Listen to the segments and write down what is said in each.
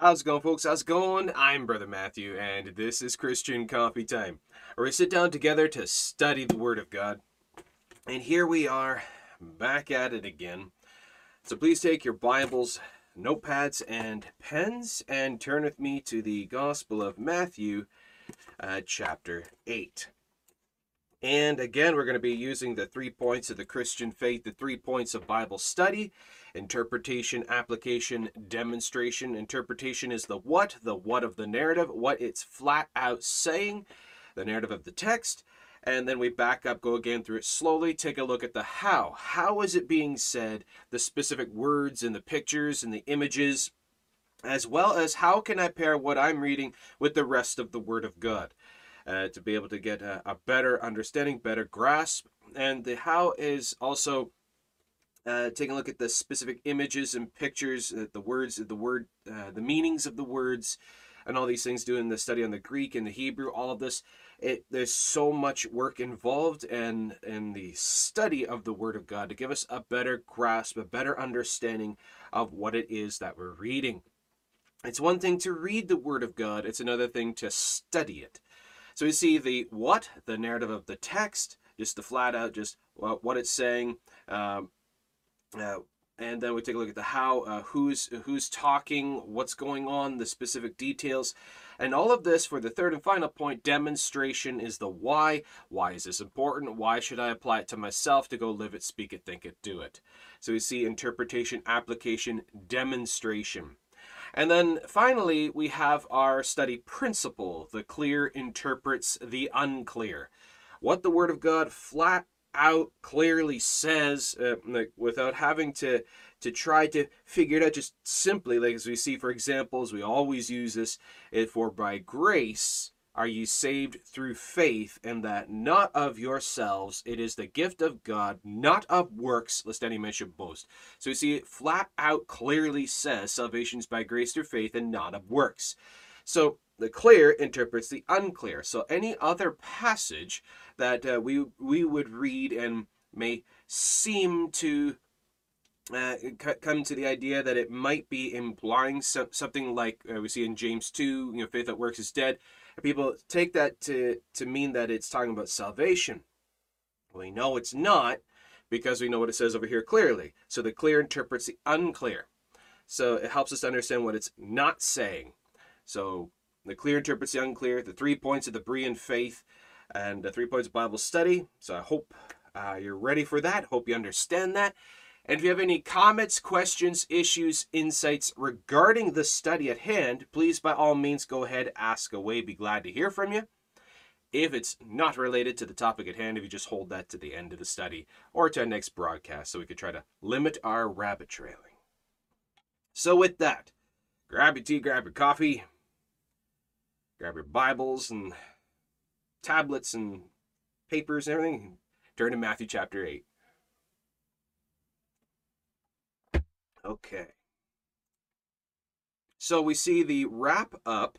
How's it going, folks? How's it going? I'm Brother Matthew, and this is Christian Coffee Time, where we sit down together to study the Word of God. And here we are, back at it again. So please take your Bibles, notepads, and pens, and turn with me to the Gospel of Matthew, uh, chapter 8. And again, we're going to be using the three points of the Christian faith, the three points of Bible study interpretation, application, demonstration. Interpretation is the what, the what of the narrative, what it's flat out saying, the narrative of the text. And then we back up, go again through it slowly, take a look at the how. How is it being said? The specific words and the pictures and the images, as well as how can I pair what I'm reading with the rest of the Word of God uh, to be able to get a, a better understanding, better grasp. And the how is also uh, taking a look at the specific images and pictures, uh, the words, the word, uh, the meanings of the words, and all these things. Doing the study on the Greek and the Hebrew, all of this. It, there's so much work involved in in the study of the Word of God to give us a better grasp, a better understanding of what it is that we're reading. It's one thing to read the Word of God; it's another thing to study it. So we see the what, the narrative of the text, just the flat out, just what it's saying. Um, uh, and then we take a look at the how, uh, who's who's talking, what's going on, the specific details, and all of this for the third and final point. Demonstration is the why. Why is this important? Why should I apply it to myself to go live it, speak it, think it, do it? So we see interpretation, application, demonstration. And then finally, we have our study principle. The clear interprets the unclear. What the Word of God flat out clearly says uh, like without having to to try to figure it out just simply like as we see for examples we always use this it for by grace are you saved through faith and that not of yourselves it is the gift of god not of works lest any man should boast so we see it flat out clearly says salvation is by grace through faith and not of works so the clear interprets the unclear. So any other passage that uh, we we would read and may seem to uh, come to the idea that it might be implying so, something like uh, we see in James 2, you know, faith that works is dead. People take that to, to mean that it's talking about salvation. We know it's not because we know what it says over here clearly. So the clear interprets the unclear. So it helps us to understand what it's not saying. So the clear interprets the unclear, the three points of the Berean faith, and the three points Bible study. So I hope uh, you're ready for that. Hope you understand that. And if you have any comments, questions, issues, insights regarding the study at hand, please by all means go ahead, ask away. Be glad to hear from you. If it's not related to the topic at hand, if you just hold that to the end of the study or to our next broadcast so we could try to limit our rabbit trailing. So, with that, grab your tea, grab your coffee, grab your Bibles and tablets and papers and everything. Turn to Matthew chapter 8. Okay. So we see the wrap up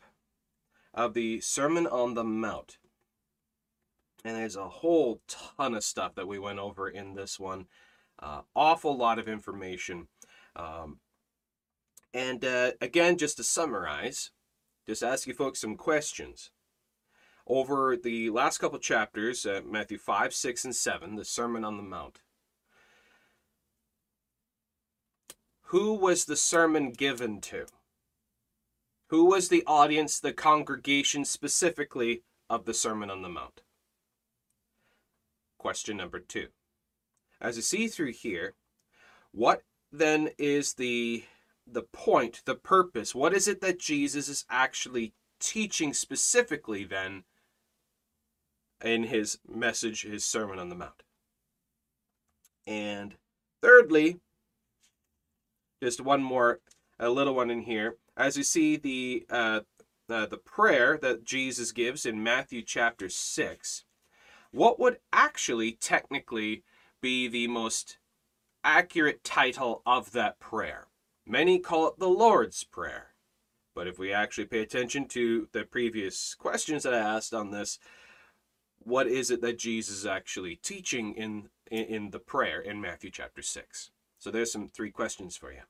of the Sermon on the Mount. And there's a whole ton of stuff that we went over in this one. Uh, awful lot of information. Um, and uh, again, just to summarize, just ask you folks some questions. Over the last couple chapters, uh, Matthew 5, 6, and 7, the Sermon on the Mount, who was the sermon given to? Who was the audience, the congregation specifically of the Sermon on the Mount? Question number two. As you see through here, what then is the the point, the purpose. What is it that Jesus is actually teaching specifically then in his message, his Sermon on the Mount? And thirdly, just one more, a little one in here. As you see the uh, uh, the prayer that Jesus gives in Matthew chapter six, what would actually technically be the most accurate title of that prayer? Many call it the Lord's Prayer. But if we actually pay attention to the previous questions that I asked on this, what is it that Jesus is actually teaching in, in, in the prayer in Matthew chapter 6? So there's some three questions for you.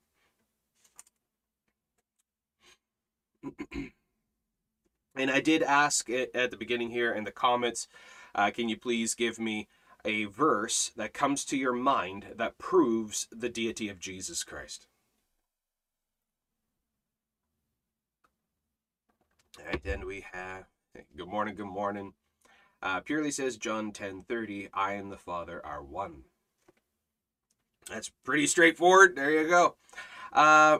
and I did ask at the beginning here in the comments, uh, can you please give me a verse that comes to your mind that proves the deity of Jesus Christ? All right, then we have good morning, good morning. Uh, purely says John 10:30, I and the Father are one. That's pretty straightforward. There you go. Uh,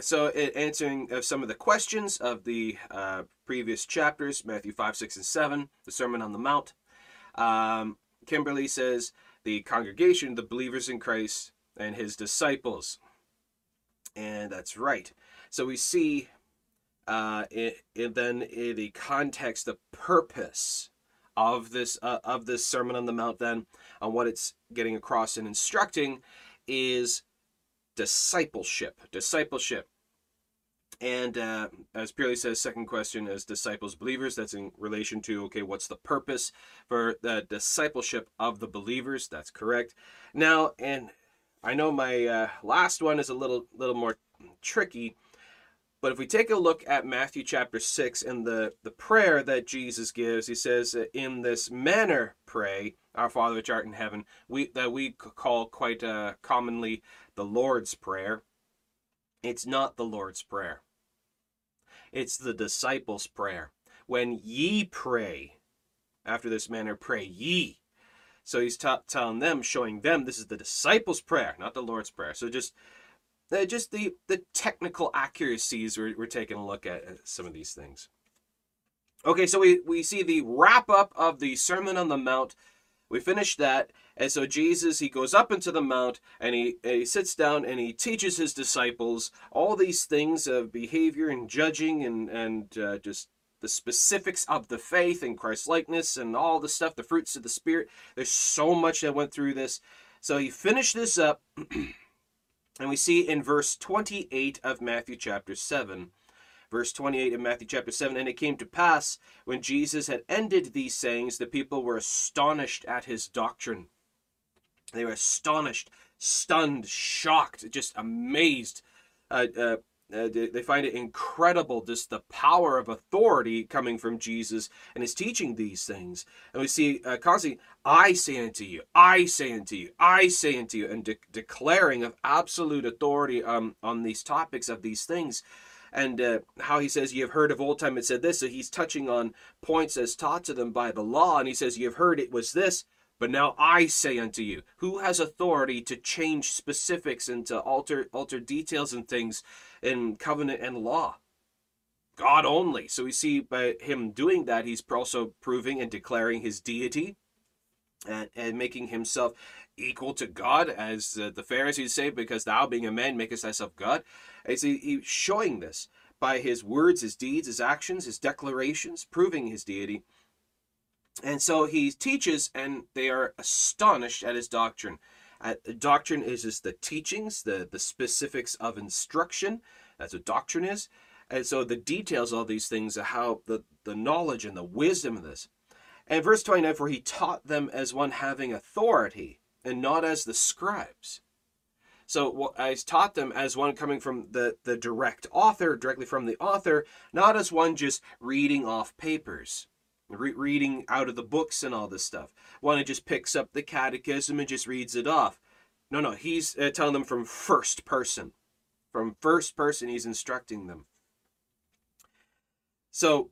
so, it, answering of some of the questions of the uh, previous chapters, Matthew 5, 6, and 7, the Sermon on the Mount. Um, Kimberly says the congregation, the believers in Christ, and his disciples. And that's right. So we see uh, it, it then in the context, the purpose of this uh, of this Sermon on the Mount, then on what it's getting across and instructing is discipleship. Discipleship. And uh, as Purely says, second question as disciples, believers, that's in relation to, okay, what's the purpose for the discipleship of the believers? That's correct. Now, and I know my uh, last one is a little, little more tricky, but if we take a look at Matthew chapter 6 and the, the prayer that Jesus gives, he says, In this manner pray, our Father which art in heaven, we, that we call quite uh, commonly the Lord's Prayer. It's not the Lord's Prayer. It's the disciples' prayer. When ye pray, after this manner, pray ye. So he's t- telling them, showing them this is the disciples' prayer, not the Lord's prayer. So just just the the technical accuracies we're, we're taking a look at some of these things. Okay, so we, we see the wrap up of the Sermon on the Mount. We finished that. And so Jesus, he goes up into the mount and he, and he sits down and he teaches his disciples all these things of behavior and judging and, and uh, just the specifics of the faith and Christ likeness and all the stuff, the fruits of the Spirit. There's so much that went through this. So he finished this up. and we see in verse 28 of Matthew chapter 7 Verse 28 in Matthew chapter 7 And it came to pass, when Jesus had ended these sayings, the people were astonished at his doctrine. They were astonished, stunned, shocked, just amazed. Uh, uh, uh, they find it incredible just the power of authority coming from Jesus and his teaching these things. And we see uh, constantly, I say unto you, I say unto you, I say unto you, and de- declaring of absolute authority um, on these topics of these things. And uh, how he says, You have heard of old time it said this. So he's touching on points as taught to them by the law. And he says, You have heard it was this. But now I say unto you, who has authority to change specifics and to alter alter details and things in covenant and law? God only. So we see by him doing that, he's also proving and declaring his deity and, and making himself equal to God, as uh, the Pharisees say, because thou being a man makest thyself God. And so he's showing this by his words, his deeds, his actions, his declarations, proving his deity. And so he teaches, and they are astonished at his doctrine. Uh, doctrine is just the teachings, the, the specifics of instruction. That's what doctrine is. And so the details all these things, how the, the knowledge and the wisdom of this. And verse 29, for he taught them as one having authority, and not as the scribes. So well, I taught them as one coming from the, the direct author, directly from the author, not as one just reading off papers re- reading out of the books and all this stuff. One who just picks up the catechism and just reads it off. No, no, he's uh, telling them from first person. From first person, he's instructing them. So,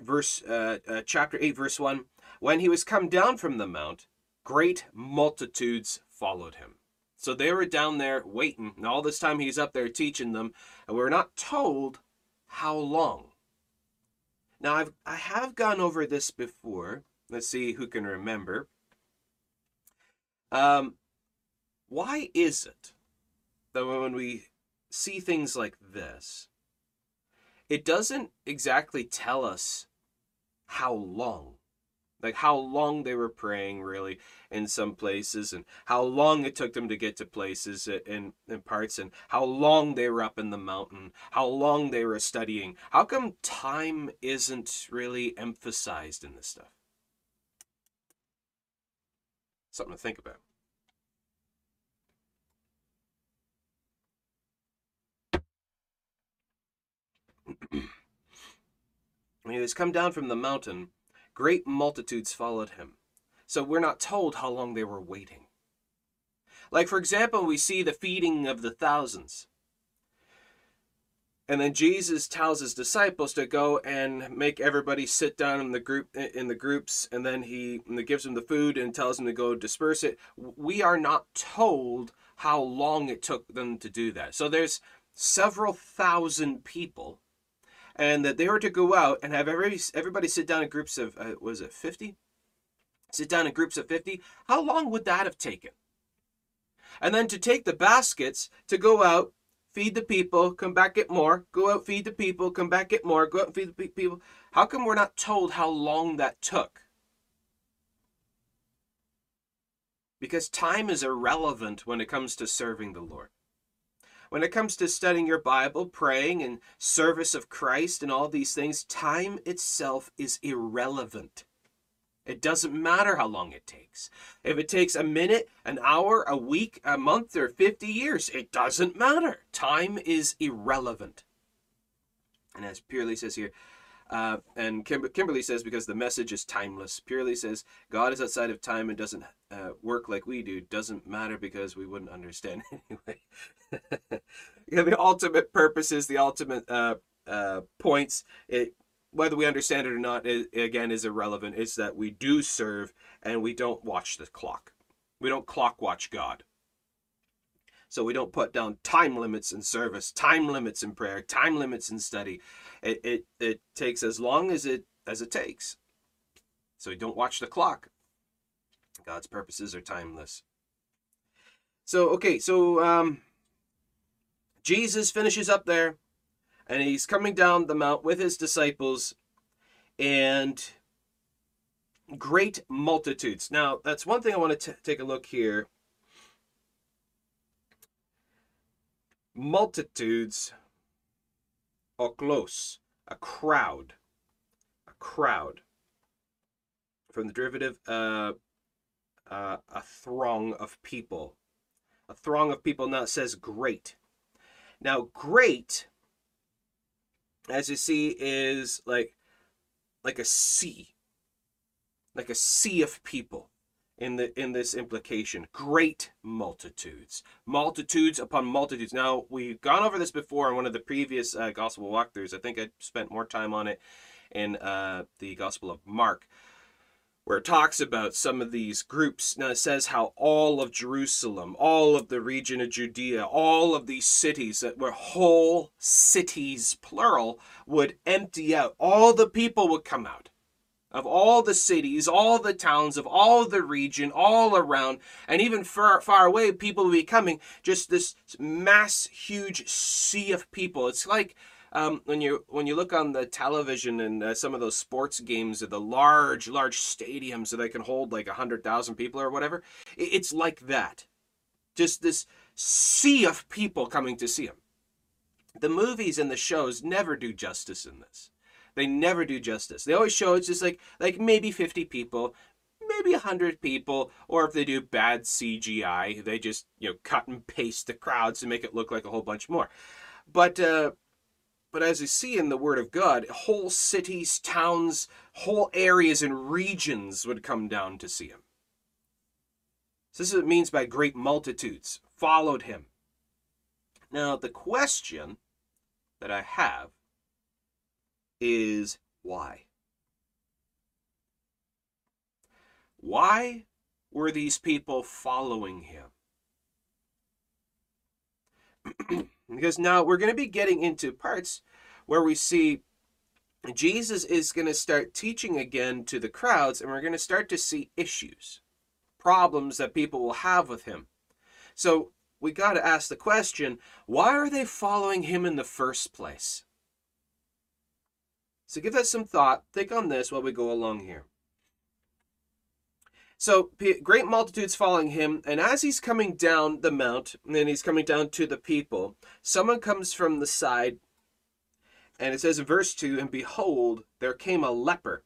verse uh, uh, chapter 8, verse 1 When he was come down from the mount, great multitudes followed him. So they were down there waiting, and all this time he's up there teaching them, and we're not told how long. Now, I've, I have gone over this before. Let's see who can remember. Um, why is it that when we see things like this, it doesn't exactly tell us how long like how long they were praying really in some places and how long it took them to get to places in, in parts and how long they were up in the mountain how long they were studying. How come time isn't really emphasized in this stuff? Something to think about. When he was come down from the mountain, great multitudes followed him. So we're not told how long they were waiting. Like, for example, we see the feeding of the thousands. And then Jesus tells his disciples to go and make everybody sit down in the group in the groups, and then he, gives them the food and tells them to go disperse it. We are not told how long it took them to do that. So there's several thousand people, and that they were to go out and have every everybody sit down in groups of uh, was it fifty? Sit down in groups of fifty. How long would that have taken? And then to take the baskets to go out feed the people, come back get more, go out feed the people, come back get more, go out and feed the people. How come we're not told how long that took? Because time is irrelevant when it comes to serving the Lord. When it comes to studying your Bible, praying, and service of Christ and all these things, time itself is irrelevant. It doesn't matter how long it takes. If it takes a minute, an hour, a week, a month, or 50 years, it doesn't matter. Time is irrelevant. And as Purely says here, uh, and Kim- Kimberly says, because the message is timeless. Purely says, God is outside of time and doesn't uh, work like we do. Doesn't matter because we wouldn't understand anyway. yeah, the ultimate purposes, the ultimate uh, uh, points, it whether we understand it or not, it, again, is irrelevant. It's that we do serve and we don't watch the clock. We don't clock watch God. So we don't put down time limits in service, time limits in prayer, time limits in study. It, it, it takes as long as it as it takes. So we don't watch the clock. God's purposes are timeless. So okay, so um, Jesus finishes up there and he's coming down the mount with his disciples and great multitudes. Now, that's one thing I want to take a look here. Multitudes or close, a crowd, a crowd. From the derivative, uh, uh, a throng of people. A throng of people now it says great. Now, great as you see, is like like a sea, like a sea of people in the in this implication. Great multitudes, multitudes upon multitudes. Now we've gone over this before in one of the previous uh, gospel walkthroughs. I think I spent more time on it in uh, the Gospel of Mark where it talks about some of these groups. Now it says how all of Jerusalem, all of the region of Judea, all of these cities that were whole cities, plural, would empty out. All the people would come out. Of all the cities, all the towns, of all the region, all around, and even far, far away, people would be coming. Just this mass, huge sea of people. It's like um, when you when you look on the television and uh, some of those sports games at the large large stadiums that they can hold like a hundred thousand people or whatever, it's like that. Just this sea of people coming to see him. The movies and the shows never do justice in this. They never do justice. They always show it's just like like maybe 50 people, maybe 100 people, or if they do bad CGI, they just, you know, cut and paste the crowds to make it look like a whole bunch more. But uh, but as you see in the Word of God, whole cities, towns, whole areas and regions would come down to see him. So this is what it means by great multitudes followed him. Now, the question that I have is why? Why were these people following him? Because now we're going to be getting into parts where we see Jesus is going to start teaching again to the crowds, and we're going to start to see issues, problems that people will have with him. So we got to ask the question why are they following him in the first place? So give that some thought. Think on this while we go along here. So great multitudes following him, and as he's coming down the mount, and he's coming down to the people, someone comes from the side, and it says in verse 2 And behold, there came a leper.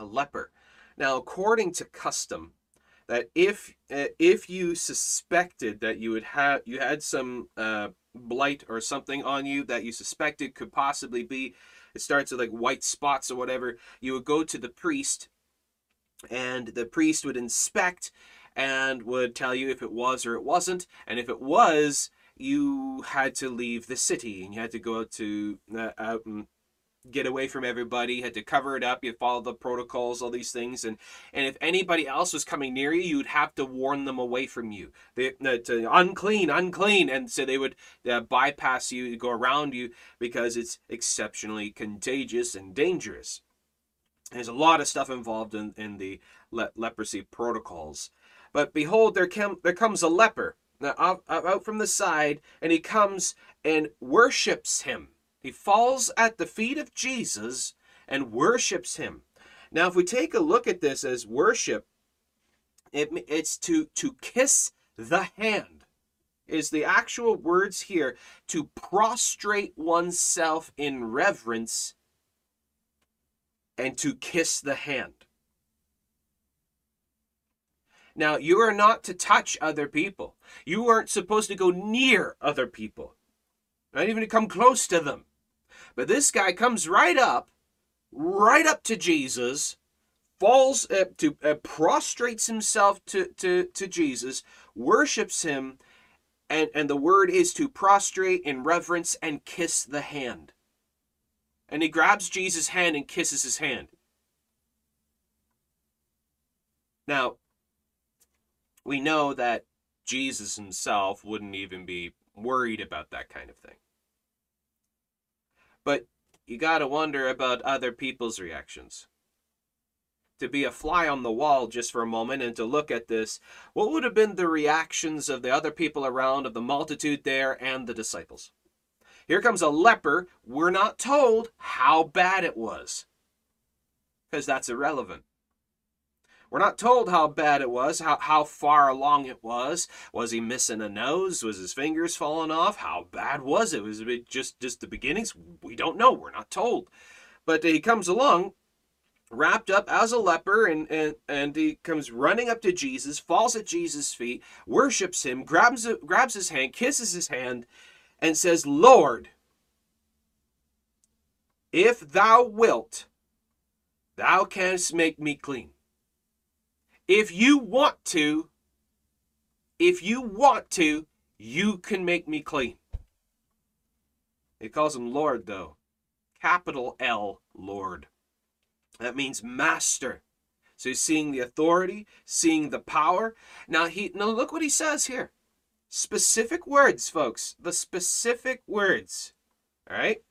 A leper. Now, according to custom, that if uh, if you suspected that you would have you had some uh, blight or something on you that you suspected could possibly be, it starts with like white spots or whatever, you would go to the priest and the priest would inspect and would tell you if it was or it wasn't. And if it was, you had to leave the city and you had to go out to uh, out and get away from everybody, had to cover it up, you'd follow the protocols, all these things. And, and if anybody else was coming near you, you'd have to warn them away from you. They, uh, unclean, unclean. And so they would uh, bypass you, go around you because it's exceptionally contagious and dangerous. There's a lot of stuff involved in, in the le- leprosy protocols. But behold, there, came, there comes a leper out, out from the side, and he comes and worships him he falls at the feet of Jesus and worships him. Now, if we take a look at this as worship, it, it's to, to kiss the hand, is the actual words here to prostrate oneself in reverence and to kiss the hand. Now, you are not to touch other people. You aren't supposed to go near other people, not even to come close to them. But this guy comes right up, right up to Jesus, falls uh, to uh, prostrates himself to, to, to Jesus, worships him, and, and the word is to prostrate in reverence and kiss the hand. And he grabs Jesus' hand and kisses his hand. Now, we know that Jesus himself wouldn't even be worried about that kind of thing. But you gotta wonder about other people's reactions. To be a fly on the wall just for a moment and to look at this, what would have been the reactions of the other people around, of the multitude there, and the disciples? Here comes a leper. We're not told how bad it was, because that's irrelevant. We're not told how bad it was, how, how far along it was. Was he missing a nose? Was his fingers falling off? How bad was it? Was it just, just the beginnings? We don't know. We're not told. But he comes along wrapped up as a leper and, and, and he comes running up to Jesus, falls at Jesus' feet, worships him, grabs, grabs his hand, kisses his hand, and says, Lord, if thou wilt, thou canst make me clean. If you want to, if you want to, you can make me clean. It calls him Lord, though. Capital L, Lord. That means master. So he's seeing the authority, seeing the power. Now he now look what he says here. Specific words, folks. The specific words. All right?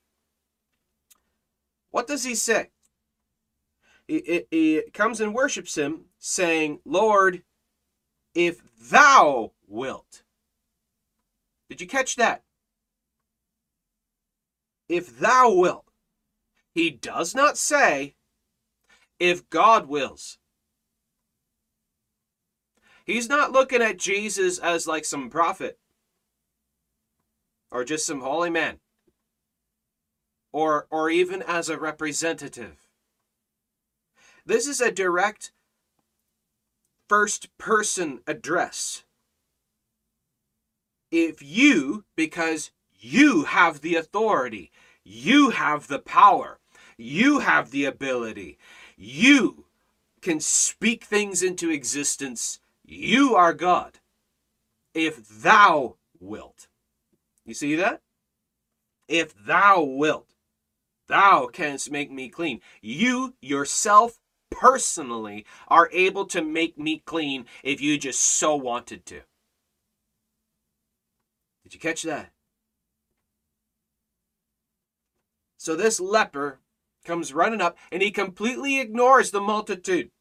What does he say? He, he, he comes and worships him saying, Lord, if thou wilt. Did you catch that? If thou wilt. He does not say, if God wills. He's not looking at Jesus as like some prophet or just some holy man or, or even as a representative. This is a direct first person address. If you, because you have the authority, you have the power, you have the ability, you can speak things into existence, you are God. If thou wilt. You see that? If thou wilt, thou canst make me clean. You yourself personally are able to make me clean if you just so wanted to. Did you catch that? So this leper comes running up and he completely ignores the multitude.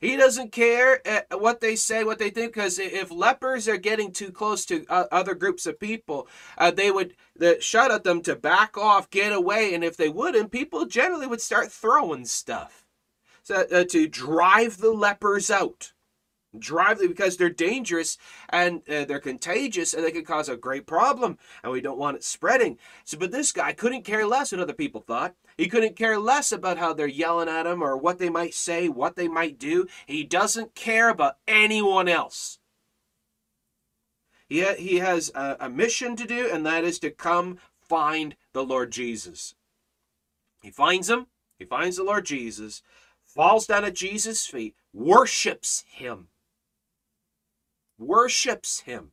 He doesn't care uh, what they say, what they think, because if lepers are getting too close to uh, other groups of people, uh, they would shout at them to back off, get away, and if they wouldn't, people generally would start throwing stuff uh, to drive the lepers out. Drive them because they're dangerous and uh, they're contagious and they could cause a great problem and we don't want it spreading. So, but this guy couldn't care less what other people thought. He couldn't care less about how they're yelling at him or what they might say, what they might do. He doesn't care about anyone else. He, ha- he has a, a mission to do, and that is to come find the Lord Jesus. He finds him, he finds the Lord Jesus, falls down at Jesus' feet, worships him. Worships him.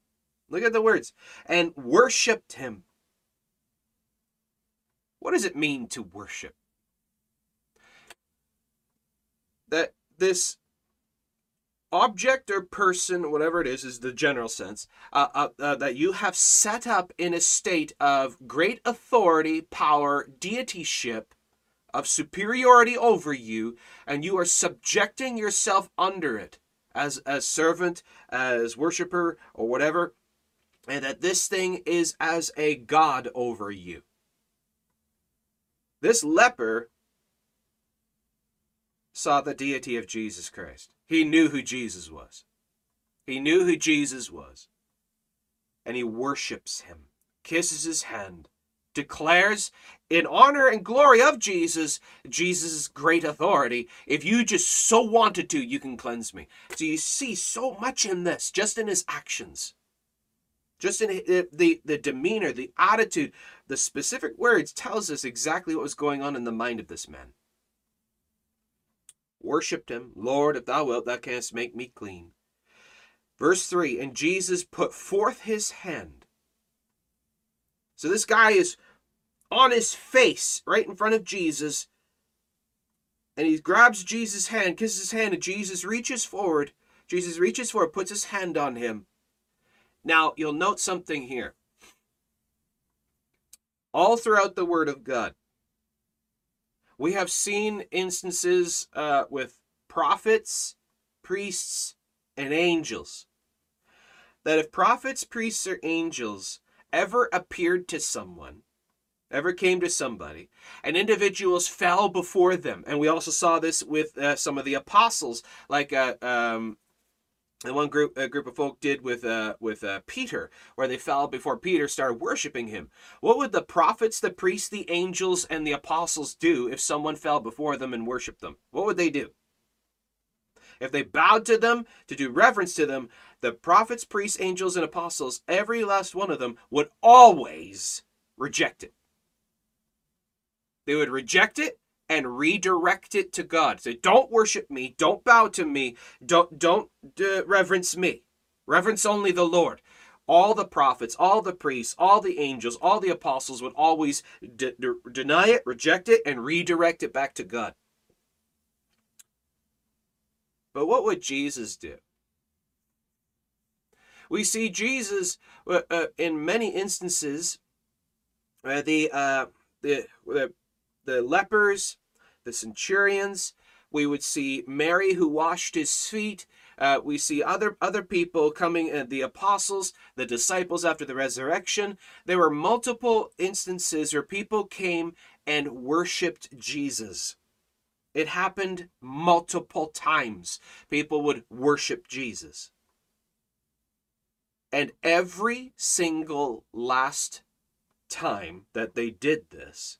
Look at the words. And worshiped him. What does it mean to worship? That this object or person, whatever it is, is the general sense, uh, uh, uh, that you have set up in a state of great authority, power, deityship, of superiority over you, and you are subjecting yourself under it as a servant, as worshiper, or whatever, and that this thing is as a god over you. This leper saw the deity of Jesus Christ. He knew who Jesus was. He knew who Jesus was. And he worships him, kisses his hand, declares in honor and glory of Jesus, Jesus' great authority. If you just so wanted to, you can cleanse me. So you see so much in this, just in his actions. Just in the, the, the demeanor, the attitude, the specific words tells us exactly what was going on in the mind of this man. Worshipped him, Lord, if thou wilt, thou canst make me clean. Verse 3 And Jesus put forth his hand. So this guy is on his face right in front of Jesus. And he grabs Jesus' hand, kisses his hand, and Jesus reaches forward. Jesus reaches forward, puts his hand on him. Now, you'll note something here. All throughout the Word of God, we have seen instances uh, with prophets, priests, and angels. That if prophets, priests, or angels ever appeared to someone, ever came to somebody, and individuals fell before them, and we also saw this with uh, some of the apostles, like uh, um, the one group a group of folk did with uh, with uh, Peter, where they fell before Peter, started worshiping him. What would the prophets, the priests, the angels, and the apostles do if someone fell before them and worshipped them? What would they do? If they bowed to them to do reverence to them, the prophets, priests, angels, and apostles, every last one of them would always reject it. They would reject it and redirect it to God. Say, don't worship me, don't bow to me, don't don't uh, reverence me. Reverence only the Lord. All the prophets, all the priests, all the angels, all the apostles would always de- de- deny it, reject it, and redirect it back to God. But what would Jesus do? We see Jesus uh, uh, in many instances. Uh, the, uh, the the the lepers, the centurions. We would see Mary who washed his feet. Uh, we see other other people coming, uh, the apostles, the disciples after the resurrection. There were multiple instances where people came and worshipped Jesus. It happened multiple times. People would worship Jesus. And every single last time that they did this,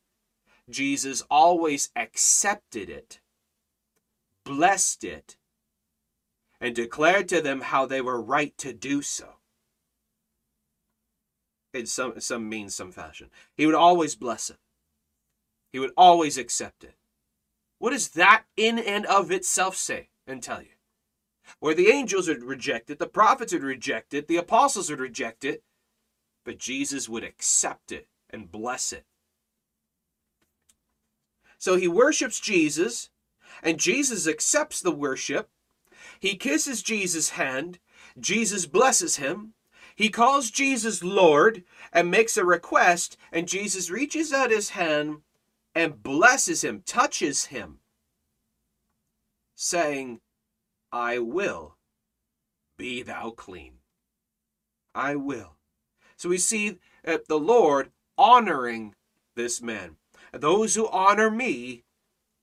Jesus always accepted it, blessed it, and declared to them how they were right to do so. In some, some means, some fashion. He would always bless it. He would always accept it. What does that in and of itself say and tell you? Where the angels would reject it, the prophets would reject it, the apostles would reject it, but Jesus would accept it and bless it. So he worships Jesus, and Jesus accepts the worship. He kisses Jesus' hand. Jesus blesses him. He calls Jesus Lord and makes a request, and Jesus reaches out his hand and blesses him, touches him, saying, I will be thou clean. I will. So we see the Lord honoring this man. Those who honor me,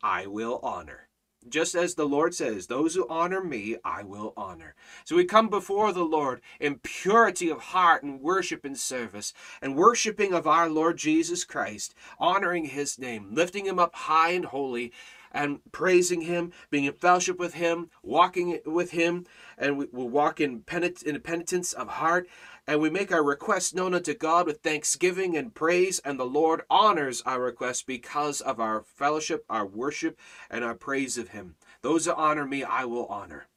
I will honor. Just as the Lord says, those who honor me, I will honor. So we come before the Lord in purity of heart and worship and service, and worshiping of our Lord Jesus Christ, honoring his name, lifting him up high and holy, and praising him, being in fellowship with him, walking with him, and we will walk in, in penitence of heart, and we make our request known unto God with thanksgiving and praise, and the Lord honors our request because of our fellowship, our worship, and our praise of Him. Those that honor me, I will honor.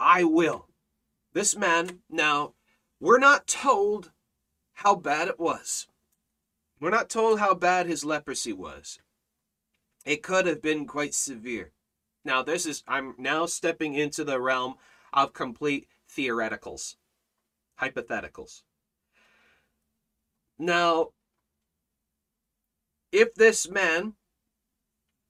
I will. This man, now, we're not told how bad it was. We're not told how bad his leprosy was. It could have been quite severe. Now, this is, I'm now stepping into the realm of complete theoreticals, hypotheticals. Now, if this man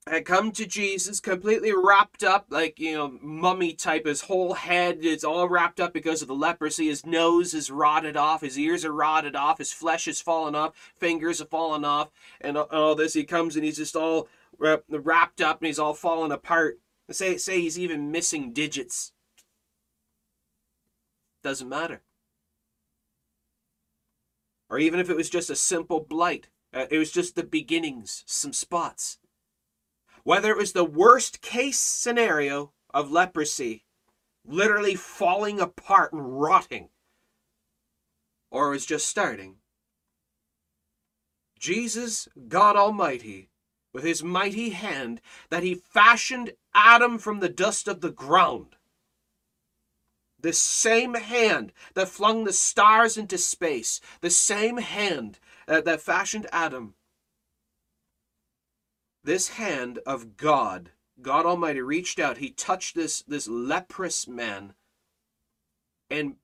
had come to Jesus completely wrapped up, like, you know, mummy type. His whole head is all wrapped up because of the leprosy. His nose is rotted off. His ears are rotted off. His flesh is fallen off. Fingers have fallen off. And all this. He comes and he's just all wrapped up and he's all fallen apart. Say, say he's even missing digits. Doesn't matter. Or even if it was just a simple blight, uh, it was just the beginnings, some spots whether it was the worst case scenario of leprosy, literally falling apart and rotting, or it was just starting. Jesus, God Almighty, with his mighty hand, that he fashioned Adam from the dust of the ground. The same hand that flung the stars into space, the same hand uh, that fashioned Adam this hand of God, God Almighty, reached out. He touched this, this leprous man. And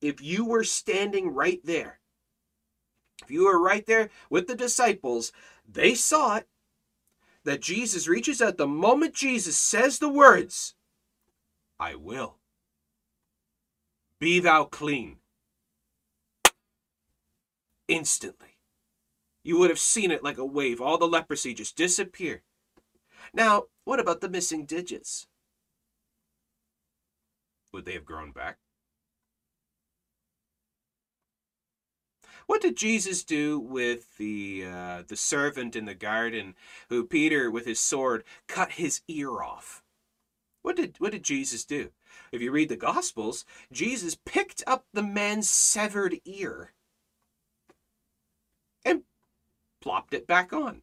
if you were standing right there, if you were right there with the disciples, they saw it that Jesus reaches out. The moment Jesus says the words, I will, be thou clean, instantly you would have seen it like a wave. All the leprosy just disappear. Now, what about the missing digits? Would they have grown back? What did Jesus do with the uh, the servant in the garden who Peter with his sword cut his ear off? What did what did Jesus do? If you read the Gospels, Jesus picked up the man's severed ear and plopped it back on.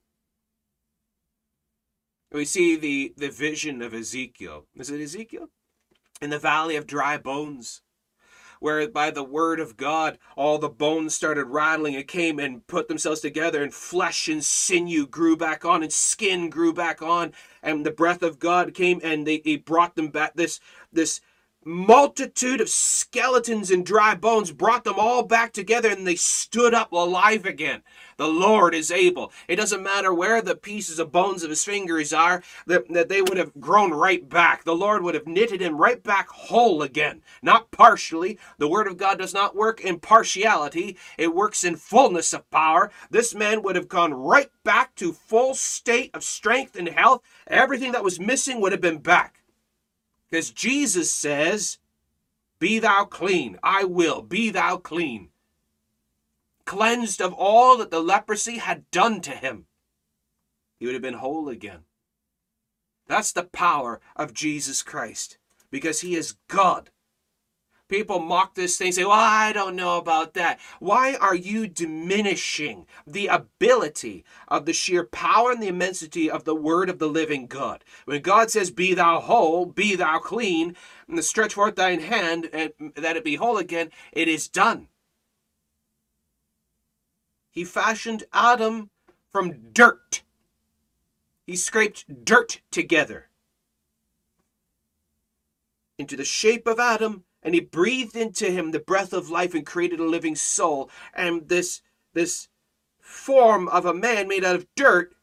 We see the, the vision of Ezekiel. Is it Ezekiel? In the valley of dry bones, where by the word of God, all the bones started rattling and came and put themselves together, and flesh and sinew grew back on, and skin grew back on, and the breath of God came and they, he brought them back. This, this multitude of skeletons and dry bones brought them all back together and they stood up alive again. The Lord is able. It doesn't matter where the pieces of bones of his fingers are, that, that they would have grown right back. The Lord would have knitted him right back whole again, not partially. The word of God does not work in partiality, it works in fullness of power. This man would have gone right back to full state of strength and health. Everything that was missing would have been back. Because Jesus says, Be thou clean. I will. Be thou clean. Cleansed of all that the leprosy had done to him. He would have been whole again. That's the power of Jesus Christ. Because he is God. People mock this thing, say, Well, I don't know about that. Why are you diminishing the ability of the sheer power and the immensity of the word of the living God? When God says, Be thou whole, be thou clean, and stretch forth thine hand, and that it be whole again, it is done. He fashioned Adam from dirt. He scraped dirt together into the shape of Adam and he breathed into him the breath of life and created a living soul. And this this form of a man made out of dirt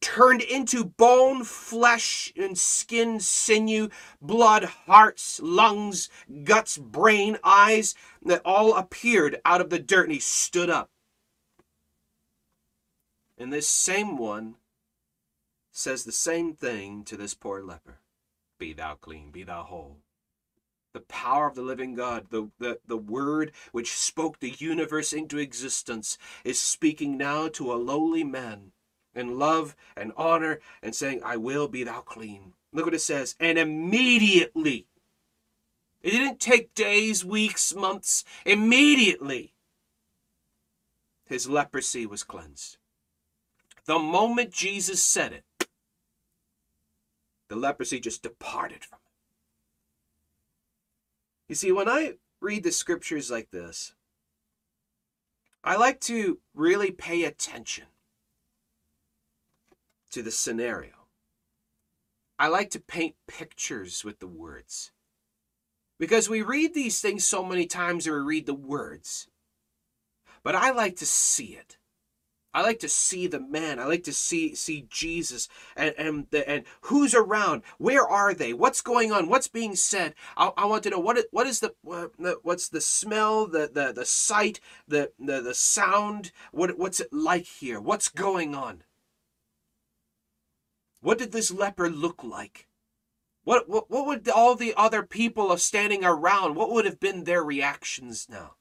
turned into bone flesh and skin sinew blood hearts lungs guts brain eyes that all appeared out of the dirt and he stood up. And this same one says the same thing to this poor leper. Be thou clean be thou whole the power of the living God, the, the, the word which spoke the universe into existence, is speaking now to a lowly man in love and honor and saying, I will be thou clean. Look what it says. And immediately, It didn't take days, weeks, months. Immediately, his leprosy was cleansed. The moment Jesus said it, the leprosy just departed from him. You see, when I read the scriptures like this, I like to really pay attention to the scenario. I like to paint pictures with the words. Because we read these things so many times and we read the words. But I like to see it. I like to see the man. I like to see see Jesus and and the, and who's around. Where are they? What's going on? What's being said? I, I want to know what what is the what's the smell, the the the sight, the the the sound. What what's it like here? What's going on? What did this leper look like? What, what, what would all the other people standing around, what would have been their reactions now?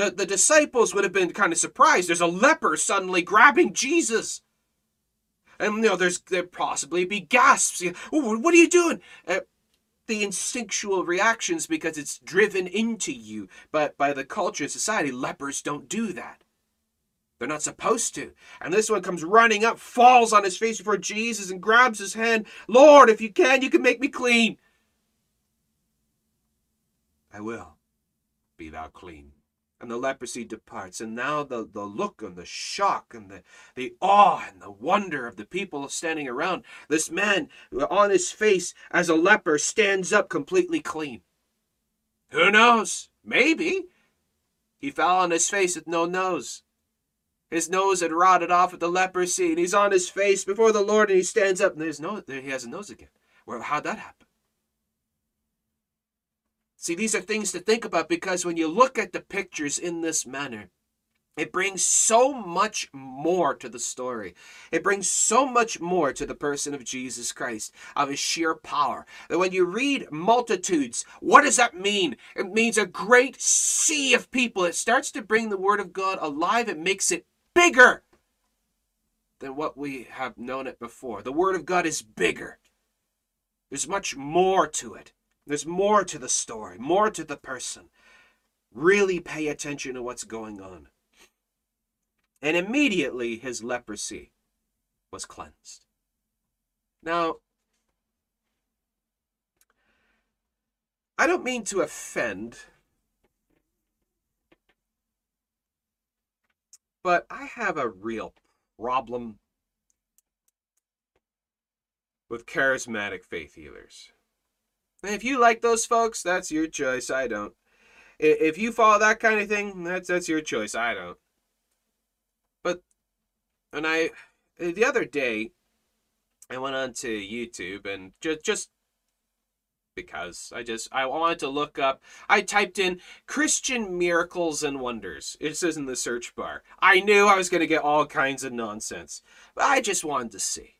The, the disciples would have been kind of surprised. There's a leper suddenly grabbing Jesus. And, you know, there's there possibly be gasps. What are you doing? Uh, the instinctual reactions because it's driven into you. But by the culture and society, lepers don't do that. They're not supposed to. And this one comes running up, falls on his face before Jesus, and grabs his hand. Lord, if you can, you can make me clean. I will. Be thou clean. And the leprosy departs. And now the, the look and the shock and the, the awe and the wonder of the people standing around. This man on his face as a leper stands up completely clean. Who knows? Maybe. He fell on his face with no nose. His nose had rotted off with the leprosy, and he's on his face before the Lord, and he stands up, and there's no, there he has a nose again. Well, how'd that happen? See, these are things to think about because when you look at the pictures in this manner, it brings so much more to the story. It brings so much more to the person of Jesus Christ, of his sheer power. That when you read multitudes, what does that mean? It means a great sea of people. It starts to bring the word of God alive. It makes it bigger than what we have known it before. The Word of God is bigger. There's much more to it. There's more to the story, more to the person. Really pay attention to what's going on. And immediately his leprosy was cleansed. Now, I don't mean to offend But I have a real problem with charismatic faith healers. If you like those folks, that's your choice. I don't. If you follow that kind of thing, that's that's your choice. I don't. But and I the other day I went onto YouTube and just just because I just I wanted to look up. I typed in Christian miracles and wonders. It says in the search bar. I knew I was going to get all kinds of nonsense, but I just wanted to see.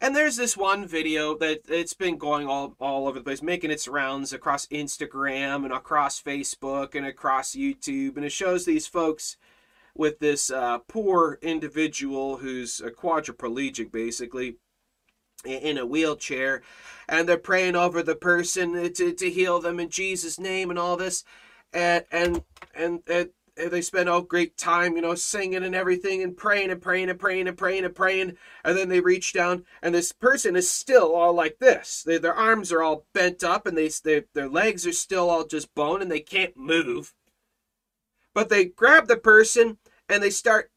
And there's this one video that it's been going all, all over the place, making its rounds across Instagram and across Facebook and across YouTube. And it shows these folks with this uh, poor individual who's a quadriplegic, basically, in a wheelchair and they're praying over the person to, to heal them in jesus name and all this and and and, and they spend all great time, you know, singing and everything and praying and praying and praying and praying and praying. And then they reach down, and this person is still all like this. They, their arms are all bent up, and they, they their legs are still all just bone, and they can't move. But they grab the person and they start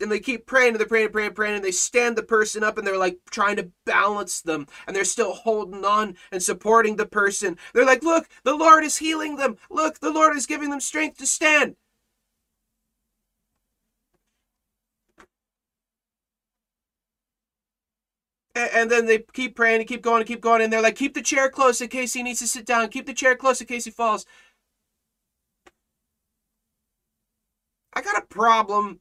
and they keep praying and they're praying and praying and praying and they stand the person up and they're like trying to balance them and they're still holding on and supporting the person. They're like, look, the Lord is healing them. Look, the Lord is giving them strength to stand. And then they keep praying and keep going and keep going. And they're like, keep the chair close in case he needs to sit down. Keep the chair close in case he falls. I got a problem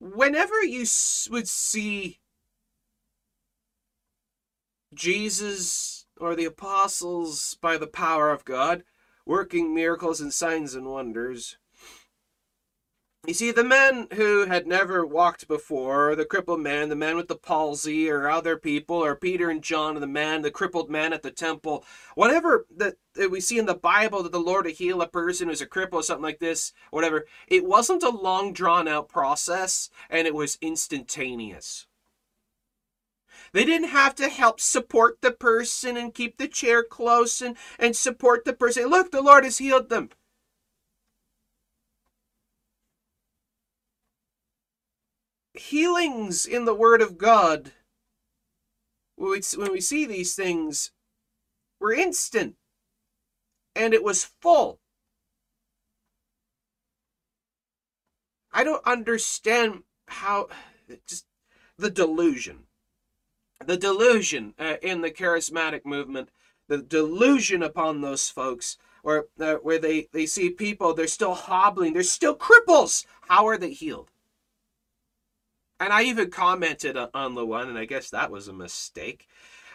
whenever you would see Jesus or the apostles by the power of God working miracles and signs and wonders, you see, the men who had never walked before, the crippled man, the man with the palsy, or other people, or Peter and John, and the man, the crippled man at the temple, whatever that, we see in the Bible that the Lord to heal a person who's a cripple or something like this, whatever, it wasn't a long drawn out process and it was instantaneous. They didn't have to help support the person and keep the chair close and, and support the person. Look, the Lord has healed them. Healings in the Word of God, when we, see these things, were instant and it was full. I don't understand how just the delusion, the delusion uh, in the charismatic movement, the delusion upon those folks, where uh, where they they see people they're still hobbling, they're still cripples. How are they healed? And I even commented on the one, and I guess that was a mistake.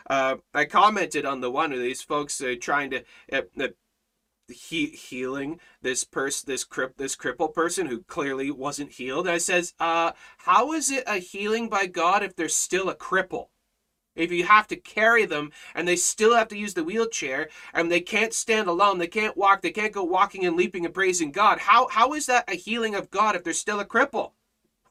Uh, I commented on the one of these folks uh, trying to uh, uh, he, healing this person, this crip, this crippled person who clearly wasn't healed. I says, uh, how is it a healing by God if they're still a cripple? If you have to carry them and they still have to use the wheelchair and they can't stand alone, they can't walk, they can't go walking and leaping and praising God. How how is that a healing of God if they're still a cripple?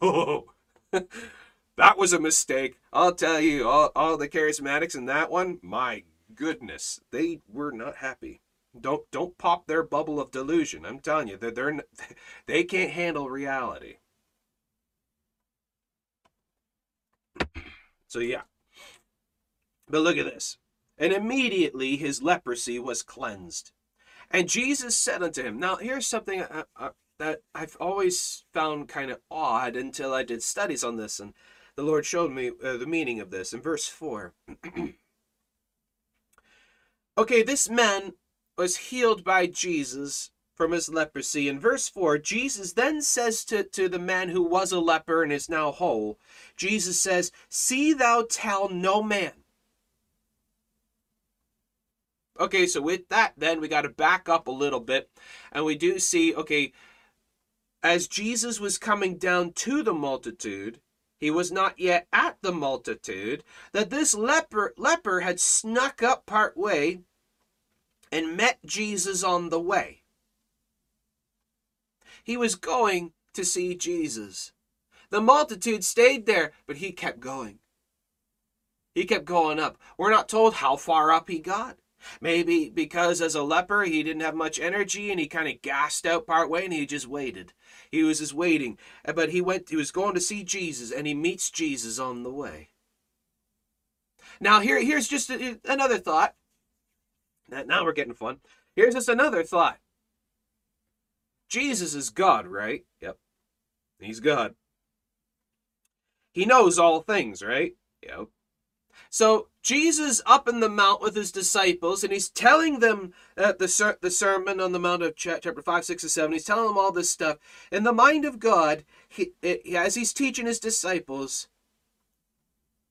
Oh, that was a mistake. I'll tell you, all, all the charismatics in that one, my goodness, they were not happy. Don't don't pop their bubble of delusion. I'm telling you, they're, they're they can't handle reality. So yeah. But look at this. And immediately his leprosy was cleansed. And Jesus said unto him, Now here's something I, I, that I've always found kind of odd until I did studies on this, and the Lord showed me uh, the meaning of this in verse 4. okay, this man was healed by Jesus from his leprosy. In verse 4, Jesus then says to, to the man who was a leper and is now whole, Jesus says, See thou tell no man. Okay, so with that, then we got to back up a little bit, and we do see, okay, as Jesus was coming down to the multitude, he was not yet at the multitude, that this leper, leper had snuck up part way and met Jesus on the way. He was going to see Jesus. The multitude stayed there, but he kept going. He kept going up. We're not told how far up he got. Maybe because as a leper he didn't have much energy and he kind of gassed out part way and he just waited. He was just waiting. Uh, but he went he was going to see Jesus and he meets Jesus on the way. Now here here's just a, another thought. Now we're getting fun. Here's just another thought. Jesus is God, right? Yep. He's God. He knows all things, right? Yep. So Jesus up in the mount with his disciples, and he's telling them uh, the ser- the sermon on the mount of ch- chapter five, six, and seven. He's telling them all this stuff. In the mind of God, he, as he's teaching his disciples,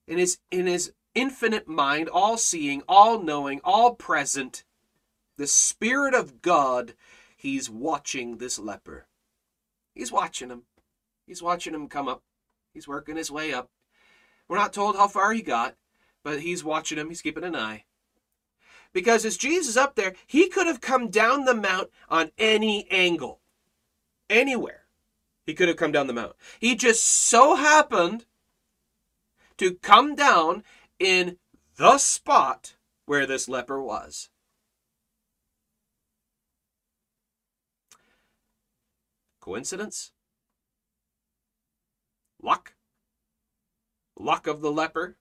in his in his infinite mind, all seeing, all knowing, all present, the Spirit of God, he's watching this leper. He's watching him. He's watching him come up. He's working his way up. We're not told how far he got but he's watching him, he's keeping an eye. Because as Jesus up there, he could have come down the mount on any angle, anywhere. He could have come down the mount. He just so happened to come down in the spot where this leper was. Coincidence? Luck? Luck of the leper?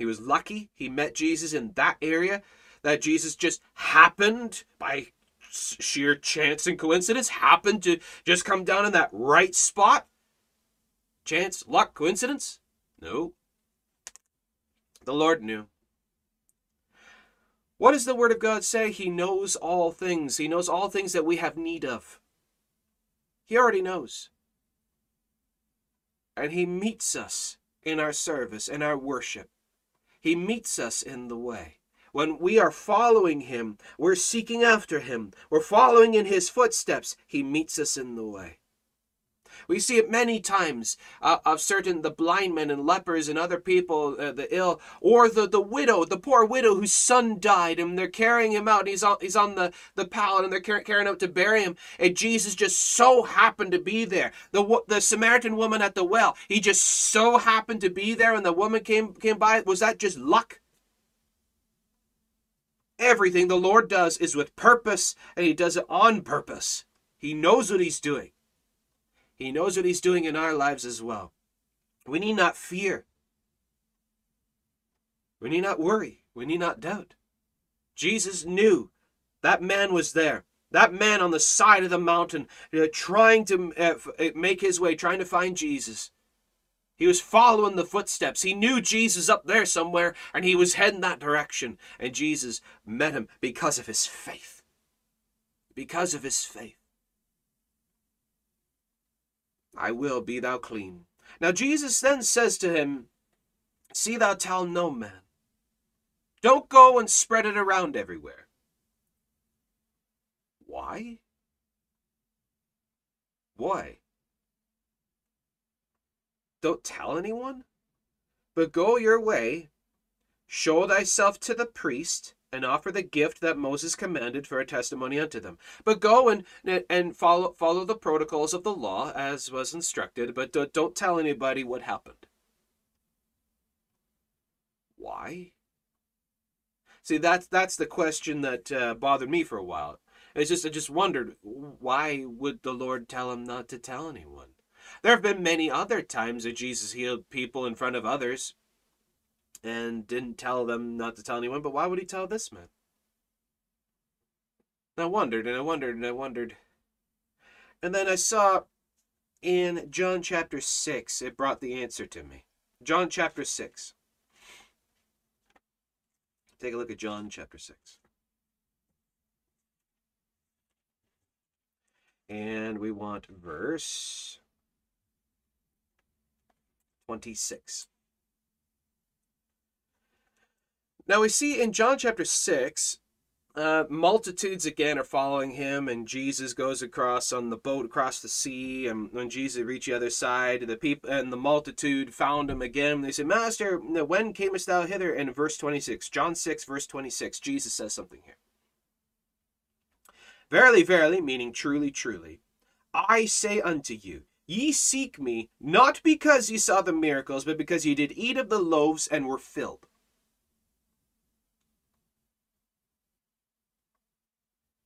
He was lucky he met Jesus in that area, that Jesus just happened by sheer chance and coincidence, happened to just come down in that right spot. Chance, luck, coincidence? No. The Lord knew. What does the Word of God say? He knows all things. He knows all things that we have need of. He already knows. And He meets us in our service, in our worship. He meets us in the way. When we are following Him, we're seeking after Him, we're following in His footsteps, He meets us in the way. We see it many times uh, of certain the blind men and lepers and other people, uh, the ill, or the, the widow, the poor widow whose son died, and they're carrying him out. And he's on he's on the the pallet, and they're car- carrying out to bury him. And Jesus just so happened to be there. The the Samaritan woman at the well, he just so happened to be there, and the woman came came by. Was that just luck? Everything the Lord does is with purpose, and He does it on purpose. He knows what He's doing. He knows what He's doing in our lives as well. We need not fear. We need not worry. We need not doubt. Jesus knew that man was there. That man on the side of the mountain, uh, trying to uh, uh make his way, trying to find Jesus. He was following the footsteps. He knew Jesus up there somewhere, and he was heading that direction. And Jesus met him because of his faith. Because of his faith. I will be thou clean. Now Jesus then says to him, See thou tell no man. Don't go and spread it around everywhere. Why? Why? Don't tell anyone, but go your way, show thyself to the priest, and offer the gift that Moses commanded for a testimony unto them. But go and and follow follow the protocols of the law as was instructed, but don't, tell anybody what happened. Why? See, that's that's the question that uh, bothered me for a while. It's just I just wondered why would the Lord tell him not to tell anyone? There have been many other times that Jesus healed people in front of others and didn't tell them not to tell anyone, but why would he tell this man? And I wondered and I wondered and I wondered. And then I saw in John chapter 6, it brought the answer to me. John chapter 6. Take a look at John chapter 6. And we want verse 26. Now we see in John chapter 6, uh, multitudes again are following him, and Jesus goes across on the boat across the sea. And when Jesus reached the other side, the people and the multitude found him again. They said, Master, when camest thou hither? In verse 26, John 6, verse 26, Jesus says something here. Verily, verily, meaning truly, truly, I say unto you, Ye seek me, not because ye saw the miracles, but because ye did eat of the loaves and were filled.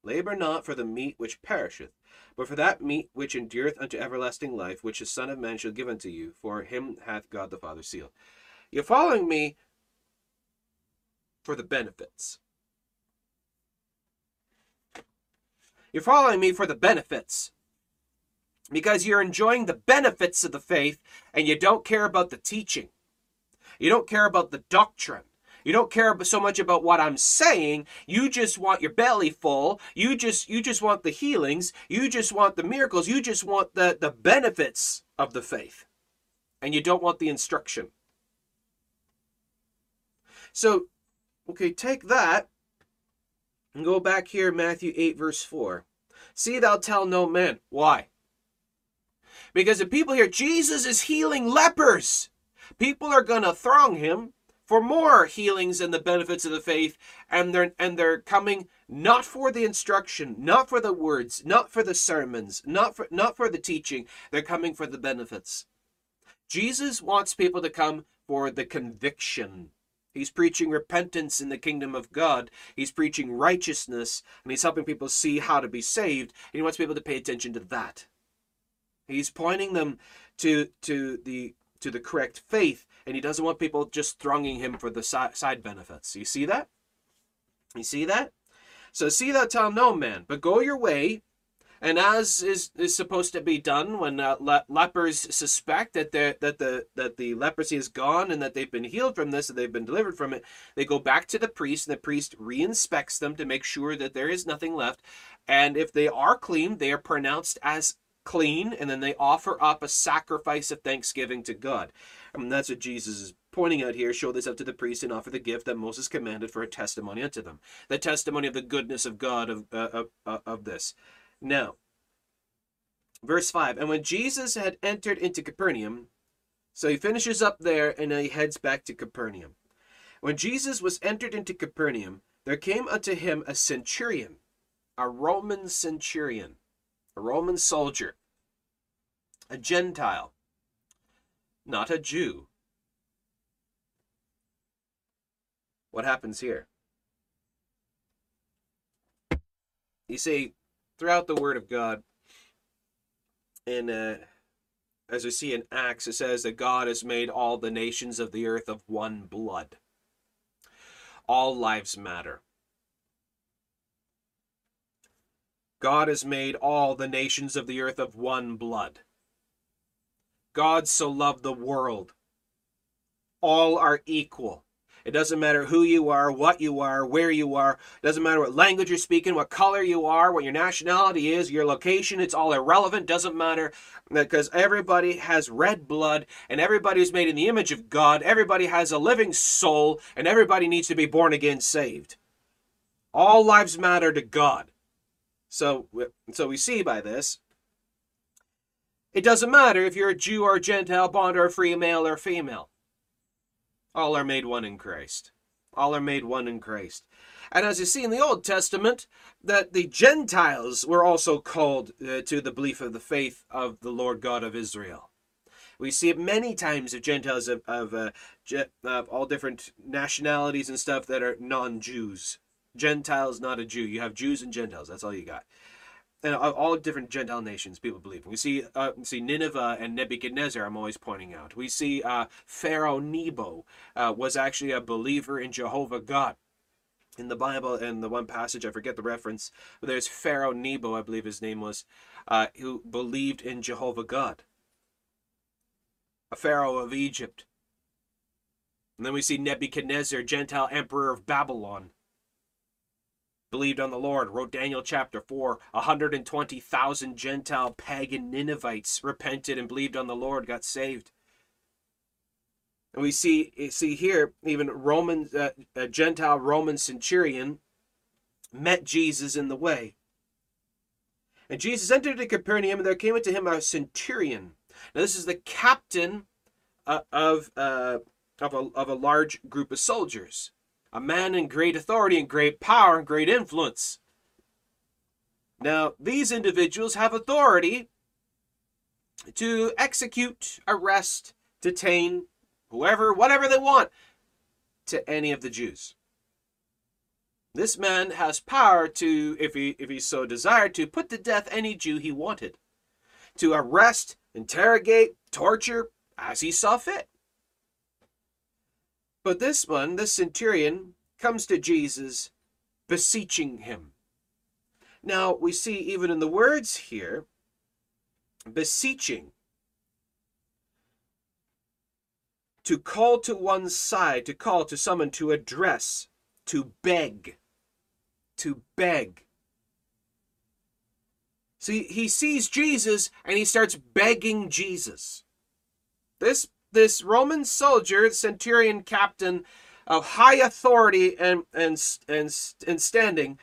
Labor not for the meat which perisheth, but for that meat which endureth unto everlasting life, which the Son of Man shall give unto you, for him hath God the Father sealed. You're following me for the benefits. You're following me for the benefits because you're enjoying the benefits of the faith and you don't care about the teaching. You don't care about the doctrine. You don't care so much about what I'm saying. You just want your belly full. You just you just want the healings. You just want the miracles. You just want the the benefits of the faith. And you don't want the instruction. So, okay, take that and go back here Matthew 8 verse 4. See thou tell no man. Why? Because the people hear Jesus is healing lepers, people are going to throng him for more healings and the benefits of the faith and they're and they're coming not for the instruction not for the words not for the sermons not for not for the teaching. They're coming for the benefits. Jesus wants people to come for the conviction. He's preaching repentance in the kingdom of god. He's preaching righteousness and he's helping people see how to be saved and he wants people to pay attention to that. He's pointing them to to the to the correct faith, and he doesn't want people just thronging him for the side benefits. You see that? You see that? So see that tell no man, but go your way, and as is, is supposed to be done when uh, le- lepers suspect that the that the that the leprosy is gone and that they've been healed from this and they've been delivered from it, they go back to the priest, and the priest re-inspects them to make sure that there is nothing left, and if they are clean, they are pronounced as clean, and then they offer up a sacrifice of thanksgiving to God. And that's what Jesus is pointing out here. Show this up to the priest and offer the gift that Moses commanded for a testimony unto them. The testimony of the goodness of God of, uh, of, uh, of this. Now, Verse 5 And when Jesus had entered into Capernaum, so he finishes up there and he heads back to Capernaum. When Jesus was entered into Capernaum, there came unto him a centurion, a Roman centurion, a Roman soldier, a Gentile, not a Jew. What happens here? You see, throughout the Word of God, in uh, as we see in Acts, it says that God has made all the nations of the earth of one blood. All lives matter. God has made all the nations of the earth of one blood. God so loved the world. All are equal. It doesn't matter who you are, what you are, where you are. It doesn't matter what language you're speaking, what color you are, what your nationality is, your location. It's all irrelevant. Doesn't matter because everybody has red blood and everybody's made in the image of God. Everybody has a living soul and everybody needs to be born again saved. All lives matter to God. So, so we see by this, it doesn't matter if you're a Jew or a Gentile, bond or free male or female. All are made one in Christ. All are made one in Christ. And as you see in the Old Testament, that the Gentiles were also called uh, to the belief of the faith of the Lord God of Israel. We see it many times of Gentiles of, of, uh, of all different nationalities and stuff that are non Jews. Gentiles, not a Jew. You have Jews and Gentiles. That's all you got and all different Gentile nations people believe. We see uh, see Nineveh and Nebuchadnezzar. I'm always pointing out. We see uh, Pharaoh Nebo uh, was actually a believer in Jehovah God. In the Bible, in the one passage, I forget the reference, but there's Pharaoh Nebo, I believe his name was, uh, who believed in Jehovah God. A Pharaoh of Egypt. And then we see Nebuchadnezzar, Gentile emperor of Babylon believed on the Lord, wrote Daniel chapter 4. 120,000 Gentile pagan Ninevites repented and believed on the Lord, got saved. And we see see here even Roman uh, a Gentile Roman centurion met Jesus in the way. And Jesus entered into Capernaum, and there came unto him a centurion. Now this is the captain uh, of uh, of a of a large group of soldiers a man in great authority and great power and great influence. Now, these individuals have authority to execute, arrest, detain, whoever, whatever they want to any of the Jews. This man has power to, if he, if he so desired, to put to death any Jew he wanted, to arrest, interrogate, torture, as he saw fit. But this one, this centurion, comes to Jesus beseeching him. Now, we see even in the words here, beseeching, to call to one side, to call to someone, to address, to beg, to beg. See, he sees Jesus and he starts begging Jesus. This this Roman soldier, centurion captain of high authority and, and, and, and standing,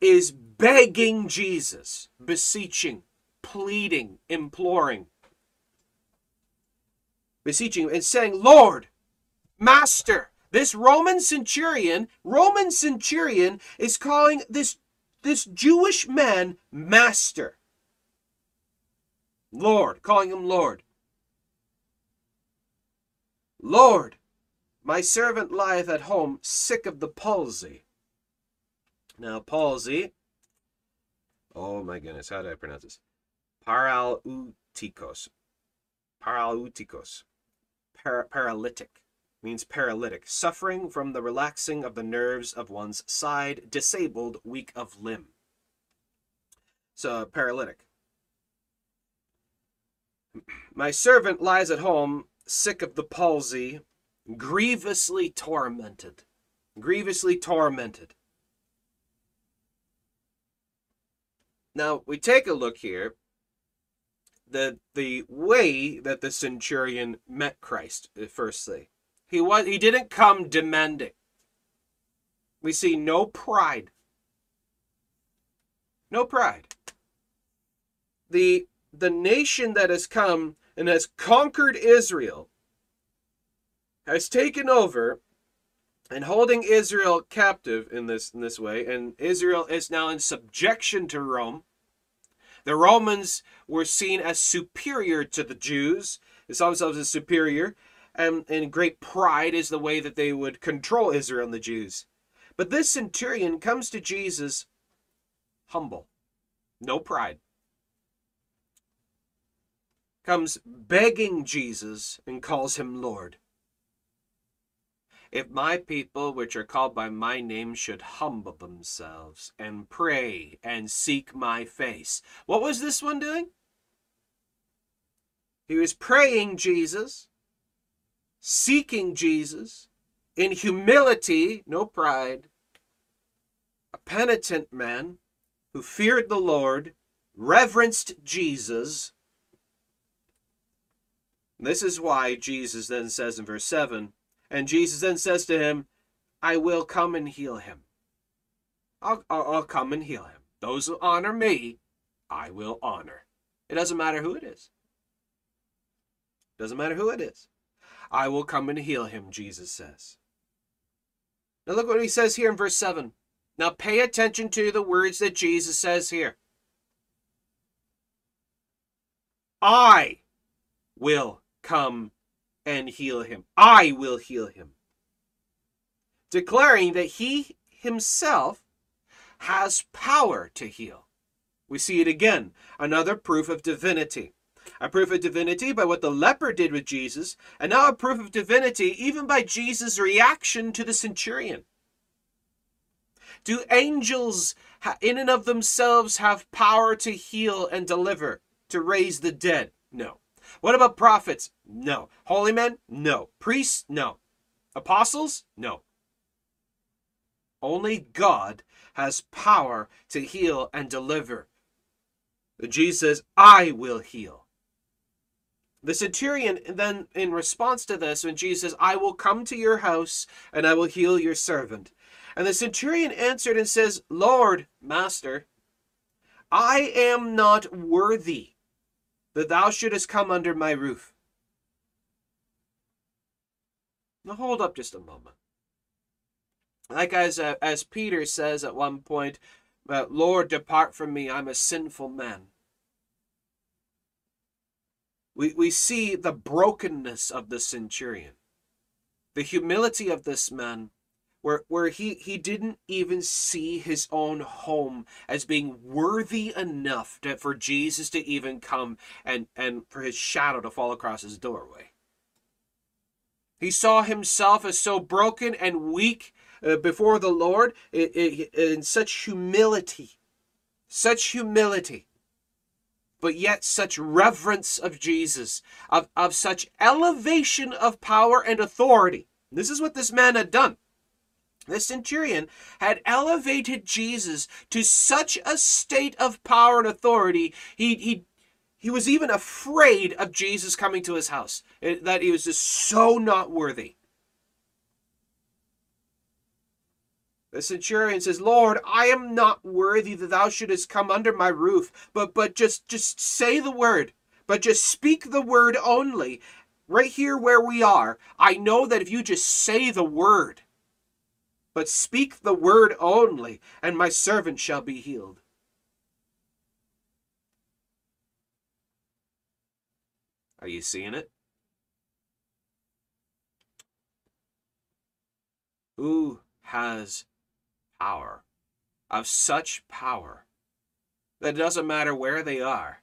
is begging Jesus, beseeching, pleading, imploring, beseeching, and saying, Lord, Master, this Roman centurion, Roman centurion is calling this, this Jewish man Master. Lord, calling him Lord. Lord, my servant lieth at home sick of the palsy. Now, palsy, oh my goodness, how do I pronounce this? Paraleutikos. Paraleutikos. Par- paralytic means paralytic, suffering from the relaxing of the nerves of one's side, disabled, weak of limb. So, paralytic. My servant lies at home sick of the palsy, grievously tormented. Grievously tormented. Now, we take a look here the the way that the centurion met Christ uh, firstly. He was he didn't come demanding. We see no pride. No pride. The the nation that has come and has conquered Israel has taken over and holding Israel captive in this in this way, and Israel is now in subjection to Rome. The Romans were seen as superior to the Jews. They saw themselves as superior, and, and great pride is the way that they would control Israel and the Jews. But this centurion comes to Jesus humble, no pride. Comes begging Jesus and calls him Lord. If my people, which are called by my name, should humble themselves and pray and seek my face. What was this one doing? He was praying Jesus, seeking Jesus in humility, no pride, a penitent man who feared the Lord, reverenced Jesus. This is why Jesus then says in verse 7 and Jesus then says to him, I will come and heal him. I'll, I'll, I'll come and heal him. Those who honor me, I will honor. It doesn't matter who it is. Doesn't matter who it is. I will come and heal him, Jesus says. Now look what he says here in verse 7. Now pay attention to the words that Jesus says here. I will come and heal him. I will heal him. Declaring that he himself has power to heal. We see it again, another proof of divinity. A proof of divinity by what the leper did with Jesus, and now a proof of divinity even by Jesus' reaction to the centurion. Do angels, in and of themselves, have power to heal and deliver, to raise the dead? No. What about prophets? No. Holy men? No. Priests? No. Apostles? No. Only God has power to heal and deliver. Jesus says, I will heal. The centurion then, in response to this, when Jesus I will come to your house and I will heal your servant. And the centurion answered and says, Lord, Master, I am not worthy that thou shouldest come under my roof. Now hold up just a moment. Like as uh, as Peter says at one point, uh, Lord, depart from me, I'm a sinful man. We, we see the brokenness of the centurion, the humility of this man, where, where he, he didn't even see his own home as being worthy enough to, for Jesus to even come and, and for his shadow to fall across his doorway. He saw himself as so broken and weak uh, before the Lord in, in, in such humility, such humility, but yet such reverence of Jesus, of, of such elevation of power and authority. This is what this man had done. The centurion had elevated Jesus to such a state of power and authority, he, he, he was even afraid of Jesus coming to his house, it, that he was just so not worthy. The centurion says, Lord, I am not worthy that thou shouldest come under my roof, but, but just, just say the word, but just speak the word only. Right here where we are, I know that if you just say the word, but speak the word only, and my servant shall be healed. Are you seeing it? Who has power? Of such power that it doesn't matter where they are.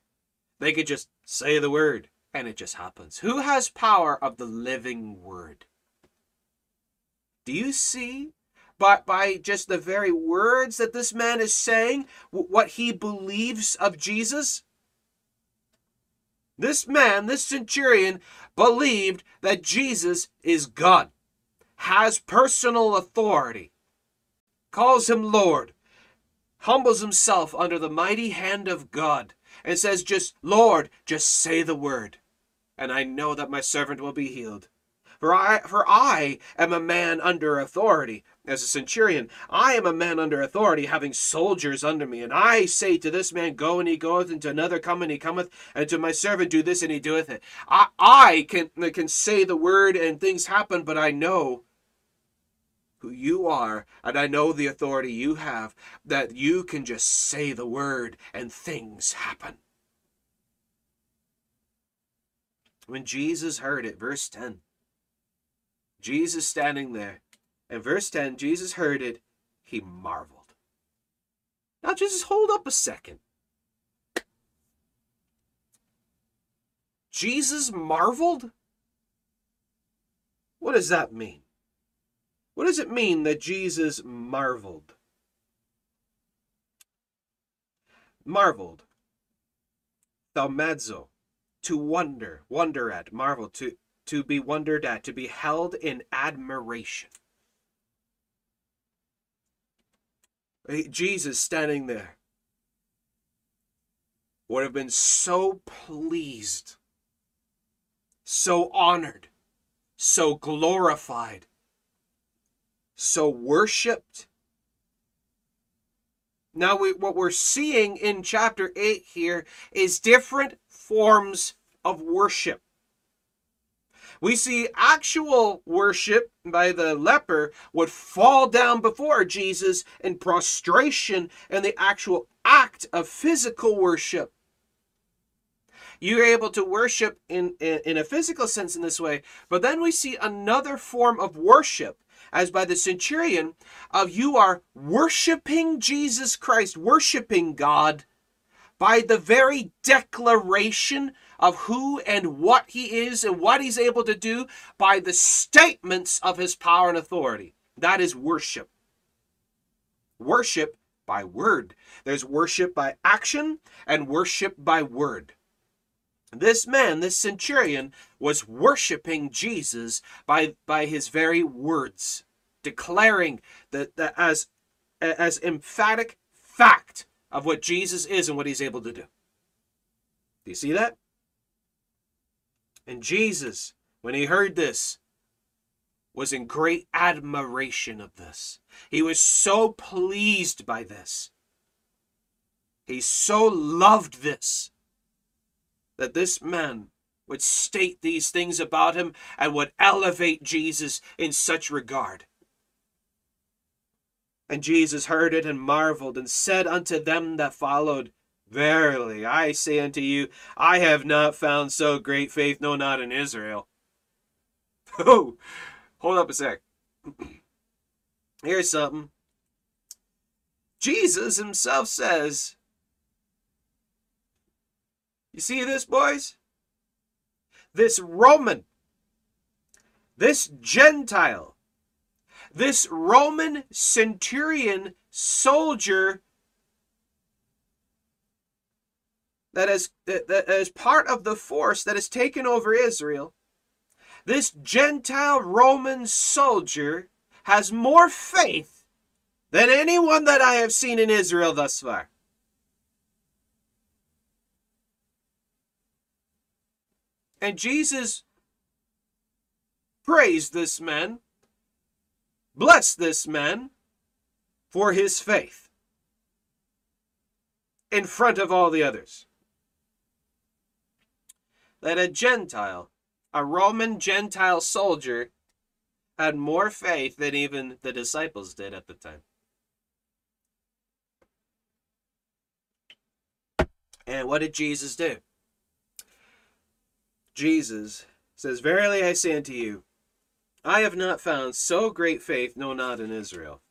They could just say the word and it just happens. Who has power of the living word? Do you see by, by just the very words that this man is saying, what he believes of Jesus? This man, this centurion, believed that Jesus is God, has personal authority, calls him Lord, humbles himself under the mighty hand of God, and says, Just, Lord, just say the word, and I know that my servant will be healed. For I, for I am a man under authority, as a centurion, I am a man under authority, having soldiers under me. And I say to this man, Go, and he goeth, and to another, Come, and he cometh, and to my servant, Do this, and he doeth it. I, I can, can say the word, and things happen, but I know who you are, and I know the authority you have, that you can just say the word, and things happen. When Jesus heard it, verse 10, Jesus standing there, in verse 10, Jesus heard it, he marveled. Now, just hold up a second. Jesus marveled? What does that mean? What does it mean that Jesus marveled? Marveled. Thaumazo. To wonder, wonder at, marvel, to, to be wondered at, to be held in admiration. Jesus standing there would have been so pleased, so honored, so glorified, so worshiped. Now, we, what we're seeing in chapter 8 here is different forms of worship. We see actual worship by the leper would fall down before Jesus in prostration and the actual act of physical worship. You're able to worship in, in, in a physical sense in this way, but then we see another form of worship as by the centurion of you are worshiping Jesus Christ, worshiping God by the very declaration of who and what he is and what he's able to do by the statements of his power and authority. That is worship. Worship by word. There's worship by action and worship by word. This man, this centurion, was worshiping Jesus by, by his very words, declaring that, that as, as emphatic fact of what Jesus is and what he's able to do. Do you see that? And Jesus, when he heard this, was in great admiration of this. He was so pleased by this. He so loved this that this man would state these things about him and would elevate Jesus in such regard. And Jesus heard it and marveled and said unto them that followed, Verily, I say unto you, I have not found so great faith, no, not in Israel. Oh, hold up a sec. Here's something. Jesus himself says, You see this, boys? This Roman, this Gentile, this Roman centurion soldier that is, that, is part of the force that has taken over Israel, this Gentile Roman soldier has more faith than anyone that I have seen in Israel thus far. And Jesus praised this man, blessed this man for his faith in front of all the others that a Gentile, a Roman Gentile soldier, had more faith than even the disciples did at the time. And what did Jesus do? Jesus says, Verily I say unto you, I have not found so great faith, no, not in Israel.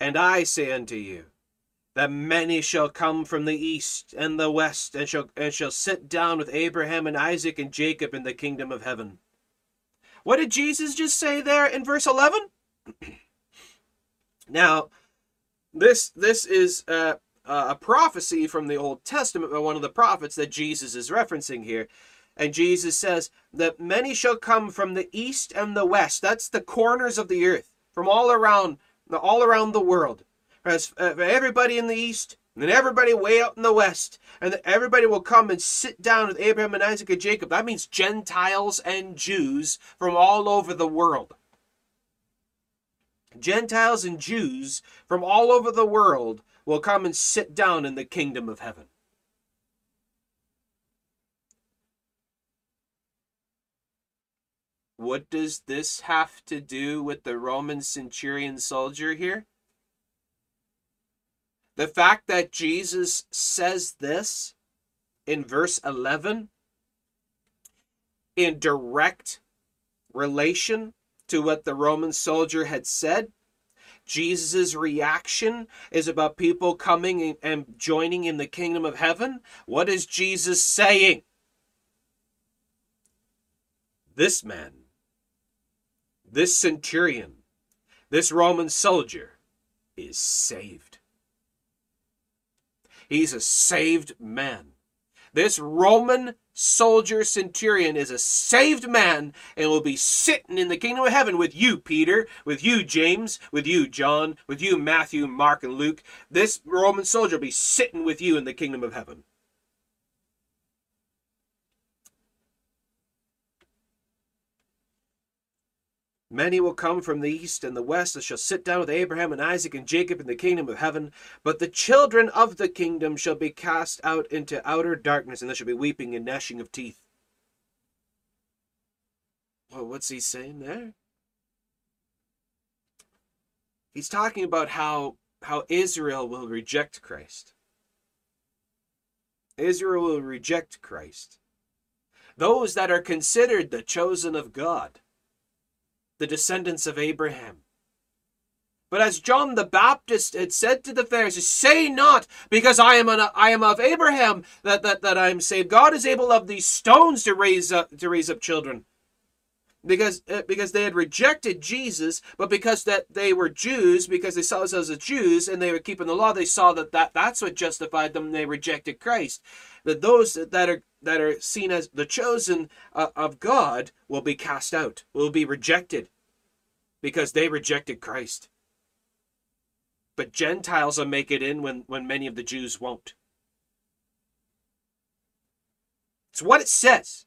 And I say unto you, that many shall come from the east and the west, and shall, and shall sit down with Abraham and Isaac and Jacob in the kingdom of heaven. What did Jesus just say there in verse 11? now, this, this is uh, a prophecy from the Old Testament by one of the prophets that Jesus is referencing here. And Jesus says that many shall come from the east and the west. That's the corners of the earth, from all around, all around the world as uh, everybody in the east and everybody way out in the west, and everybody will come and sit down with Abraham and Isaac and Jacob. That means Gentiles and Jews from all over the world. Gentiles and Jews from all over the world will come and sit down in the kingdom of heaven. What does this have to do with the Roman centurion soldier here? The fact that Jesus says this in verse 11 in direct relation to what the Roman soldier had said. Jesus' reaction is about people coming and joining in the kingdom of heaven. What is Jesus saying? This man, this centurion, this Roman soldier is saved. He's a saved man. This Roman soldier centurion is a saved man and will be sitting in the kingdom of heaven with you, Peter, with you, James, with you, John, with you, Matthew, Mark, and Luke. This Roman soldier will be sitting with you in the kingdom of heaven. Many will come from the east and the west and shall sit down with Abraham and Isaac and Jacob in the kingdom of heaven. But the children of the kingdom shall be cast out into outer darkness, and there shall be weeping and gnashing of teeth. Well, what's he saying there? He's talking about how, how Israel will reject Christ. Israel will reject Christ. Those that are considered the chosen of God the descendants of Abraham. But as John the Baptist had said to the Pharisees, say not, because I am, an, I am of Abraham, that, that, that I am saved. God is able of these stones to raise up, to raise up children. Because, uh, because they had rejected Jesus, but because that they were Jews, because they saw themselves as Jews and they were keeping the law, they saw that, that that's what justified them. They rejected Christ. That those that are that are seen as the chosen uh, of God will be cast out, will be rejected because they rejected Christ. But Gentiles will make it in when, when many of the Jews won't. It's what it says.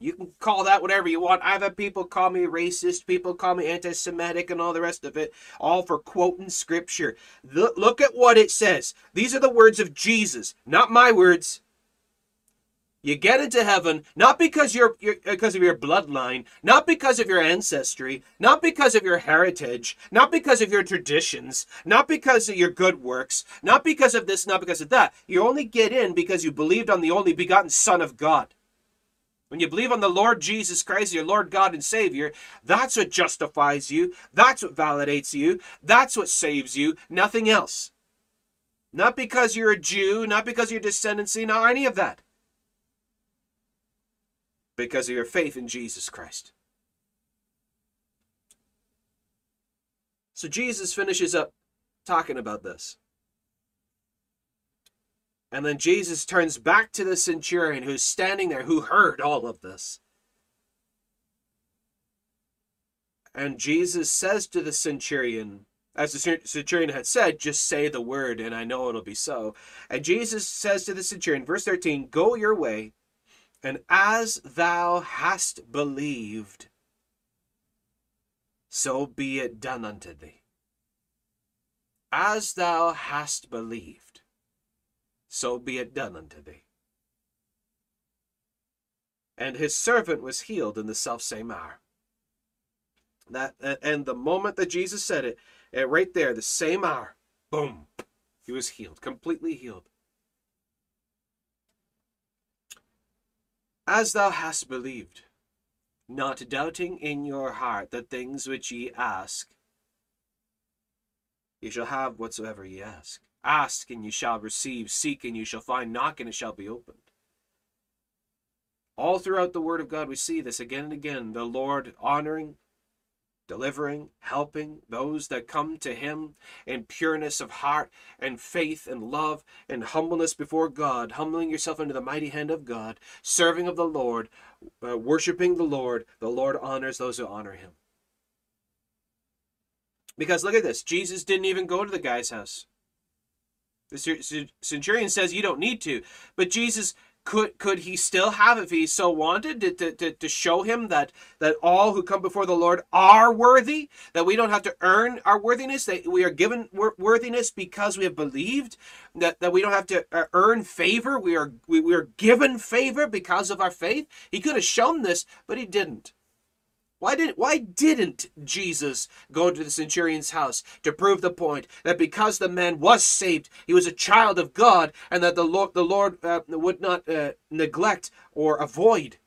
You can call that whatever you want. I've had people call me racist, people call me anti Semitic, and all the rest of it, all for quoting scripture. Look, look at what it says. These are the words of Jesus, not my words. You get into heaven not because you're, you're, because of your bloodline, not because of your ancestry, not because of your heritage, not because of your traditions, not because of your good works, not because of this, not because of that. You only get in because you believed on the only begotten Son of God. When you believe on the Lord Jesus Christ, your Lord God and Savior, that's what justifies you, that's what validates you, that's what saves you, nothing else. Not because you're a Jew, not because you're descendancy, not any of that because of your faith in Jesus Christ. So Jesus finishes up talking about this. And then Jesus turns back to the centurion who's standing there, who heard all of this. And Jesus says to the centurion, as the centurion had said, just say the word and I know it'll be so. And Jesus says to the centurion, verse 13, Go your way, and as thou hast believed, so be it done unto thee. As thou hast believed, so be it done unto thee. And his servant was healed in the selfsame hour. That and the moment that Jesus said it, right there, the same hour, boom, he was healed, completely healed. As thou hast believed, not doubting in your heart the things which ye ask, ye shall have whatsoever ye ask. Ask and ye shall receive, seek and ye shall find, knock and it shall be opened. All throughout the Word of God, we see this again and again the Lord honoring delivering, helping those that come to Him in pureness of heart and faith and love and humbleness before God, humbling yourself under the mighty hand of God, serving of the Lord, uh, worshiping the Lord. The Lord honors those who honor Him. Because look at this Jesus didn't even go to the guy's house. The centurion says you don't need to, but Jesus could could he still have if he so wanted to, to, to, show him that that all who come before the lord are worthy that we don't have to earn our worthiness that we are given worthiness because we have believed that, that we don't have to uh, earn favor. We are we, we are given favor because of our faith. He could have shown this but he didn't why didn't why didn't Jesus go to the centurion's house to prove the point that because the man was saved, he was a child of God, and that the Lord the Lord uh, would not uh, neglect or avoid,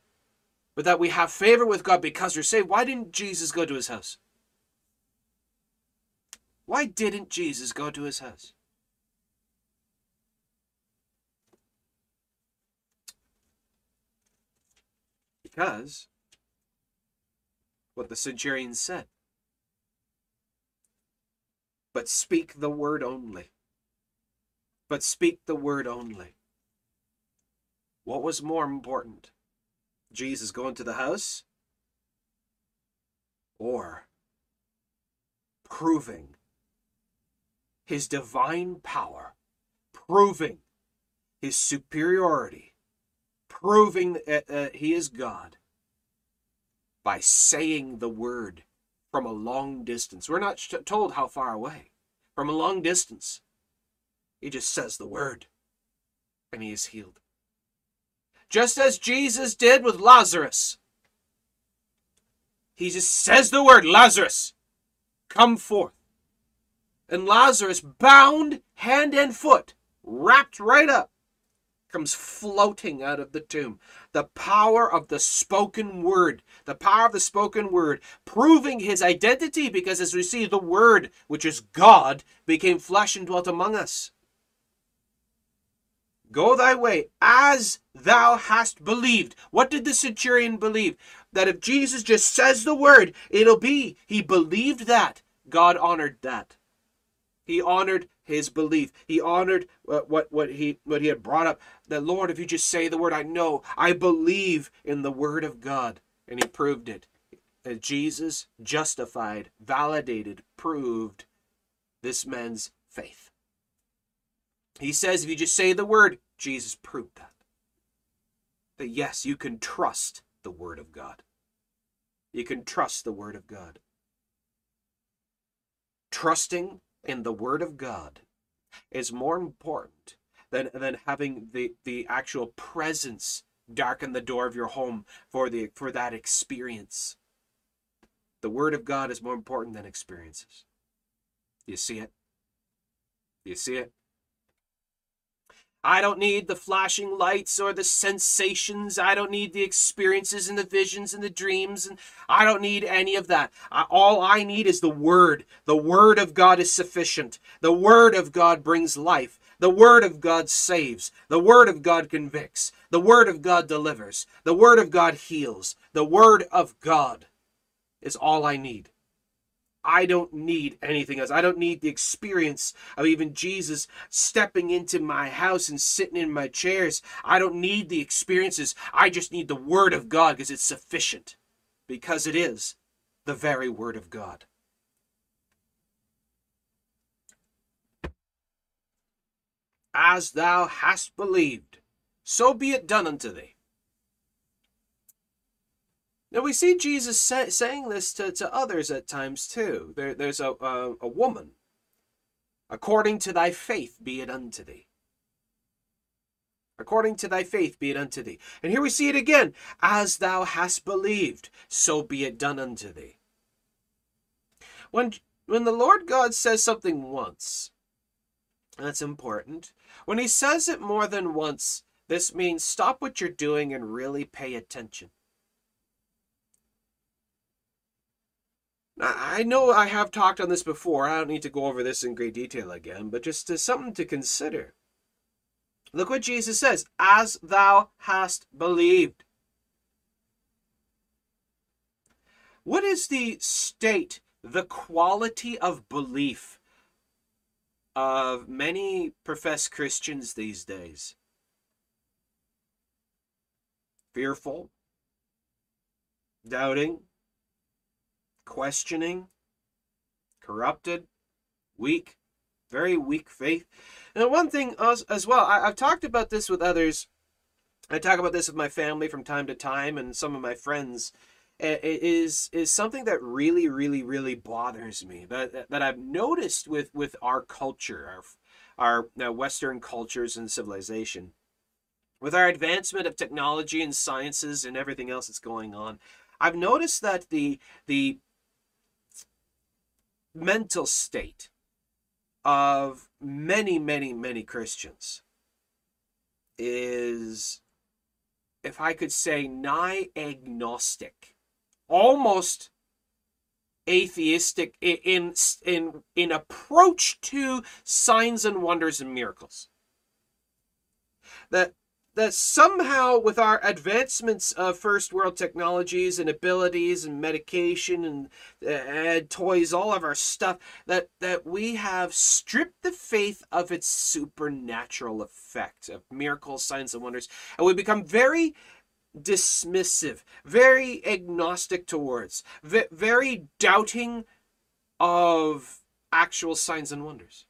but that we have favor with God because we're saved? Why didn't Jesus go to his house? Why didn't Jesus go to his house? Because what the centurion said. But speak the word only. But speak the word only. What was more important? Jesus going to the house? Or proving his divine power, proving his superiority, proving that uh, he is God, by saying the word from a long distance. We're not told how far away. From a long distance. He just says the word and he is healed. Just as Jesus did with Lazarus. He just says the word, Lazarus, come forth. And Lazarus, bound hand and foot, wrapped right up, comes floating out of the tomb. The power of the spoken word, the power of the spoken word, proving his identity because as we see, the word, which is God, became flesh and dwelt among us. Go thy way as thou hast believed. What did the centurion believe? That if Jesus just says the word, it'll be. He believed that. God honored that. He honored his belief. He honored what, what, what, he, what he had brought up. That, Lord, if you just say the word, I know, I believe in the word of God. And he proved it. And Jesus justified, validated, proved this man's faith. He says, if you just say the word, Jesus proved that. That yes, you can trust the word of God. You can trust the word of God. Trusting in the Word of God is more important than, than having the, the actual presence darken the door of your home for the for that experience. The Word of God is more important than experiences. You see it? You see it? I don't need the flashing lights or the sensations. I don't need the experiences and the visions and the dreams. And I don't need any of that. I, all I need is the Word. The Word of God is sufficient. The Word of God brings life. The Word of God saves. The Word of God convicts. The Word of God delivers. The Word of God heals. The Word of God is all I need. I don't need anything else. I don't need the experience of even Jesus stepping into my house and sitting in my chairs. I don't need the experiences. I just need the Word of God because it's sufficient. Because it is the very Word of God. As thou hast believed, so be it done unto thee. Now we see Jesus say, saying this to, to others at times too. There, there's a, a, a woman. According to thy faith be it unto thee. According to thy faith be it unto thee. And here we see it again. As thou hast believed, so be it done unto thee. When, when the Lord God says something once, that's important. When he says it more than once, this means stop what you're doing and really pay attention. I know I have talked on this before. I don't need to go over this in great detail again, but just as something to consider. Look what Jesus says as thou hast believed. What is the state, the quality of belief of many professed Christians these days? Fearful, doubting, questioning, corrupted, weak, very weak faith. And one thing as, well, I, have talked about this with others. I talk about this with my family from time to time and some of my friends. Is is something that really really really bothers me that that I've noticed with with our culture our our uh, western cultures and civilization. With our advancement of technology and sciences and everything else that's going on I've noticed that the the mental state of many many many Christians is if I could say nigh agnostic almost atheistic in in in approach to signs and wonders and miracles. That that somehow with our advancements of first world technologies and abilities and medication and uh, toys all of our stuff that that we have stripped the faith of its supernatural effect of miracles signs and wonders and we become very dismissive, very agnostic towards, very doubting of actual signs and wonders.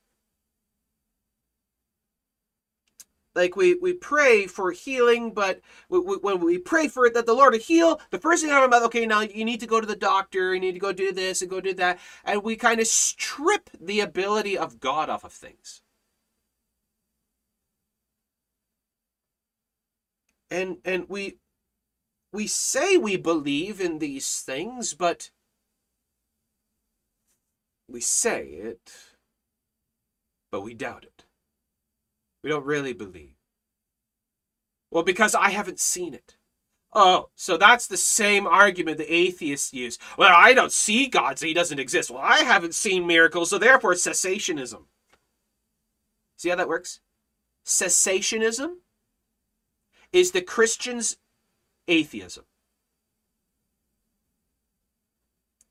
Like we, we pray for healing, but we, we, when we pray for it that the Lord will heal, the first thing I'm about, okay, now you need to go to the doctor, you need to go do this and go do that, and we kind of strip the ability of God off of things. And and we we say we believe in these things, but we say it, but we doubt it. We don't really believe. Well, because I haven't seen it. Oh, so that's the same argument the atheists use. Well, I don't see God, so he doesn't exist. Well, I haven't seen miracles, so therefore cessationism. See how that works? Cessationism is the Christian's atheism.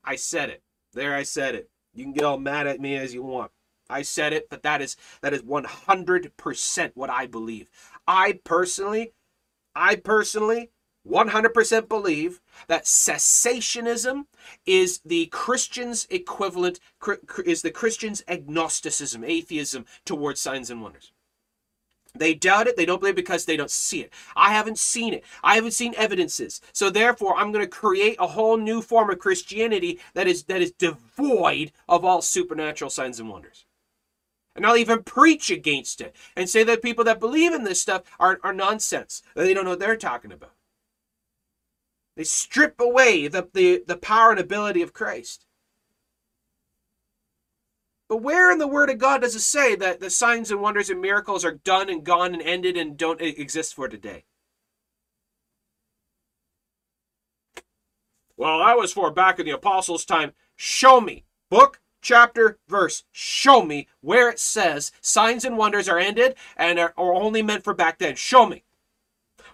I said it. There I said it. You can get all mad at me as you want. I said it, but that is that is 100% what I believe. I personally I personally 100% believe that cessationism is the Christian's equivalent is the Christian's agnosticism, atheism towards signs and wonders. They doubt it. They don't believe because they don't see it. I haven't seen it. I haven't seen evidences. So therefore, I'm going to create a whole new form of Christianity that is that is devoid of all supernatural signs and wonders. And I'll even preach against it and say that people that believe in this stuff are, are nonsense. They don't know what they're talking about. They strip away the, the, the power and ability of Christ. But where in the Word of God does it say that the signs and wonders and miracles are done and gone and ended and don't exist for today? Well, I was for back in the apostles' time. Show me. Book, chapter, verse. Show me where it says signs and wonders are ended and are, are only meant for back then. Show me.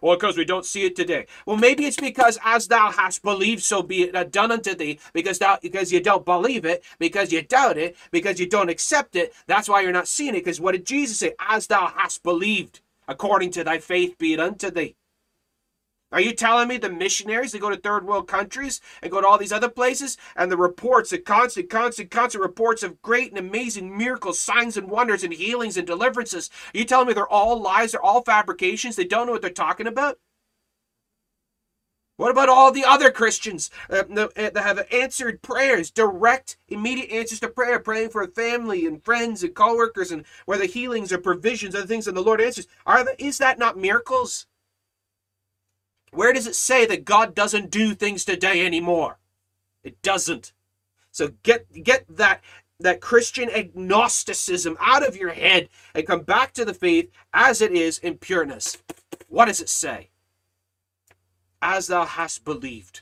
Well, because we don't see it today. Well, maybe it's because as thou hast believed, so be it done unto thee, because thou because you don't believe it, because you doubt it, because you don't accept it. That's why you're not seeing it. Because what did Jesus say? As thou hast believed, according to thy faith be it unto thee. Are you telling me the missionaries that go to third world countries and go to all these other places and the reports, the constant, constant, constant reports of great and amazing miracles, signs and wonders and healings and deliverances, are you telling me they're all lies, they're all fabrications, they don't know what they're talking about? What about all the other Christians uh, that have answered prayers, direct, immediate answers to prayer, praying for family and friends and co-workers, and where the healings or provisions, other things, and the Lord answers? Are the, is that not miracles? Where does it say that God doesn't do things today anymore? It doesn't. So get get that that Christian agnosticism out of your head and come back to the faith as it is in pureness. What does it say? As thou hast believed.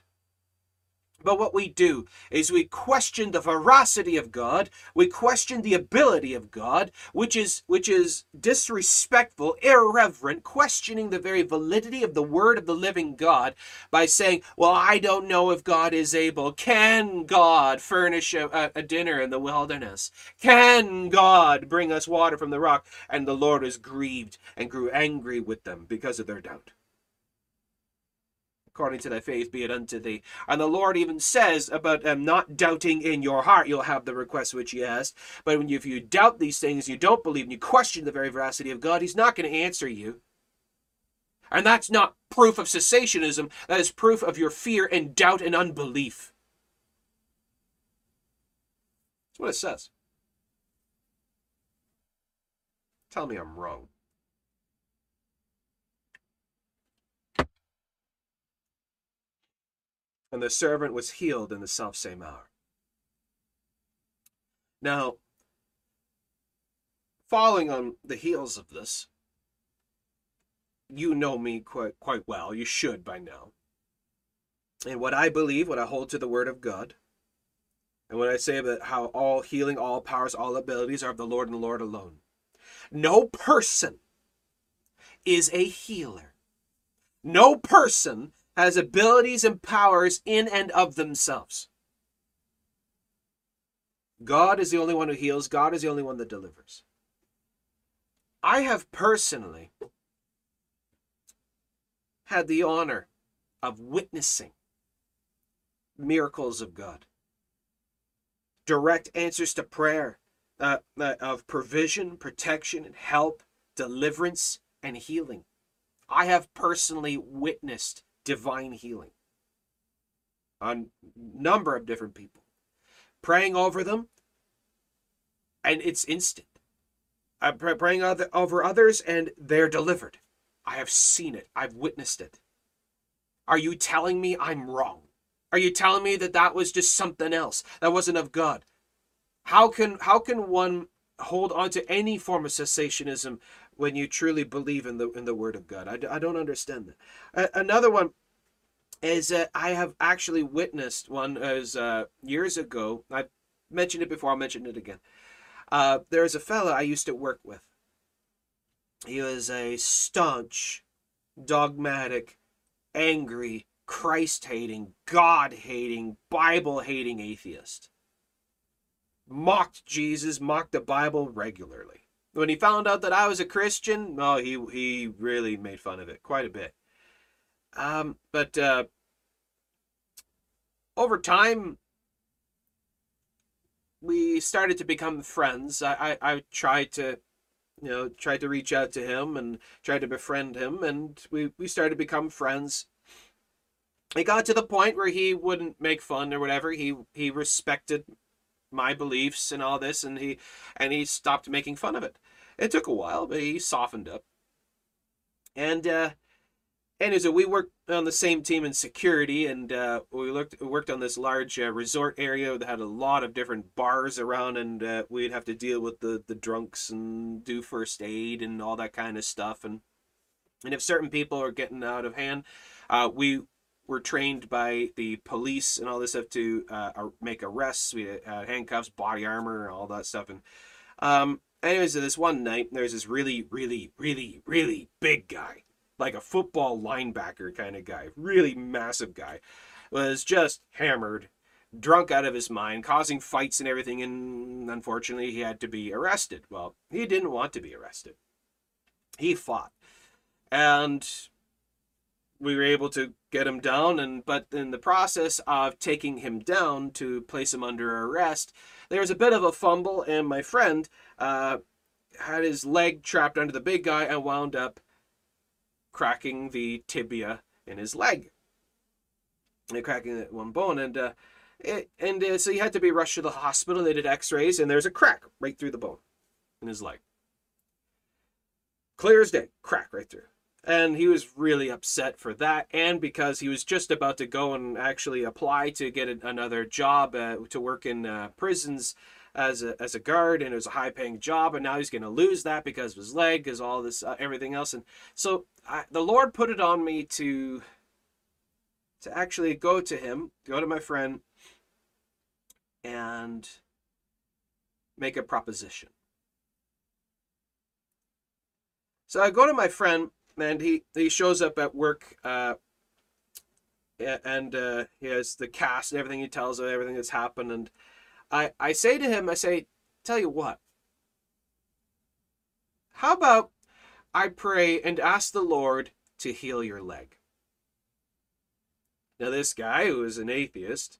But what we do is we question the veracity of God, we question the ability of God, which is which is disrespectful, irreverent, questioning the very validity of the word of the living God by saying, "Well, I don't know if God is able. Can God furnish a, a dinner in the wilderness? Can God bring us water from the rock?" And the Lord is grieved and grew angry with them because of their doubt according to thy faith be it unto thee. And the Lord even says about um, not doubting in your heart, you'll have the request which you asked. But when you, if you doubt these things, you don't believe, and you question the very veracity of God, He's not going to answer you. And that's not proof of cessationism, that is proof of your fear and doubt and unbelief. That's what it says. Tell me I'm wrong. And the servant was healed in the self same hour. Now, following on the heels of this, you know me quite quite well. You should by now. And what I believe, what I hold to the word of God, and when I say that how all healing, all powers, all abilities are of the Lord and the Lord alone. No person is a healer. No person has abilities and powers in and of themselves. God is the only one who heals, God is the only one that delivers. I have personally had the honor of witnessing miracles of God, direct answers to prayer, uh, uh, of provision, protection, and help, deliverance, and healing. I have personally witnessed divine healing on number of different people, praying over them, and it's instant. Uh, I'm praying over others, and they're delivered. I have seen it. I've witnessed it. Are you telling me I'm wrong? Are you telling me that that was just something else? That wasn't of God? How can how can one hold on to any form of cessationism when you truly believe in the in the word of God? I, I don't understand that. Uh, another one is uh, I have actually witnessed one as uh, years ago. I mentioned it before. I'll mention it again. Uh, there's a fella I used to work with he was a staunch, dogmatic, angry, Christ hating, God hating, Bible hating atheist. Mocked Jesus, mocked the Bible regularly. When he found out that I was a Christian, oh, he he really made fun of it quite a bit. Um, but uh, over time, we started to become friends. I, I, I tried to you know, tried to reach out to him and tried to befriend him, and we, we started to become friends. It got to the point where he wouldn't make fun or whatever. He he respected my beliefs and all this, and he and he stopped making fun of it. It took a while, but he softened up. And uh, Anyways, so we worked on the same team in security, and uh, we looked worked on this large uh, resort area that had a lot of different bars around, and uh, we'd have to deal with the the drunks and do first aid and all that kind of stuff. And and if certain people are getting out of hand, uh, we were trained by the police and all this stuff to uh, make arrests. We had uh, handcuffs, body armor, and all that stuff. And um, anyways, this one night, there's this really, really, really, really big guy like a football linebacker kind of guy, really massive guy, was just hammered, drunk out of his mind, causing fights and everything, and unfortunately he had to be arrested. Well, he didn't want to be arrested. He fought. And we were able to get him down and but in the process of taking him down to place him under arrest there was a bit of a fumble and my friend uh, had his leg trapped under the big guy and wound up cracking the tibia in his leg. And cracking that one bone, and uh, it, and uh, so he had to be rushed to the hospital. They did X-rays, and there's a crack right through the bone in his leg. Clear as day, crack right through. And he was really upset for that, and because he was just about to go and actually apply to get another job uh, to work in uh, prisons as a, as a guard. And it was a high paying job and now he's going to lose that because of his leg because all this uh, everything else. And so I, the lord put it on me to to actually go to him go to my friend and make a proposition. So i go to my friend and he he shows up at work uh and uh, he has the cast and everything he tells of everything that's happened and I, I say to him, I say, tell you what, how about I pray and ask the Lord to heal your leg? Now, this guy who is an atheist,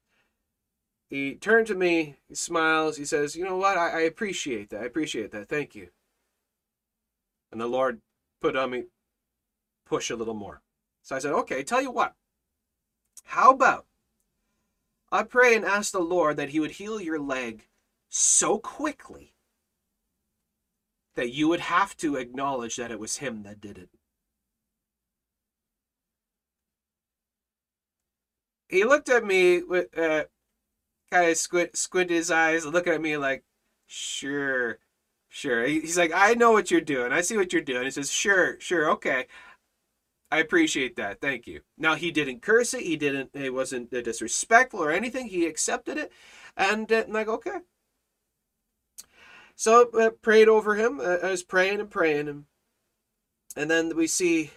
he turned to me, he smiles, he says, You know what? I, I appreciate that. I appreciate that. Thank you. And the Lord put on me, push a little more. So I said, okay, tell you what. How about I pray and ask the Lord that He would heal your leg so quickly that you would have to acknowledge that it was Him that did it. He looked at me with uh, kind of squint, squinted his eyes, looking at me like, sure, sure. He's like, I know what you're doing. I see what you're doing. He says, sure, sure, okay. I appreciate that. Thank you. Now he didn't curse it. He didn't. It wasn't disrespectful or anything. He accepted it, and, uh, and like okay. So uh, prayed over him. Uh, I was praying and praying and then we see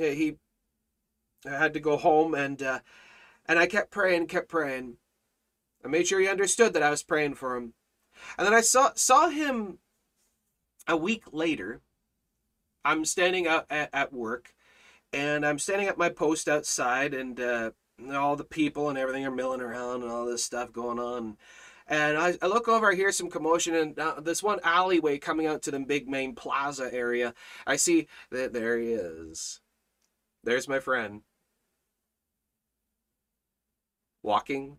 uh, he had to go home, and uh, and I kept praying, kept praying. I made sure he understood that I was praying for him, and then I saw saw him a week later I'm standing out at, at work, and I'm standing at my post outside, and uh, all the people and everything are milling around and all this stuff going on. And I, I look over, I hear some commotion, and uh, this one alleyway coming out to the big main plaza area. I see that there he is. There's my friend. Walking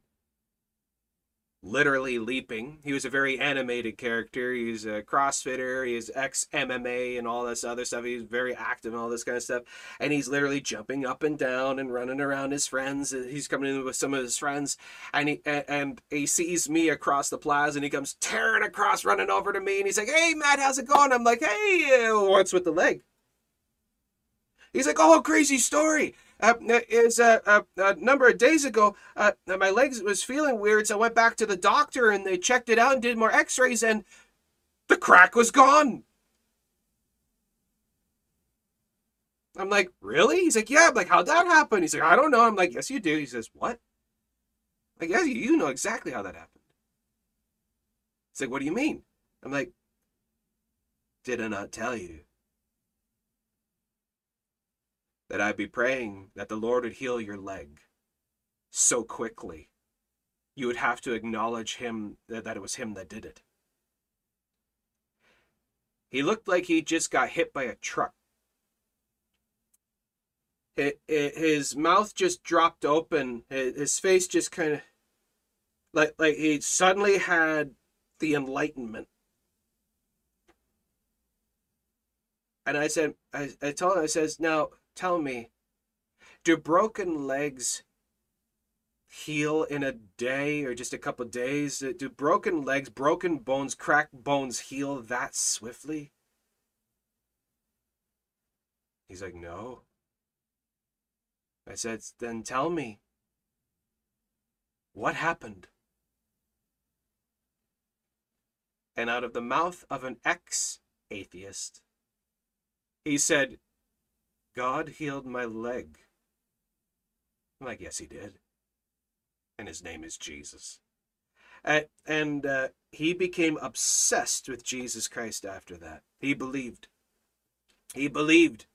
literally leaping. He was a very animated character. He's a CrossFitter. He's ex MMA and all this other stuff. He's very active and all this kind of stuff. And he's literally jumping up and down and running around his friends. He's coming in with some of his friends, and he and he sees me across the plaza, and he comes tearing across, running over to me, and he's like, "Hey, Matt, how's it going?" I'm like, "Hey, uh, what's with the leg?" He's like, "Oh, crazy story." Uh, is uh, uh, a number of days ago, uh, my legs was feeling weird, so I went back to the doctor and they checked it out and did more X-rays, and the crack was gone. I'm like, really? He's like, yeah. I'm like, how'd that happen? He's like, I don't know. I'm like, yes, you do. He says, what? I'm like, yeah, you know exactly how that happened. He's like, what do you mean? I'm like, did I not tell you? That I'd be praying that the Lord would heal your leg so quickly. You would have to acknowledge him that, that it was him that did it. He looked like he just got hit by a truck. His mouth just dropped open. His face just kind of like like he suddenly had the enlightenment. And I said, I, I told him, I says, now Tell me, do broken legs heal in a day or just a couple days? Do broken legs, broken bones, cracked bones heal that swiftly? He's like, No. I said, Then tell me, what happened? And out of the mouth of an ex atheist, he said, God healed my leg. I'm like, yes, he did. And his name is Jesus. Uh, and uh, he became obsessed with Jesus Christ after that. He believed. He believed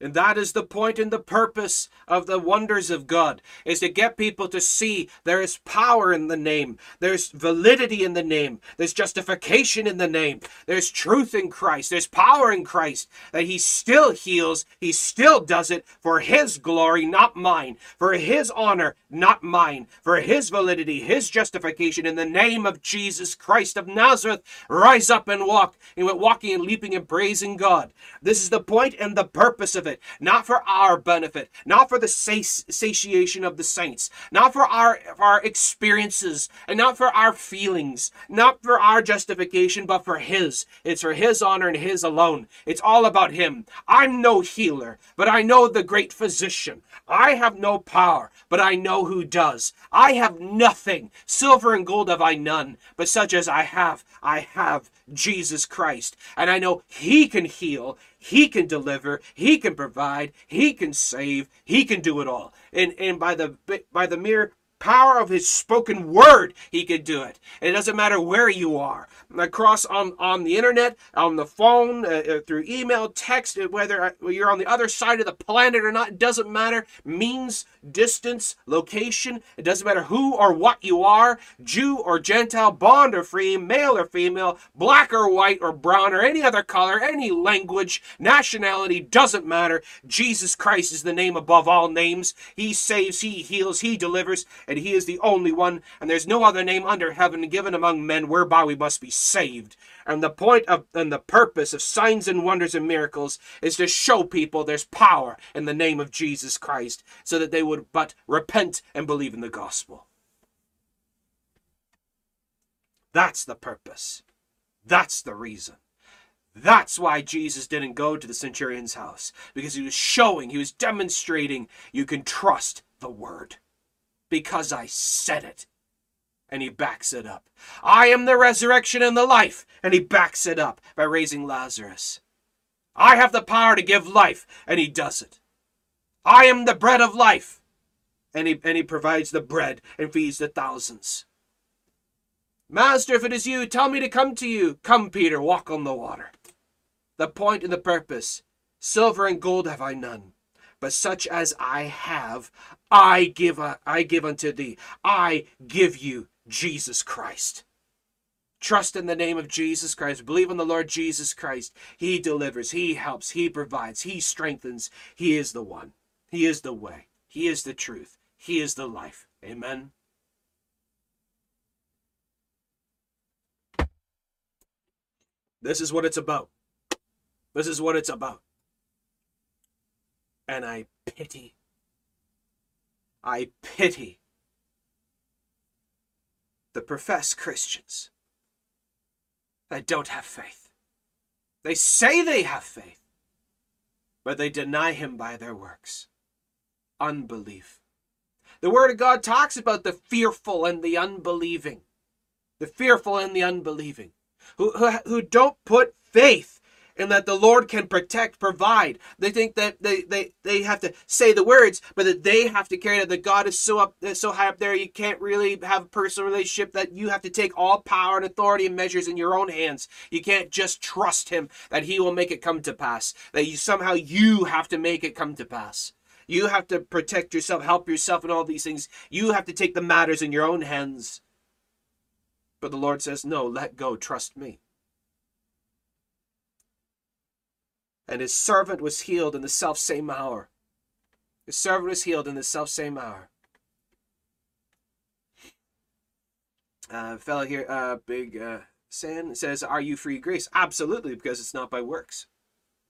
and that is the point and the purpose of the wonders of God, is to get people to see there is power in the name. There's validity in the name. There's justification in the name. There's truth in Christ. There's power in Christ. That He still heals. He still does it for His glory, not mine. For His honor, not mine. For His validity, His justification in the name of Jesus Christ of Nazareth. Rise up and walk. And went walking and leaping and praising God. This is the point and the purpose of it, not for our benefit, not for the satiation of the saints, not for our, for our experiences, and not for our feelings, not for our justification, but for His. It's for His honor and His alone. It's all about Him. I'm no healer, but I know the great physician. I have no power, but I know who does. I have nothing. Silver and gold have I none, but such as I have, I have Jesus Christ. And I know He can heal, He can deliver, He can provide, He can save, He can do it all. And and by the by the mere power of his spoken word, he could do it. It doesn't matter where you are. Across on, on the internet, on the phone, uh, uh through email, text, uh, whether uh, you're on the other side of the planet or not, it doesn't matter. Means, distance, location, it doesn't matter who or what you are, Jew or Gentile, bond or free, male or female, black or white or brown or any other color, any language, nationality, doesn't matter. Jesus Christ is the name above all names. He saves, He heals, He delivers, and He is the only one, and there's no other name under heaven given among men whereby we must be saved. And the point of and the purpose of signs and wonders and miracles is to show people there's power in the name of Jesus Christ, so that they would but repent and believe in the gospel. That's the purpose. That's the reason. That's why Jesus didn't go to the centurion's house, because he was showing, he was demonstrating you can trust the word. Because I said it. And he backs it up. I am the resurrection and the life. And he backs it up by raising Lazarus. I have the power to give life. And he does it. I am the bread of life. And he, and he provides the bread and feeds the thousands. Master, if it is you, tell me to come to you. Come, Peter, walk on the water the point and the purpose. Silver and gold have I none, but such as I have, I give, I give unto thee. I give you Jesus Christ. Trust in the name of Jesus Christ. Believe in the Lord Jesus Christ. He delivers, He helps, He provides, He strengthens. He is the one. He is the way. He is the truth. He is the life. Amen. This is what it's about. This is what it's about. And I pity, I pity the professed Christians that don't have faith. They say they have faith, but they deny Him by their works. Unbelief. The Word of God talks about the fearful and the unbelieving. The fearful and the unbelieving. Who, who, who don't put faith and that the Lord can protect, provide. They think that they, they, they have to say the words, but that they have to carry it. That God is so up, so high up there, you can't really have a personal relationship. That you have to take all power and authority and measures in your own hands. You can't just trust Him that He will make it come to pass. That you somehow you have to make it come to pass. You have to protect yourself, help yourself, and all these things. You have to take the matters in your own hands. But the Lord says, No, let go, trust me. And his servant was healed in the self same hour. His servant was healed in the self same hour. Uh, fellow here, uh, big uh, San says, "Are you free grace?" Absolutely, because it's not by works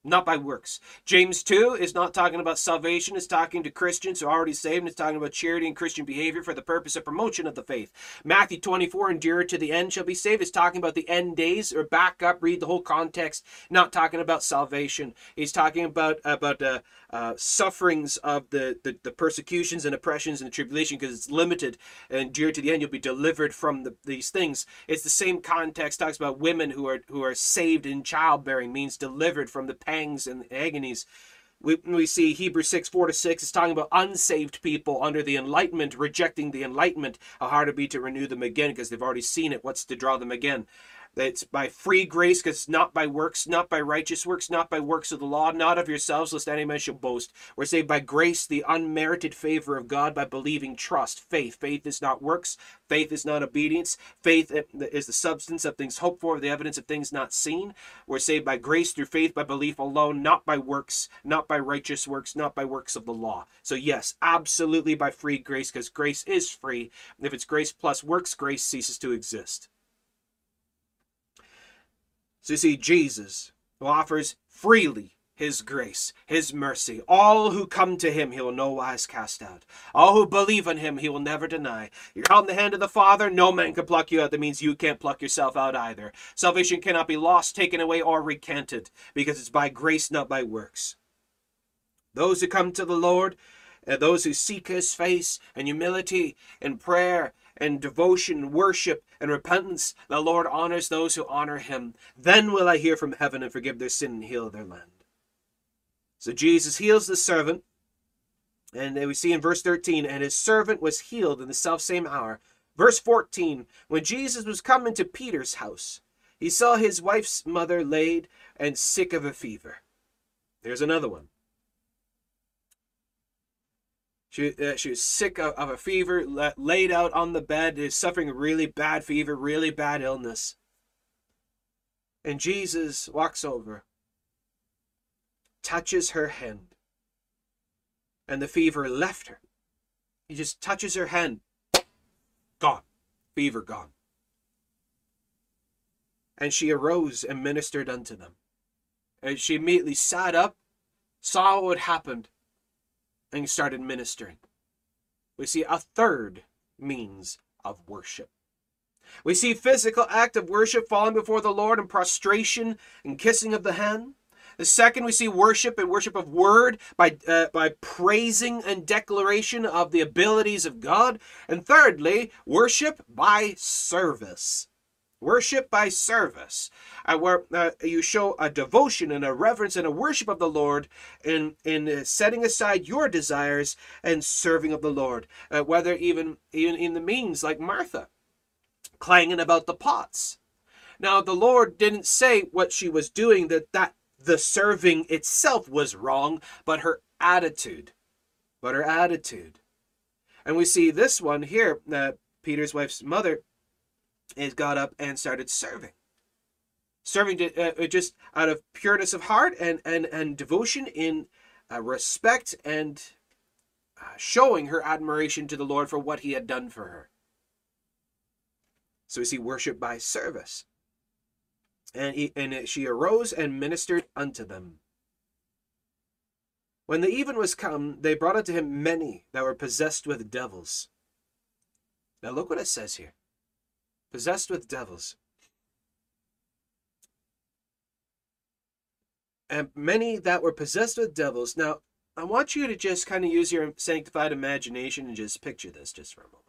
not by works. James 2 is not talking about salvation, it's talking to Christians who are already saved, it's talking about charity and Christian behavior for the purpose of promotion of the faith. Matthew 24, endure to the end shall be saved, is talking about the end days, or back up, read the whole context, not talking about salvation. He's talking about, about uh, uh, sufferings of the, the, the, persecutions and oppressions and the tribulation because it's limited and dear to the end you'll be delivered from the, these things it's the same context talks about women who are who are saved in childbearing means delivered from the pangs and agonies we, we see Hebrews 6, 4 to 6 is talking about unsaved people under the enlightenment, rejecting the enlightenment, how hard it be to renew them again because they've already seen it. What's to draw them again? It's by free grace, because it's not by works, not by righteous works, not by works of the law, not of yourselves, lest any man should boast. We're saved by grace, the unmerited favor of God, by believing trust, faith. Faith is not works, faith is not obedience. Faith eh, is the substance of things hoped for, the evidence of things not seen. We're saved by grace through faith, by belief alone, not by works, not by righteous works, not by works of the law. So, yes, absolutely by free grace, because grace is free. If it's grace plus works, grace ceases to exist. So you see, Jesus, who offers freely his grace, his mercy. All who come to him, he will no wise cast out. All who believe in him, he will never deny. You're held in the hand of the Father, no man can pluck you out. That means you can't pluck yourself out either. Salvation cannot be lost, taken away, or recanted, because it's by grace, not by works. Those who come to the Lord, and those who seek his face and humility and prayer and devotion, worship, and repentance, the Lord honors those who honor him. Then will I hear from heaven and forgive their sin and heal their land. So Jesus heals the servant, And we see in verse 13, and his servant was healed in the self same hour. Verse 14, when Jesus was come into Peter's house, he saw his wife's mother laid and sick of a fever. There's another one. She, uh, she was sick of, of a fever, la- laid out on the bed, is suffering a really bad fever, really bad illness. And Jesus walks over, touches her hand, and the fever left her. He just touches her hand. Gone. Fever gone. And she arose and ministered unto them. And she immediately sat up, saw what happened, and started ministering. We see a third means of worship. We see physical act of worship falling before the Lord in prostration and kissing of the hand. The second, we see worship and worship of word by, uh, by praising and declaration of the abilities of God. And thirdly, worship by service. Worship by service, uh, where uh, you show a devotion and a reverence and a worship of the Lord in in uh, setting aside your desires and serving of the Lord. Uh, whether even even in the means like Martha, clanging about the pots. Now the Lord didn't say what she was doing that that the serving itself was wrong, but her attitude, but her attitude. And we see this one here, uh, Peter's wife's mother is got up and started serving. Serving to, uh, just out of pureness of heart and, and, and devotion in uh, respect and uh, showing her admiration to the Lord for what he had done for her. So we see worship by service. And, he, and she arose and ministered unto them. When the even was come, they brought unto him many that were possessed with devils. Now look what it says here possessed with devils. And many that were possessed with devils. Now, I want you to just kind of use your sanctified imagination and just picture this just for a moment.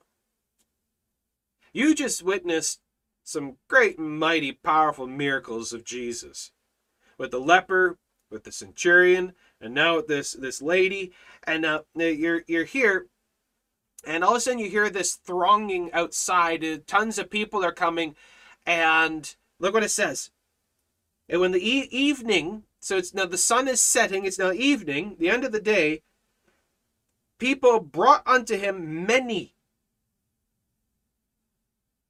You just witnessed some great, mighty, powerful miracles of Jesus with the leper, with the centurion, and now with this this lady. And now you're you're here and all of a sudden you hear this thronging outside. Uh, tons of people are coming. And look what it says. And when the e- evening so it's now the sun is setting. It's now evening the end of the day. People brought unto him many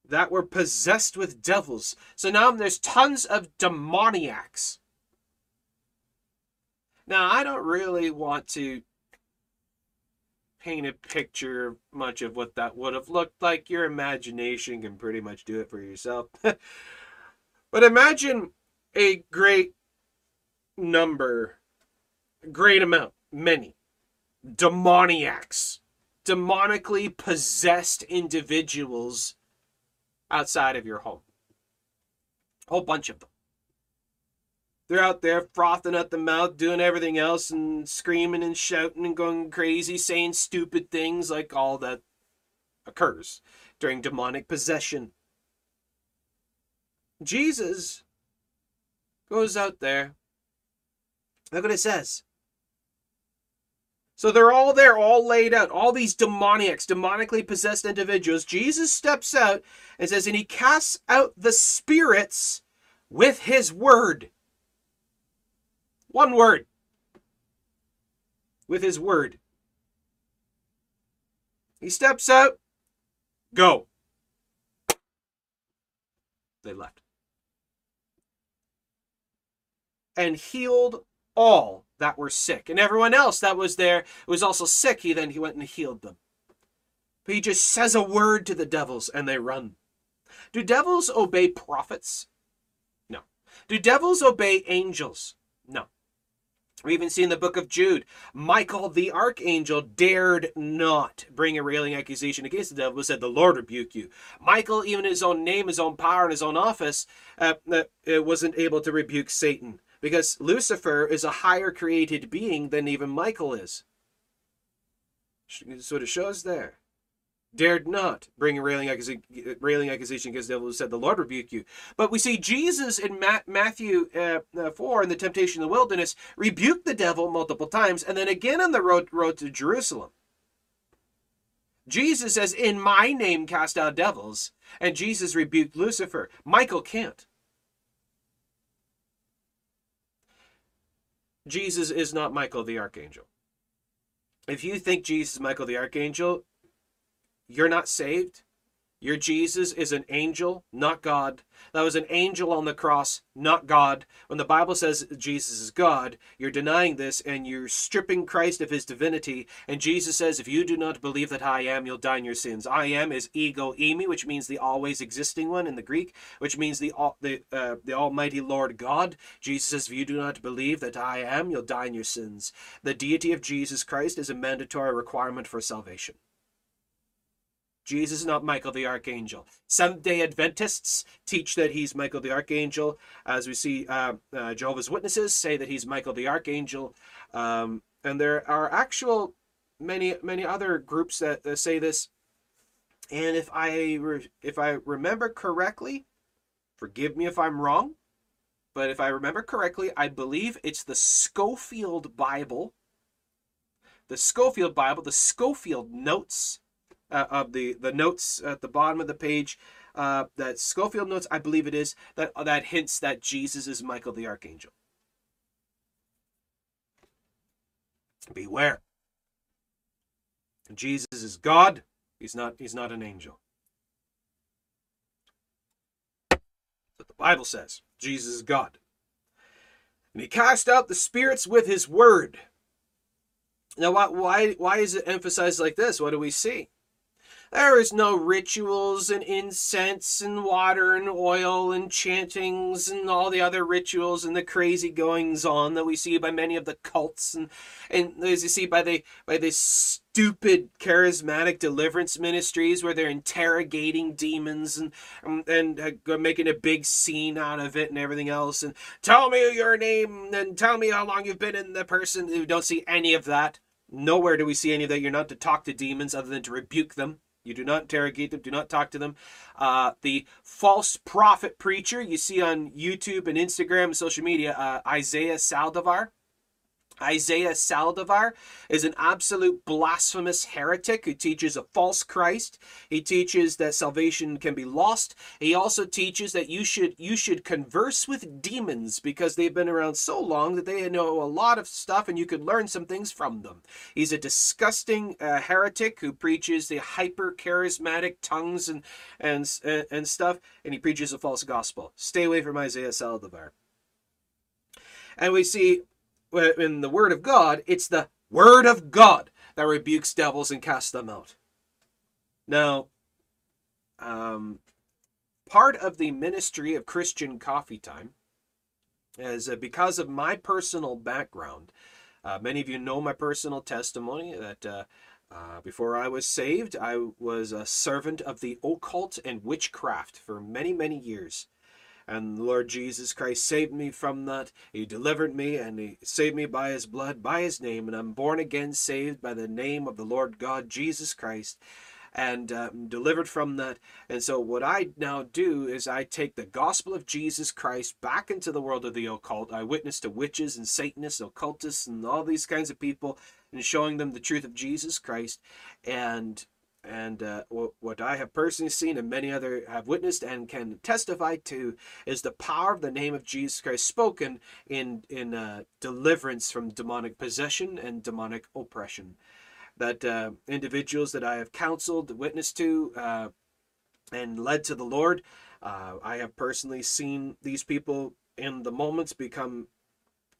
that were possessed with devils. So now there's tons of demoniacs. Now i don't really want to paint a picture much of what that would have looked like. Your imagination can pretty much do it for yourself. but imagine a great number, great amount, many demoniacs, demonically possessed individuals outside of your home. A whole bunch of them. They're out there frothing at the mouth, doing everything else, and screaming and shouting and going crazy, saying stupid things like all that occurs during demonic possession. Jesus goes out there. Look what it says. So they're all there, all laid out, all these demoniacs, demonically possessed individuals. Jesus steps out and says, and he casts out the spirits with his word. One word. With his word. He steps out. Go. They left. And healed all that were sick. And everyone else that was there was also sick. He then he went and healed them. But he just says a word to the devils and they run. Do devils obey prophets? No. Do devils obey angels? No. We even see in the book of Jude, Michael the archangel dared not bring a railing accusation against the devil, but said, The Lord rebuke you. Michael, even his own name, his own power, and his own office, uh, uh, wasn't able to rebuke Satan because Lucifer is a higher created being than even Michael is. So it shows there. Dared not bring a railing accusation, railing accusation against the devil who said, The Lord rebuke you. But we see Jesus in Ma- Matthew uh, uh, 4 in the temptation in the wilderness rebuked the devil multiple times and then again on the road, road to Jerusalem. Jesus says, In my name cast out devils. And Jesus rebuked Lucifer. Michael can't. Jesus is not Michael the archangel. If you think Jesus is Michael the archangel, you're not saved. Your Jesus is an angel, not God. That was an angel on the cross, not God. When the Bible says Jesus is God, you're denying this and you're stripping Christ of his divinity. And Jesus says, if you do not believe that I am, you'll die in your sins. I am is ego eimi, which means the always existing one in the Greek, which means the the uh, the Almighty Lord God. Jesus says, if you do not believe that I am, you'll die in your sins. The deity of Jesus Christ is a mandatory requirement for salvation. Jesus is not Michael the Archangel. Seventh day Adventists teach that he's Michael the Archangel, as we see uh, uh, Jehovah's Witnesses say that he's Michael the Archangel. Um, and there are actual many, many other groups that, that say this. And if I, re- if I remember correctly, forgive me if I'm wrong, but if I remember correctly, I believe it's the Scofield Bible. The Scofield Bible, the Scofield Notes uh, of the the notes at the bottom of the page uh, that Scofield notes, I believe it is that that hints that Jesus is Michael the archangel. Beware. Jesus is God. He's not. He's not an angel. But the Bible says Jesus is God. And he cast out the spirits with his word. Now, why, why, why is it emphasized like this? What do we see? There is no rituals and incense and water and oil and chantings and all the other rituals and the crazy goings on that we see by many of the cults and and as you see by the by the stupid charismatic deliverance ministries where they're interrogating demons and and, and uh, making a big scene out of it and everything else and tell me your name and tell me how long you've been in the person. We don't see any of that. Nowhere do we see any of that. You're not to talk to demons other than to rebuke them. You do not interrogate them. Do not talk to them. Uh, the false prophet preacher you see on YouTube and Instagram and social media, uh, Isaiah Saldivar. Isaiah Saldivar is an absolute blasphemous heretic who teaches a false Christ. He teaches that salvation can be lost. He also teaches that you should you should converse with demons because they've been around so long that they know a lot of stuff and you could learn some things from them. He's a disgusting uh, heretic who preaches the hyper charismatic tongues and and and stuff and he preaches a false gospel. Stay away from Isaiah Saldivar. And we see in the Word of God, it's the Word of God that rebukes devils and casts them out. Now, um, part of the ministry of Christian Coffee Time is uh, because of my personal background. Uh, many of you know my personal testimony that uh, uh, before I was saved, I was a servant of the occult and witchcraft for many, many years. And the Lord Jesus Christ saved me from that. He delivered me and He saved me by His blood, by His name. And I'm born again, saved by the name of the Lord God Jesus Christ and um, delivered from that. And so, what I now do is I take the gospel of Jesus Christ back into the world of the occult. I witness to witches and Satanists, occultists, and all these kinds of people, and showing them the truth of Jesus Christ. And and uh, what I have personally seen and many other have witnessed and can testify to is the power of the name of Jesus Christ spoken in in uh, deliverance from demonic possession and demonic oppression. That uh, individuals that I have counseled, witnessed to, uh, and led to the Lord, uh, I have personally seen these people in the moments become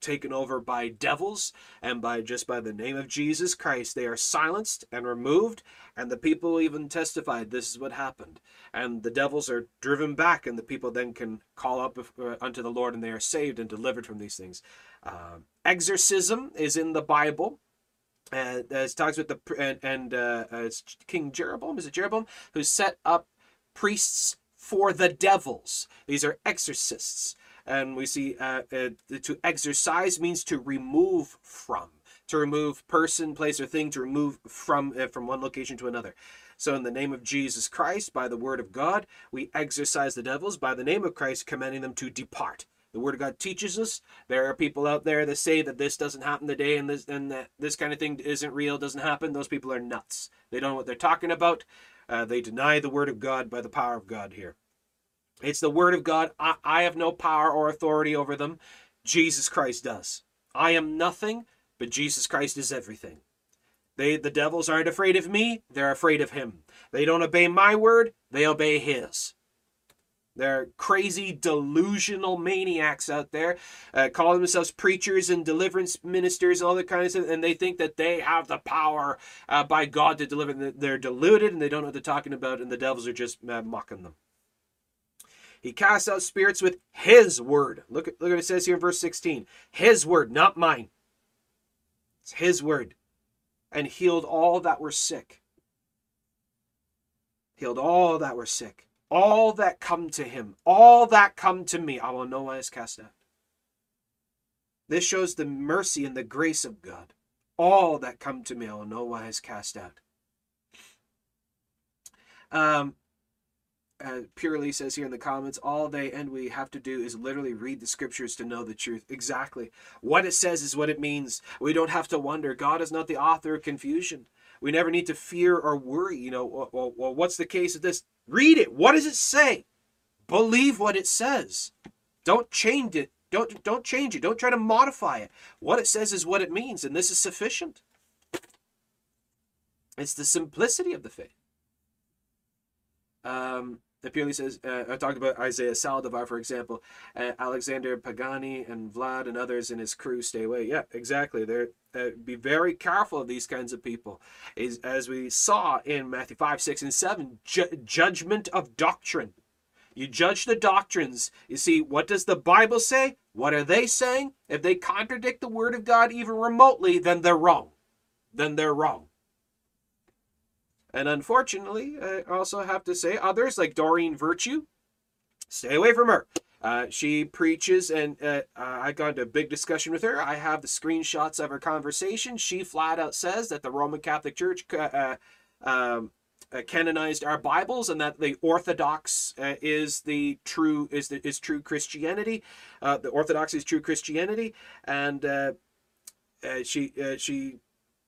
taken over by devils and by just by the name of Jesus Christ. They are silenced and removed, and the people even testified this is what happened. And the devils are driven back, and the people then can call up uh, unto the Lord, and they are saved and delivered from these things. Uh, exorcism is in the Bible. Uh, it talks with the and, and uh, it's King Jeroboam. Is it Jeroboam who set up priests for the devils? These are exorcists and we see uh, uh, to exorcise means to remove from to remove person, place, or thing, to remove from uh, from one location to another. So, in the name of Jesus Christ, by the word of God, we exorcise the devils. By the name of Christ, commanding them to depart. The Word of God teaches us. There are people out there that say that this doesn't happen today and this and that this kind of thing isn't real, doesn't happen. Those people are nuts. They don't know what they're talking about. Uh, they deny the Word of God by the power of God here. It's the Word of God. I, I have no power or authority over them. Jesus Christ does. I am nothing, but Jesus Christ is everything. They, the devils aren't afraid of me, they're afraid of him. They don't obey my word, they obey his. There are crazy, delusional maniacs out there, uh, calling themselves preachers and deliverance ministers and all that kind of stuff, and they think that they have the power uh, by God to deliver. They're deluded and they don't know what they're talking about, and the devils are just uh, mocking them. He casts out spirits with his word. Look at, look at what it says here in verse 16. His word, not mine. It's his word. And healed all that were sick. Healed all that were sick all that come to him, all that come to me, I will no wise cast out. This shows the mercy and the grace of God. All that come to me, I will no wise cast out. Um, uh, Purely says here in the comments, all they and we have to do is literally read the scriptures to know the truth. Exactly. What it says is what it means. We don't have to wonder. God is not the author of confusion. We never need to fear or worry. You know, well, well what's the case of this? Read it. What does it say? Believe what it says. Don't change it. Don't don't change it. Don't try to modify it. What it says is what it means, and this is sufficient. It's the simplicity of the faith. Um, it purely says, uh, I talked about Isaiah Saldivar, for example, uh, Alexander Pagani and Vlad and others in his crew stay away. Yeah, exactly. They're, uh, be very careful of these kinds of people. Is As we saw in Matthew 5, 6, and 7, ju- judgment of doctrine. You judge the doctrines. You see, what does the Bible say? What are they saying? If they contradict the Word of God even remotely, then they're wrong. Then they're wrong. And unfortunately, I also have to say, others like Doreen Virtue, stay away from her. Uh, she preaches, and uh, I got into a big discussion with her. I have the screenshots of her conversation. She flat out says that the Roman Catholic Church uh, um, uh, canonized our Bibles, and that the Orthodox uh, is the true is the is true Christianity. Uh, the Orthodox is true Christianity, and she she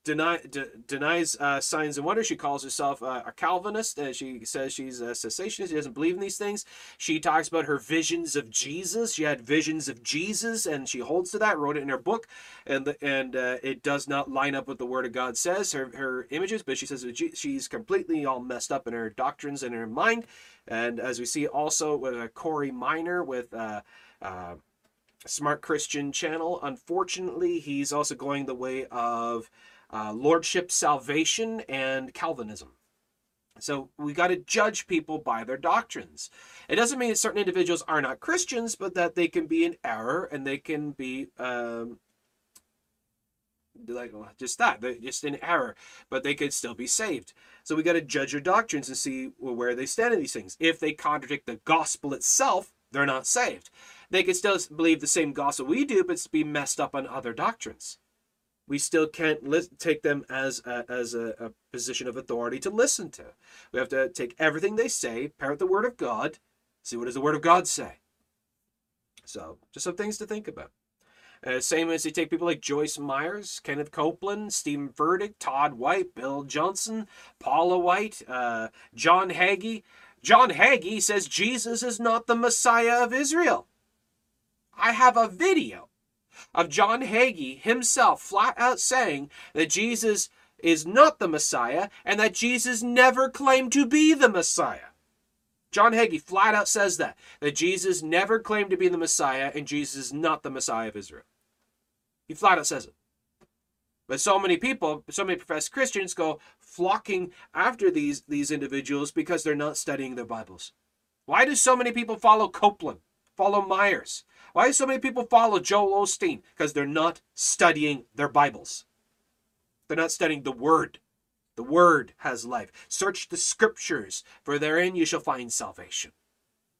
deny, de, denies uh, signs and wonders. She calls herself uh, a Calvinist. Uh, she says she's a cessationist. She doesn't believe in these things. She talks about her visions of Jesus. She had visions of Jesus, and she holds to that. Wrote it in her book, and the, and uh, it does not line up with the Word of God says. Her her images, but she says she's completely all messed up in her doctrines and her mind. And as we see also with uh, Corey Miner with. Uh, Smart Christian channel. Unfortunately, he's also going the way of uh, lordship salvation and Calvinism. So we got to judge people by their doctrines. It doesn't mean that certain individuals are not Christians, but that they can be in error and they can be um, like just that, they're just in error, but they could still be saved. So we got to judge their doctrines and see where they stand in these things. If they contradict the gospel itself, they're not saved. They could still believe the same gospel we do, but be messed up on other doctrines we still can't li- take them as a, as a, a, position of authority to listen to. We have to take everything they say, parrot the word of God, see what does the word of God say. So, just some things to think about. Uh, same as you take people like Joyce Myers, Kenneth Copeland, Stephen Furtick, Todd White, Bill Johnson, Paula White, uh, John Hagee. John Hagee says Jesus is not the Messiah of Israel. I have a video of John Hagee himself flat out saying that Jesus is not the Messiah and that Jesus never claimed to be the Messiah. John Hagee flat out says that, that Jesus never claimed to be the Messiah and Jesus is not the Messiah of Israel. He flat out says it. But so many people, so many professed Christians go flocking after these, these individuals because they're not studying their Bibles. Why do so many people follow Copeland, follow Myers, why do so many people follow Joel Osteen? Because they're not studying their Bibles. They're not studying the Word. The Word has life. Search the Scriptures, for therein you shall find salvation.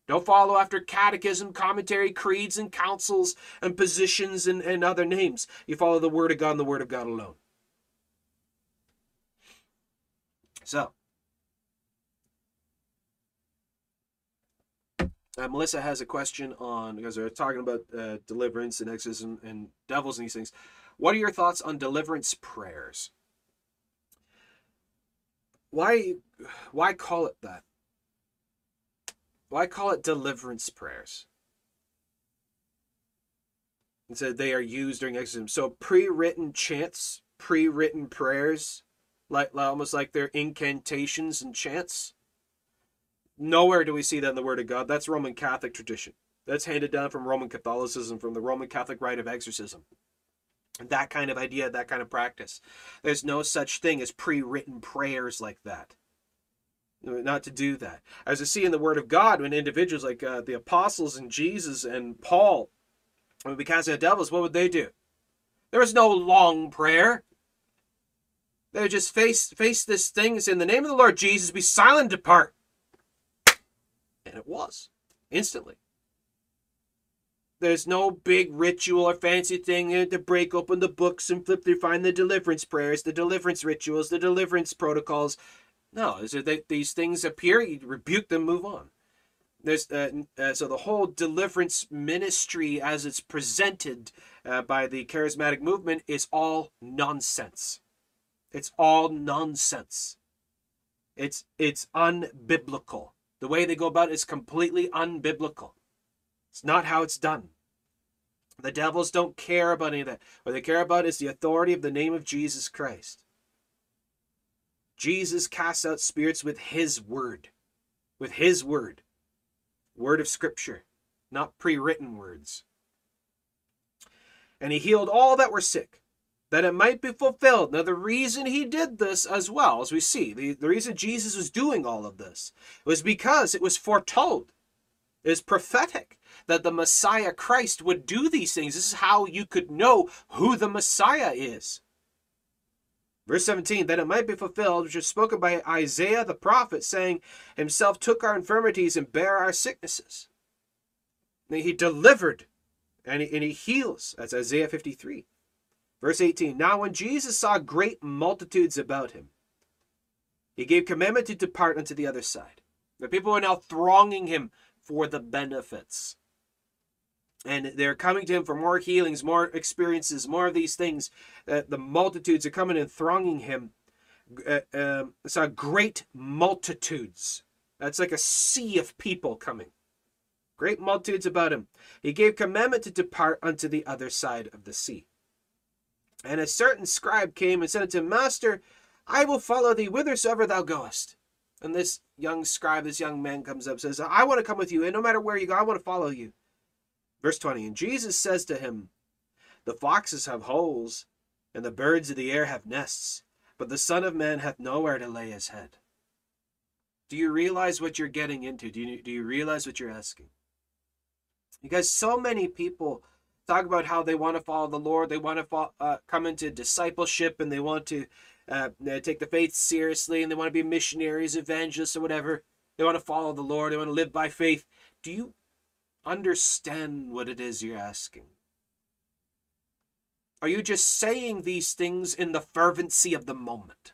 Don't follow after catechism, commentary, creeds, and councils, and positions and, and other names. You follow the Word of God and the Word of God alone. So, uh, Melissa has a question on because they're talking about uh, deliverance and exorcism and devils and these things. What are your thoughts on deliverance prayers? Why, why call it that? Why call it deliverance prayers? And so they are used during exorcism. So pre-written chants, pre-written prayers, like almost like they're incantations and chants. Nowhere do we see that in the Word of God. That's Roman Catholic tradition. That's handed down from Roman Catholicism, from the Roman Catholic rite of exorcism. That kind of idea, that kind of practice. There's no such thing as pre written prayers like that. Not to do that. As we see in the Word of God, when individuals like uh, the apostles and Jesus and Paul would be casting out devils, what would they do? There was no long prayer. They would just face face this thing and say, In the name of the Lord Jesus, be silent, depart. And it was instantly. There's no big ritual or fancy thing to break open the books and flip through, find the deliverance prayers, the deliverance rituals, the deliverance protocols. No, these things appear, you rebuke them, move on. There's uh, uh, so the whole deliverance ministry, as it's presented uh, by the charismatic movement, is all nonsense. It's all nonsense. It's it's unbiblical. The way they go about it is completely unbiblical. It's not how it's done. The devils don't care about any of that. What they care about is the authority of the name of Jesus Christ. Jesus casts out spirits with his word. With his word. Word of Scripture, not pre written words. And he healed all that were sick, that it might be fulfilled. Now, the reason he did this as well, as we see, the, the reason Jesus was doing all of this was because it was foretold, it was prophetic that the Messiah Christ would do these things. This is how you could know who the Messiah is. Verse 17, that it might be fulfilled, which is spoken by Isaiah the prophet, saying, Himself took our infirmities and bare our sicknesses. And he delivered and he, and he heals. That's Isaiah 53. Verse 18, Now when Jesus saw great multitudes about him, he gave commandment to depart unto the other side. The people are now thronging him for the benefits and they're coming to him for more healings, more experiences, more of these things. Uh, the multitudes are coming and thronging him. Uh, uh, saw great multitudes. That's like a sea of people coming. Great multitudes about him. He gave commandment to depart unto the other side of the sea. And a certain scribe came and said unto him, Master, I will follow thee whithersoever thou goest. And this young scribe, this young man comes up, says, I want to come with you, and no matter where you go, I want to follow you. Verse 20 And Jesus says to him, The foxes have holes, and the birds of the air have nests, but the Son of Man hath nowhere to lay his head. Do you realize what you're getting into? Do you, do you realize what you're asking? Because so many people talk about how they want to follow the Lord, they want to follow, uh, come into discipleship, and they want to uh, take the faith seriously, and they want to be missionaries, evangelists, or whatever. They want to follow the Lord, they want to live by faith. Do you understand what it is you're asking? Are you just saying these things in the fervency of the moment?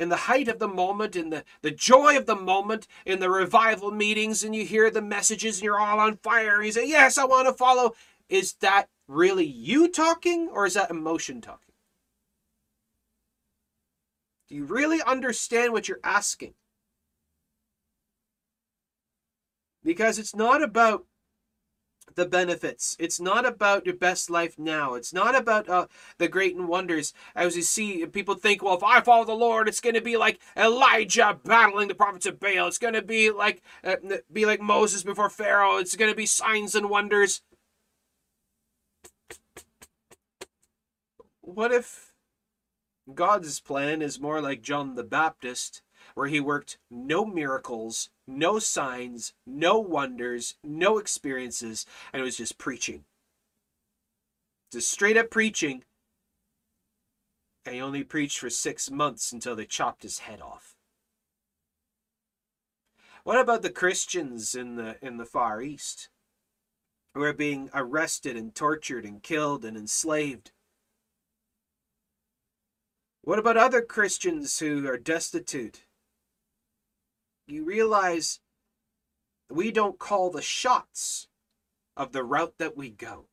In the height of the moment, in the, the joy of the moment, in the revival meetings, and you hear the messages and you're all on fire, and you say, Yes, I want to follow. Is that really you talking, or is that emotion talking? Do you really understand what you're asking? because it's not about the benefits. It's not about your best life now. It's not about uh, the great and wonders. As you see, people think, well, if I follow the Lord, it's going to be like Elijah battling the prophets of Baal. It's going to be like uh, be like Moses before Pharaoh. It's going to be signs and wonders. What if God's plan is more like John the Baptist, where he worked no miracles, no signs, no wonders, no experiences, and it was just preaching. Just straight up preaching. And he only preached for six months until they chopped his head off. What about the Christians in the in the Far East who are being arrested and tortured and killed and enslaved? What about other Christians who are destitute? You realize we don't call the shots of the route that we go.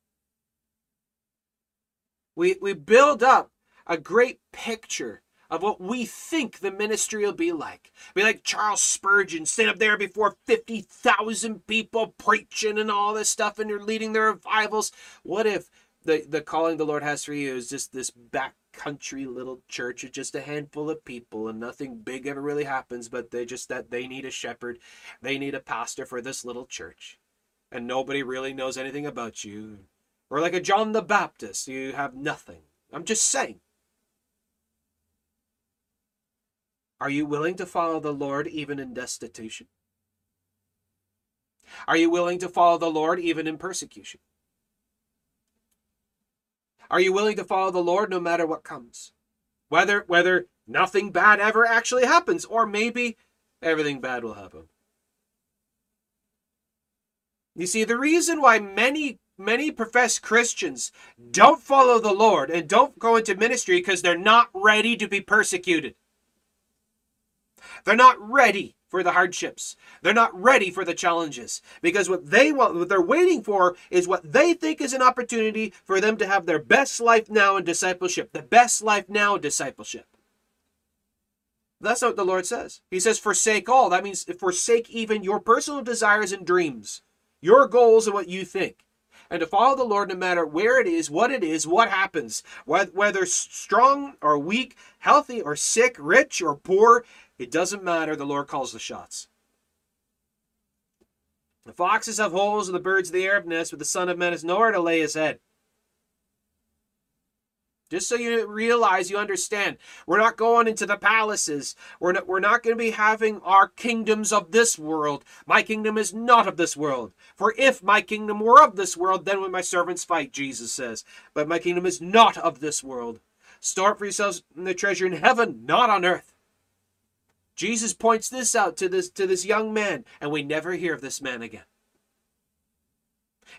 We, we build up a great picture of what we think the ministry will be like. Be like Charles Spurgeon, stand up there before 50,000 people preaching and all this stuff, and you're leading the revivals. What if the, the calling the Lord has for you is just this backcountry little church with just a handful of people and nothing big ever really happens, but they just that they need a shepherd, they need a pastor for this little church, and nobody really knows anything about you. Or like a John the Baptist, you have nothing. I'm just saying. Are you willing to follow the Lord even in destitution? Are you willing to follow the Lord even in persecution? Are you willing to follow the Lord no matter what comes? Whether whether nothing bad ever actually happens or maybe everything bad will happen. You see the reason why many many professed Christians don't follow the Lord and don't go into ministry because they're not ready to be persecuted. They're not ready for the hardships. They're not ready for the challenges because what they want, what they're waiting for is what they think is an opportunity for them to have their best life now in discipleship. The best life now in discipleship. That's not what the Lord says. He says, forsake all. That means forsake even your personal desires and dreams, your goals and what you think. And to follow the Lord no matter where it is, what it is, what happens, whether strong or weak, healthy or sick, rich or poor, it doesn't matter. The Lord calls the shots. The foxes have holes and the birds of the air have nests, but the Son of Man has nowhere to lay his head. Just so you realize, you understand, we're not going into the palaces. We're not, we're not going to be having our kingdoms of this world. My kingdom is not of this world. For if my kingdom were of this world, then would my servants fight, Jesus says. But my kingdom is not of this world. Store up for yourselves the treasure in heaven, not on earth. Jesus points this out to this to this young man, and we never hear of this man again.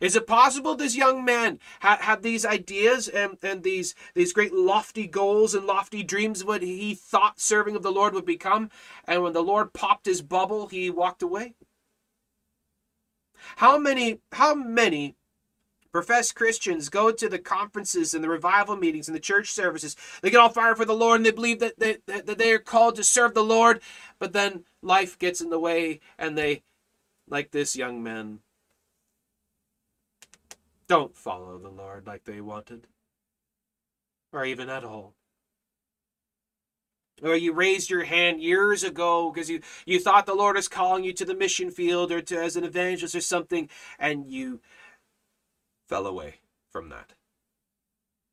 Is it possible this young man had, had these ideas and, and these, these great lofty goals and lofty dreams what he thought serving of the Lord would become, and when the Lord popped his bubble, he walked away? How many, how many professed Christians go to the conferences and the revival meetings and the church services. They get all fired for the Lord and they believe that they, that they are called to serve the Lord, but then life gets in the way and they, like this young man, don't follow the Lord like they wanted, or even at all. Or you raised your hand years ago because you, you thought the Lord was calling you to the mission field or to as an evangelist or something, and you fell away from that.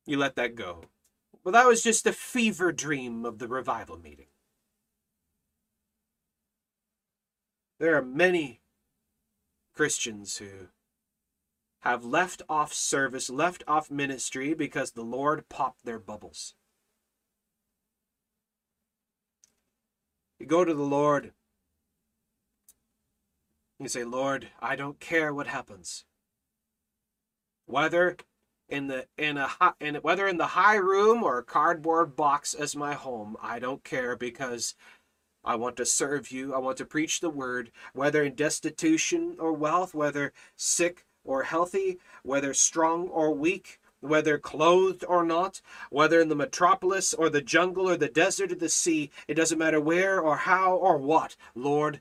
You let that go. Well, that was just a fever dream of the revival meeting. There are many Christians who have left off service, left off ministry because the Lord popped their bubbles. You go to the Lord, you say, Lord, I don't care what happens whether in the in a in whether in the high room or a cardboard box as my home i don't care because i want to serve you i want to preach the word whether in destitution or wealth whether sick or healthy whether strong or weak whether clothed or not whether in the metropolis or the jungle or the desert or the sea it doesn't matter where or how or what lord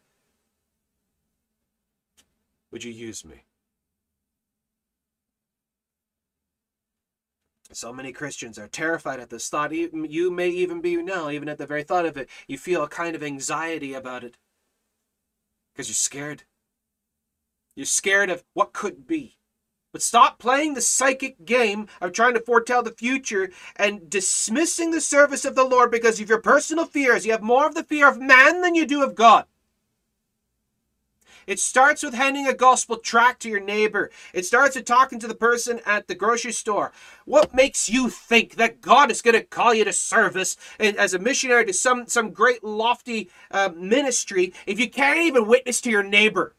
would you use me So many Christians are terrified at this thought. You may even be now, even at the very thought of it. You feel a kind of anxiety about it because you're scared. You're scared of what could be. But stop playing the psychic game of trying to foretell the future and dismissing the service of the Lord because of your personal fears. You have more of the fear of man than you do of God. It starts with handing a gospel tract to your neighbor. It starts with talking to the person at the grocery store. What makes you think that God is going to call you to service and as a missionary to some some great lofty uh, ministry if you can't even witness to your neighbor?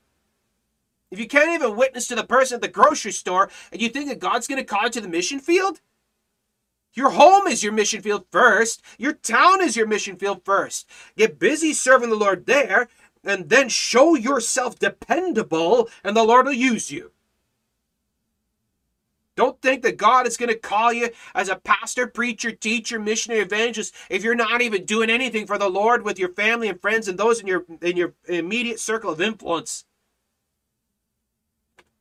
If you can't even witness to the person at the grocery store and you think that God's going to call you to the mission field? Your home is your mission field first. Your town is your mission field first. Get busy serving the Lord there and then show yourself dependable and the Lord will use you. Don't think that God is going to call you as a pastor, preacher, teacher, missionary, evangelist if you're not even doing anything for the Lord with your family and friends and those in your in your immediate circle of influence.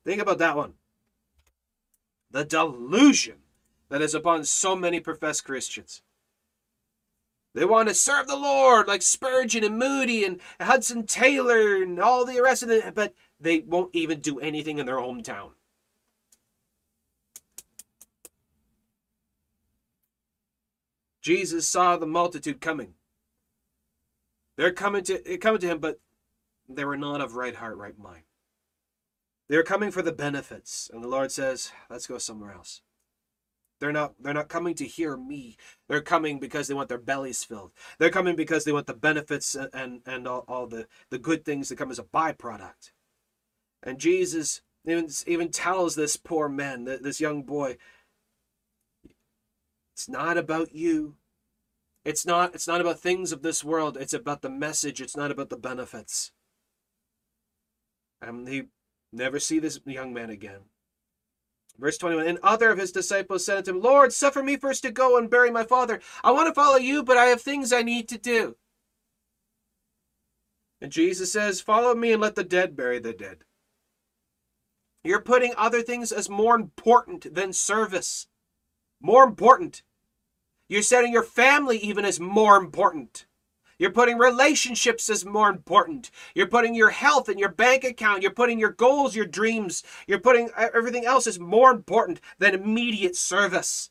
Think about that one. The delusion that is upon so many professed Christians. They want to serve the Lord like Spurgeon and Moody and Hudson Taylor and all the rest of it, but they won't even do anything in their hometown. Jesus saw the multitude coming. They're coming to coming to him, but they were not of right heart, right mind. They're coming for the benefits, and the Lord says, "Let's go somewhere else." They're not they're not coming to hear me. They're coming because they want their bellies filled. They're coming because they want the benefits and and all, all the, the good things that come as a byproduct. And Jesus even, even tells this poor man, this young boy, it's not about you. It's not it's not about things of this world. It's about the message. It's not about the benefits. And he never see this young man again. Verse 21 And other of his disciples said unto him, Lord, suffer me first to go and bury my father. I want to follow you, but I have things I need to do. And Jesus says, Follow me and let the dead bury the dead. You're putting other things as more important than service. More important. You're setting your family even as more important. You're putting relationships as more important. You're putting your health and your bank account. You're putting your goals, your dreams. You're putting everything else as more important than immediate service.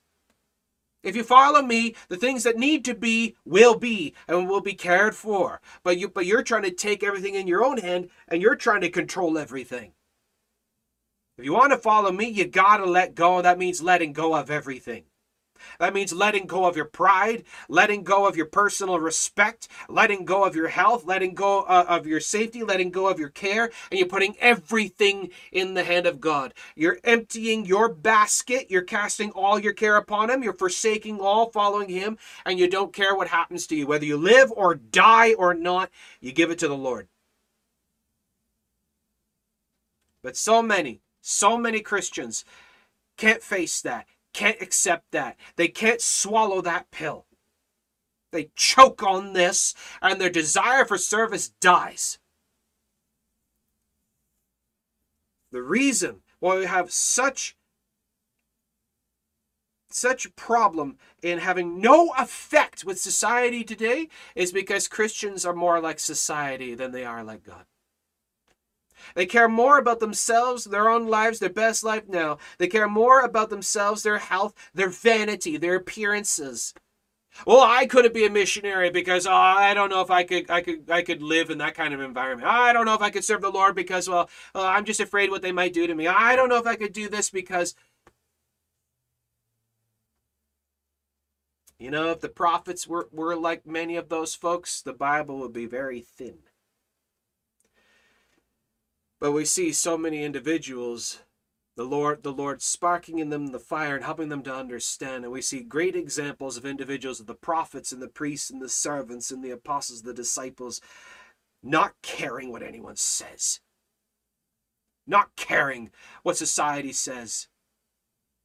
If you follow me, the things that need to be will be and will be cared for. But you but you're trying to take everything in your own hand and you're trying to control everything. If you want to follow me, you got to let go. That means letting go of everything. That means letting go of your pride, letting go of your personal respect, letting go of your health, letting go uh, of your safety, letting go of your care, and you're putting everything in the hand of God. You're emptying your basket, you're casting all your care upon Him, you're forsaking all, following Him, and you don't care what happens to you. Whether you live or die or not, you give it to the Lord. But so many, so many Christians can't face that can't accept that. They can't swallow that pill. They choke on this, and their desire for service dies. The reason why we have such such problem in having no effect with society today is because Christians are more like society than they are like God. They care more about themselves, their own lives, their best life now. They care more about themselves, their health, their vanity, their appearances. Well, I couldn't be a missionary because oh, I don't know if I could, I could, I could live in that kind of environment. I don't know if I could serve the Lord because, well, uh, I'm just afraid what they might do to me. I don't know if I could do this because, you know, if the prophets were, were like many of those folks, the Bible would be very thin. But we see so many individuals, the Lord, the Lord sparking in them the fire and helping them to understand. And we see great examples of individuals of the prophets and the priests and the servants and the apostles, the disciples, not caring what anyone says, not caring what society says,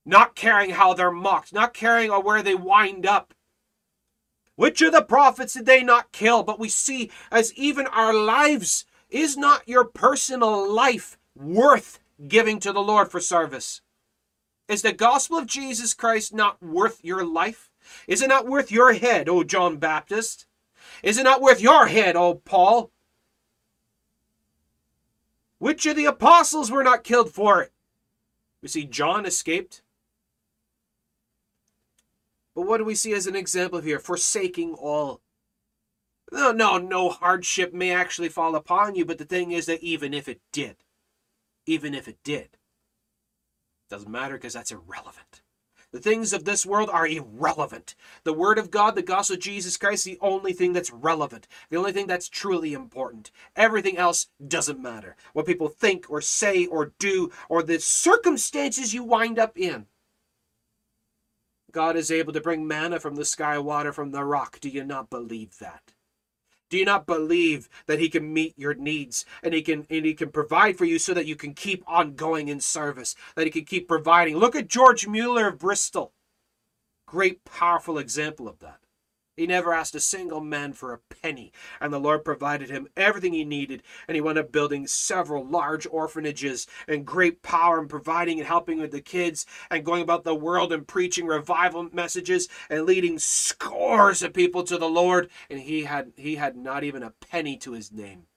not caring how they're mocked, not caring where they wind up. Which of the prophets did they not kill? But we see as even our lives is not your personal life worth giving to the Lord for service? Is the gospel of Jesus Christ not worth your life? Is it not worth your head, O John Baptist? Is it not worth your head, O Paul? Which of the apostles were not killed for it? We see John escaped. But what do we see as an example here? Forsaking all. No, no, no hardship may actually fall upon you, but the thing is that even if it did, even if it did, doesn't matter because that's irrelevant. The things of this world are irrelevant. The Word of God, the gospel of Jesus Christ, the only thing that's relevant, the only thing that's truly important. Everything else doesn't matter. What people think or say or do, or the circumstances you wind up in. God is able to bring manna from the sky, water from the rock. Do you not believe that? Do you not believe that he can meet your needs and he can and he can provide for you so that you can keep on going in service, that he can keep providing? Look at George Mueller of Bristol. Great powerful example of that. He never asked a single man for a penny, and the Lord provided him everything he needed, and he wound up building several large orphanages and great power and providing and helping with the kids and going about the world and preaching revival messages and leading scores of people to the Lord, and he had he had not even a penny to his name.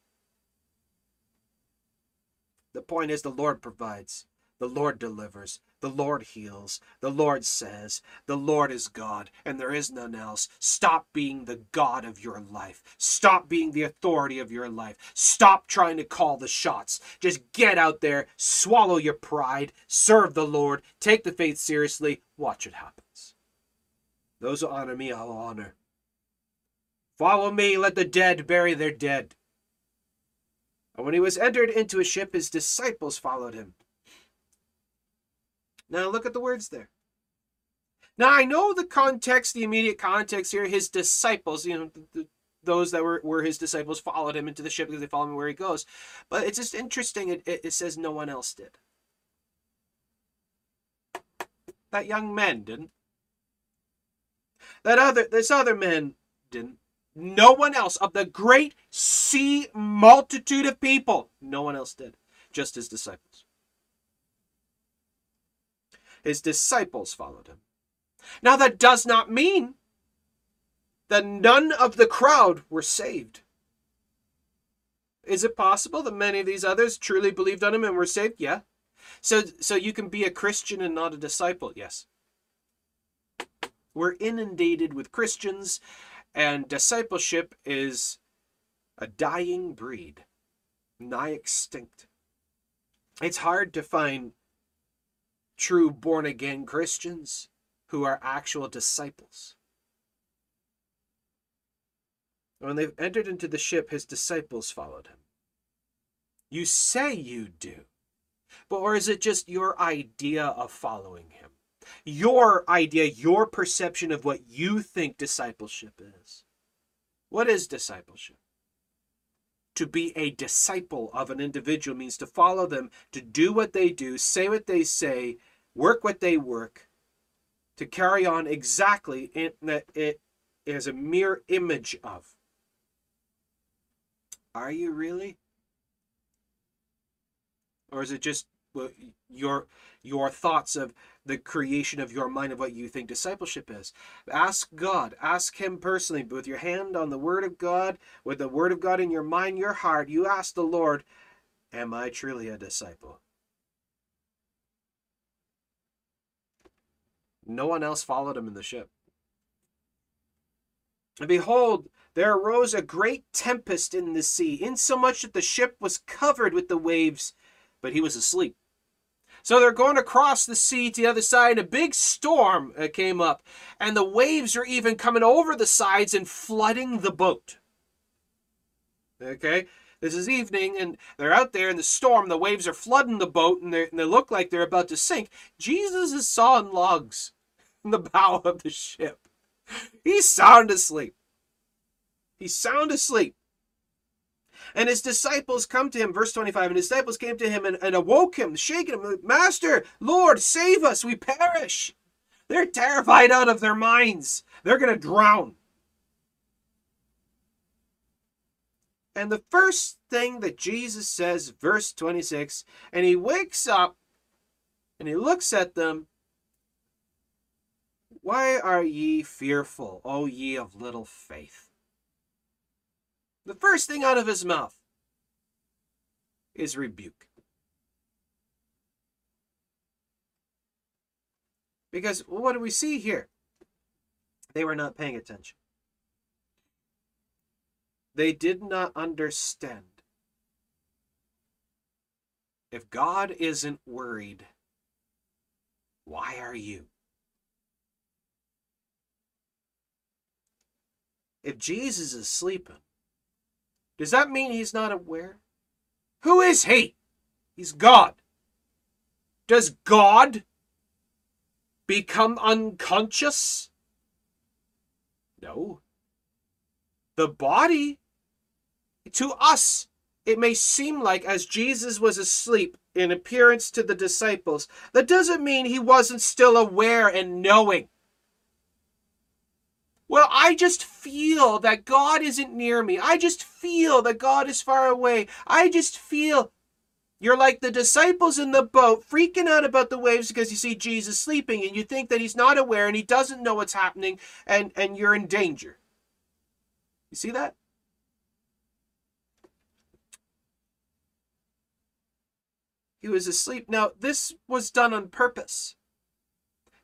The point is the Lord provides. The Lord delivers. The Lord heals. The Lord says, The Lord is God, and there is none else. Stop being the God of your life. Stop being the authority of your life. Stop trying to call the shots. Just get out there, swallow your pride, serve the Lord, take the faith seriously, watch what happens. Those who honor me, I'll honor. Follow me, let the dead bury their dead. And when he was entered into a ship, his disciples followed him. Now look at the words there. Now I know the context, the immediate context here. His disciples, you know, the, the, those that were, were his disciples followed him into the ship because they follow him where he goes. But it's just interesting. It, it, it says no one else did. That young man didn't. That other, this other man didn't. No one else of the great sea multitude of people, no one else did. Just his disciples. His disciples followed him. Now, that does not mean that none of the crowd were saved. Is it possible that many of these others truly believed on him and were saved? Yeah. So, so you can be a Christian and not a disciple? Yes. We're inundated with Christians, and discipleship is a dying breed, nigh extinct. It's hard to find true born again Christians who are actual disciples. When they entered into the ship, his disciples followed him. You say you do, but or is it just your idea of following him? Your idea, your perception of what you think discipleship is. What is discipleship? To be a disciple of an individual means to follow them, to do what they do, say what they say, work what they work, to carry on exactly in that it is a mere image of. Are you really? Or is it just your your thoughts of the creation of your mind of what you think discipleship is. Ask God, ask Him personally, with your hand on the Word of God, with the Word of God in your mind, your heart. You ask the Lord, Am I truly a disciple? No one else followed him in the ship. And behold, there arose a great tempest in the sea, insomuch that the ship was covered with the waves, but he was asleep. So they're going across the sea to the other side, and a big storm uh, came up, and the waves are even coming over the sides and flooding the boat. Okay? This is evening, and they're out there in the storm. The waves are flooding the boat, and, and they look like they're about to sink. Jesus is sawing logs in the bow of the ship. He's sound asleep. He's sound asleep. And his disciples come to him, verse 25, and his disciples came to him and, and awoke him, shaking him, Master, Lord, save us, we perish. They're terrified out of their minds. They're going to drown. And the first thing that Jesus says, verse 26, and he wakes up and he looks at them. Why are ye fearful, O ye of little faith? The first thing out of his mouth is rebuke. Because what do we see here? They were not paying attention. They did not understand. If God isn't worried, why are you? If Jesus is sleeping, does that mean he's not aware? Who is he? He's God. Does God become unconscious? No. The body, to us, it may seem like as Jesus was asleep in appearance to the disciples, that doesn't mean he wasn't still aware and knowing. Well, I just feel that God isn't near me. I just feel that God is far away. I just feel. You're like the disciples in the boat freaking out about the waves because you see Jesus sleeping and you think that he's not aware and he doesn't know what's happening and, and you're in danger. You see that? He was asleep. Now, this was done on purpose.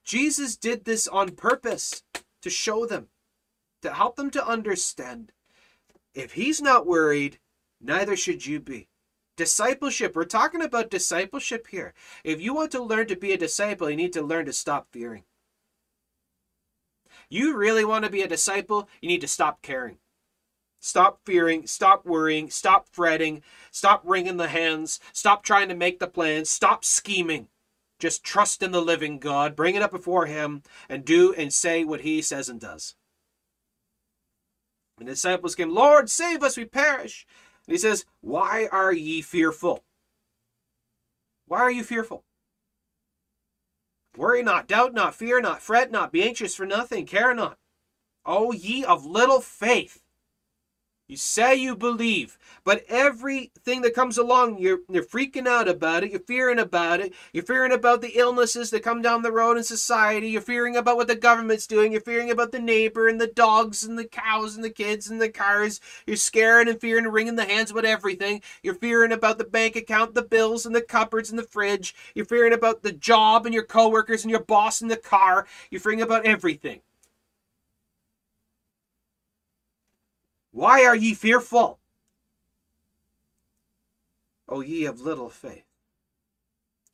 Jesus did this on purpose to show them to help them to understand if he's not worried, neither should you be. Discipleship, we're talking about discipleship here. If you want to learn to be a disciple, you need to learn to stop fearing. You really want to be a disciple, you need to stop caring. Stop fearing, stop worrying, stop fretting, stop wringing the hands, stop trying to make the plans, stop scheming. Just trust in the living God, bring it up before Him, and do and say what He says and does. And the disciples came, Lord, save us, we perish. And he says, Why are ye fearful? Why are you fearful? Worry not, doubt not, fear not, fret not, be anxious for nothing, care not. O ye of little faith. You say you believe, but everything that comes along, you're, you're freaking out about it. You're fearing about it. You're fearing about the illnesses that come down the road in society. You're fearing about what the government's doing. You're fearing about the neighbor and the dogs and the cows and the kids and the cars. You're scaring and fearing and wringing the hands about everything. You're fearing about the bank account, the bills and the cupboards and the fridge. You're fearing about the job and your coworkers and your boss and the car. You're fearing about everything. Why are ye fearful? O ye of little faith.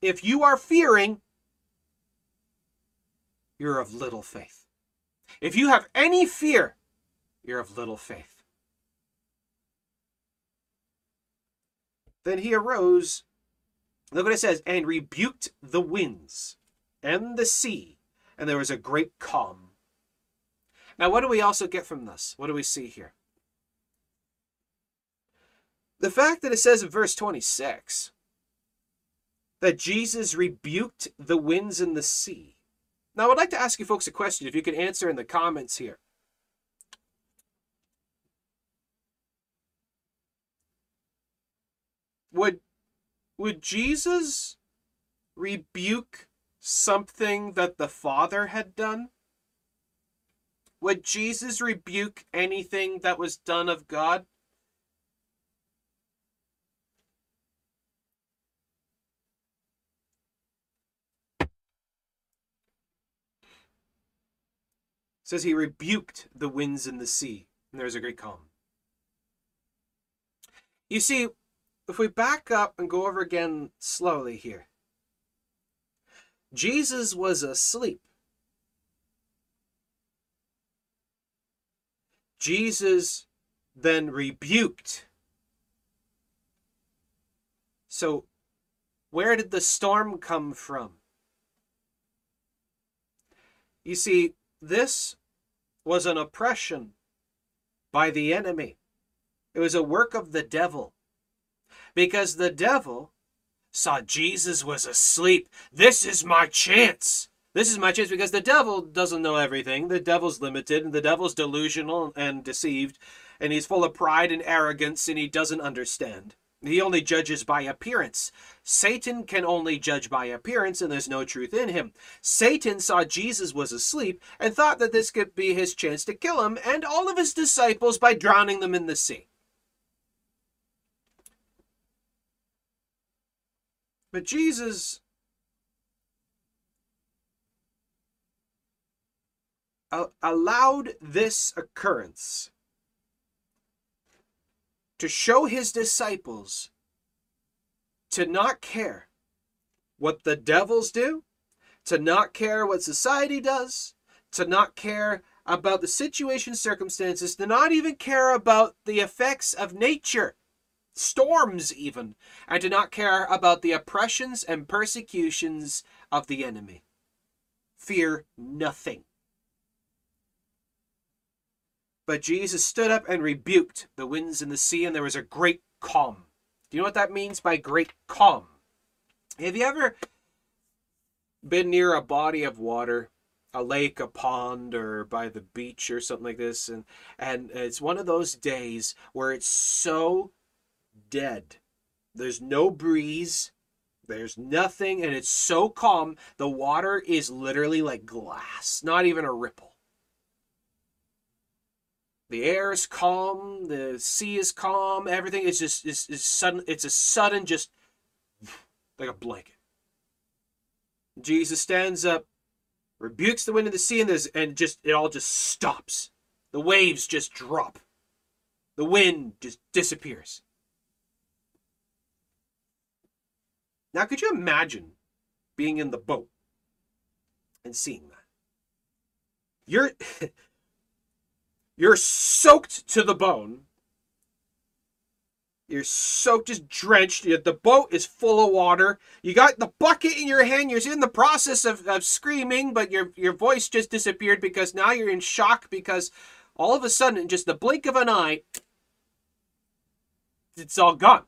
If you are fearing, you're of little faith. If you have any fear, you're of little faith. Then he arose, look what it says, and rebuked the winds and the sea, and there was a great calm. Now, what do we also get from this? What do we see here? The fact that it says in verse 26 that Jesus rebuked the winds and the sea. Now, I'd like to ask you folks a question if you could answer in the comments here. Would would Jesus rebuke something that the Father had done? Would Jesus rebuke anything that was done of God? Says he rebuked the winds and the sea, and there was a great calm. You see, if we back up and go over again slowly here, Jesus was asleep. Jesus then rebuked. So, where did the storm come from? You see, this was an oppression by the enemy. It was a work of the devil. Because the devil saw Jesus was asleep. This is my chance. This is my chance because the devil doesn't know everything. The devil's limited and the devil's delusional and deceived and he's full of pride and arrogance and he doesn't understand. He only judges by appearance. Satan can only judge by appearance, and there's no truth in him. Satan saw Jesus was asleep and thought that this could be his chance to kill him and all of his disciples by drowning them in the sea. But Jesus allowed this occurrence to show his disciples to not care what the devils do, to not care what society does, to not care about the situation, circumstances, to not even care about the effects of nature, storms even, and to not care about the oppressions and persecutions of the enemy. Fear nothing. But Jesus stood up and rebuked the winds and the sea, and there was a great calm. Do you know what that means by great calm? Have you ever been near a body of water, a lake, a pond, or by the beach or something like this, and and it's one of those days where it's so dead. There's no breeze, there's nothing, and it's so calm. The water is literally like glass, not even a ripple. The air is calm, the sea is calm, everything is just is, is sudden. It's a sudden, just like a blanket. Jesus stands up, rebukes the wind and the sea, and, there's and just it all just stops. The waves just drop. The wind just disappears. Now, could you imagine being in the boat and seeing that? You're you're soaked to the bone. You're soaked, just drenched. The boat is full of water. You got the bucket in your hand. You're in the process of, of screaming, but your, your voice just disappeared because now you're in shock because all of a sudden, in just the blink of an eye, it's all gone.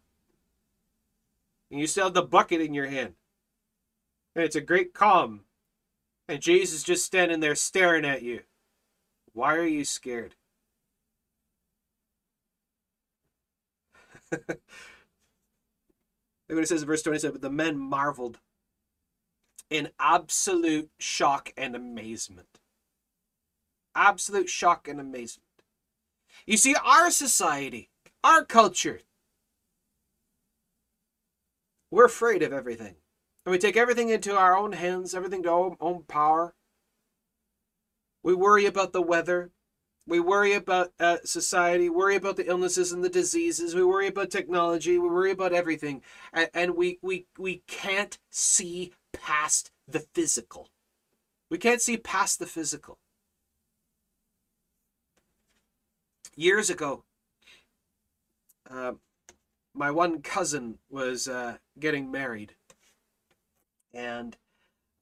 And you still have the bucket in your hand. And it's a great calm. And Jesus just standing there staring at you. Why are you scared? Look what it says in verse 27 But the men marveled in absolute shock and amazement. Absolute shock and amazement. You see, our society, our culture, we're afraid of everything. And we take everything into our own hands, everything to our own power. We worry about the weather. We worry about uh, society, worry about the illnesses and the diseases. We worry about technology. We worry about everything, and, and we we we can't see past the physical. We can't see past the physical. Years ago, uh, my one cousin was uh, getting married, and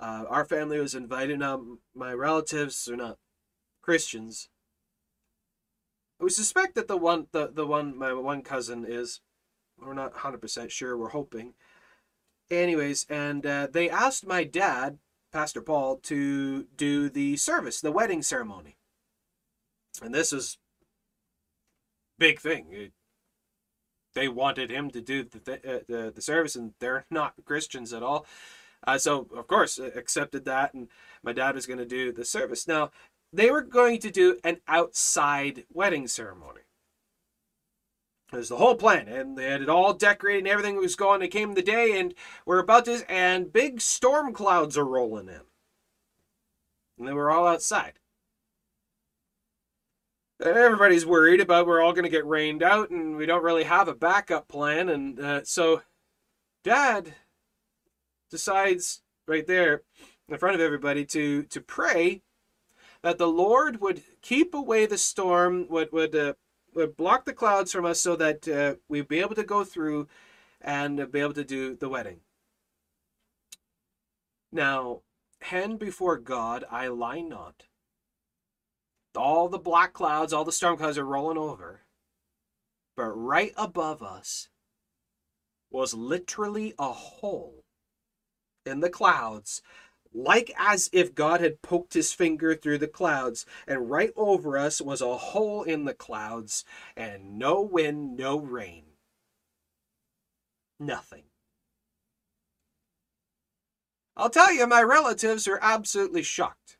uh, our family was invited. Now, my relatives are not Christians, we suspect that the one the, the one my one cousin is. We're not 100% sure. We're hoping. Anyways and uh, they asked my dad pastor paul to do the service the wedding ceremony. And this is big thing. It, they wanted him to do the, uh, the, the service and they're not christians at all. Uh, so of course accepted that and my dad was going to do the service. Now they were going to do an outside wedding ceremony. It was the whole plan, and they had it all decorated, and everything was going. It came the day, and we're about to, and big storm clouds are rolling in, and they were all outside. And everybody's worried about we're all going to get rained out, and we don't really have a backup plan, and uh, so Dad decides right there in front of everybody to to pray that the Lord would keep away the storm, would would uh, would block the clouds from us, so that uh, we'd be able to go through and be able to do the wedding. Now, hand before God, I lie not. All the black clouds, all the storm clouds are rolling over, but right above us was literally a hole in the clouds like as if God had poked his finger through the clouds, and right over us was a hole in the clouds, and no wind, no rain. Nothing. I'll tell you, my relatives are absolutely shocked.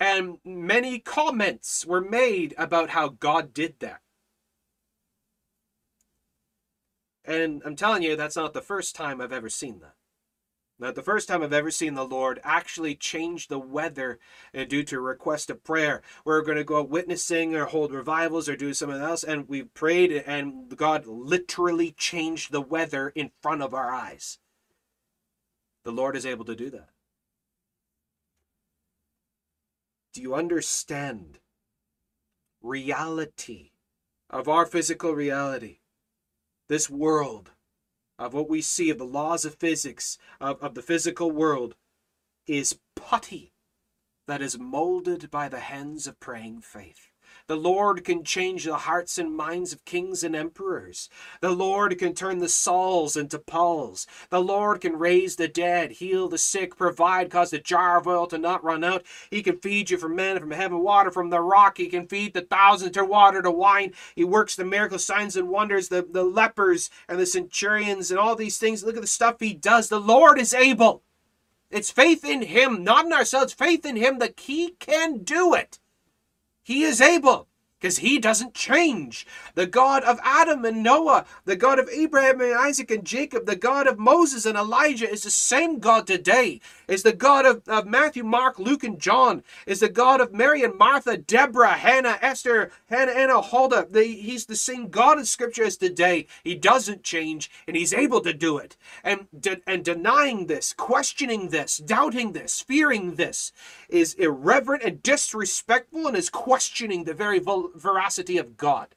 And many comments were made about how God did that. And I'm telling you, that's not the first time I've ever seen that. Not the first time I've ever seen the Lord actually change the weather uh, due to a request of prayer. We're going to go witnessing or hold revivals or do something else, and we prayed, and God literally changed the weather in front of our eyes. The Lord is able to do that. Do you understand reality of our physical reality? This world of what we see, of the laws of physics, of, of the physical world, is putty that is molded by the hands of praying faith. The Lord can change the hearts and minds of kings and emperors. The Lord can turn the Sauls into Pauls. The Lord can raise the dead, heal the sick, provide, cause the jar of oil to not run out. He can feed you from manna from heaven, water from the rock. He can feed the thousands, turn water to wine. He works the miracle signs and wonders, the, the lepers and the centurions and all these things. Look at the stuff he does. The Lord is able. It's faith in him, not in ourselves, faith in him that he can do it. He is able because he doesn't change. The God of Adam and Noah, the God of Abraham and Isaac and Jacob, the God of Moses and Elijah is the same God today. Is the God of, of Matthew, Mark, Luke, and John. Is the God of Mary and Martha, Deborah, Hannah, Esther, Hannah, Anna, Huldah. The, he's the same God in Scripture as today. He doesn't change, and he's able to do it. And, de- and denying this, questioning this, doubting this, fearing this is irreverent and disrespectful and is questioning the very veracity of God.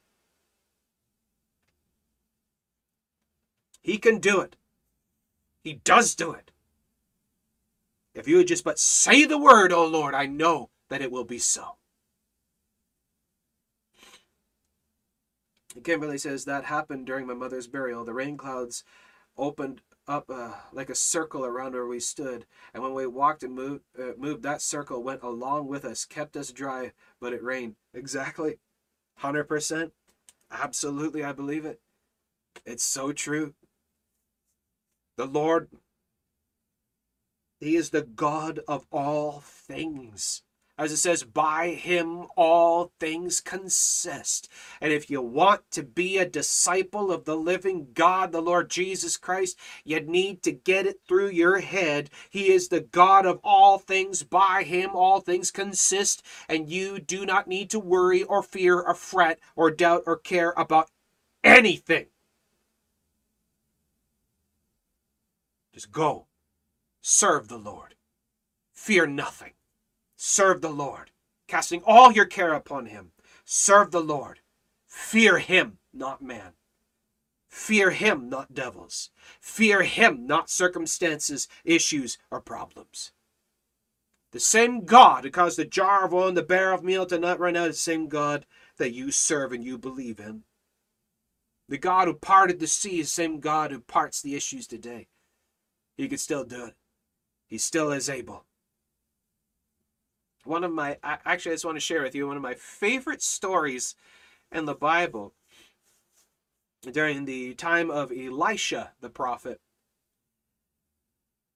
He can do it. He does do it. If you would just but say the word, O Lord, I know that it will be so. Kimberly says that happened during my mother's burial. The rain clouds opened up uh, like a circle around where we stood, and when we walked and moved, uh, moved, that circle went along with us, kept us dry, but it rained. Exactly. 100%. Absolutely, I believe it. It's so true. The Lord, He is the God of all things. As it says, by him all things consist. And if you want to be a disciple of the living God, the Lord Jesus Christ, you need to get it through your head. He is the God of all things. By him all things consist. And you do not need to worry or fear or fret or doubt or care about anything. Just go. Serve the Lord. Fear nothing. Serve the Lord, casting all your care upon him. Serve the Lord. Fear him, not man. Fear him, not devils. Fear him, not circumstances, issues, or problems. The same God who caused the jar of oil and the barrel of meal to not run out, the same God that you serve and you believe in. The God who parted the sea is the same God who parts the issues today. He could still do it. He still is able one of my actually I just want to share with you one of my favorite stories in the Bible during the time of Elisha the prophet.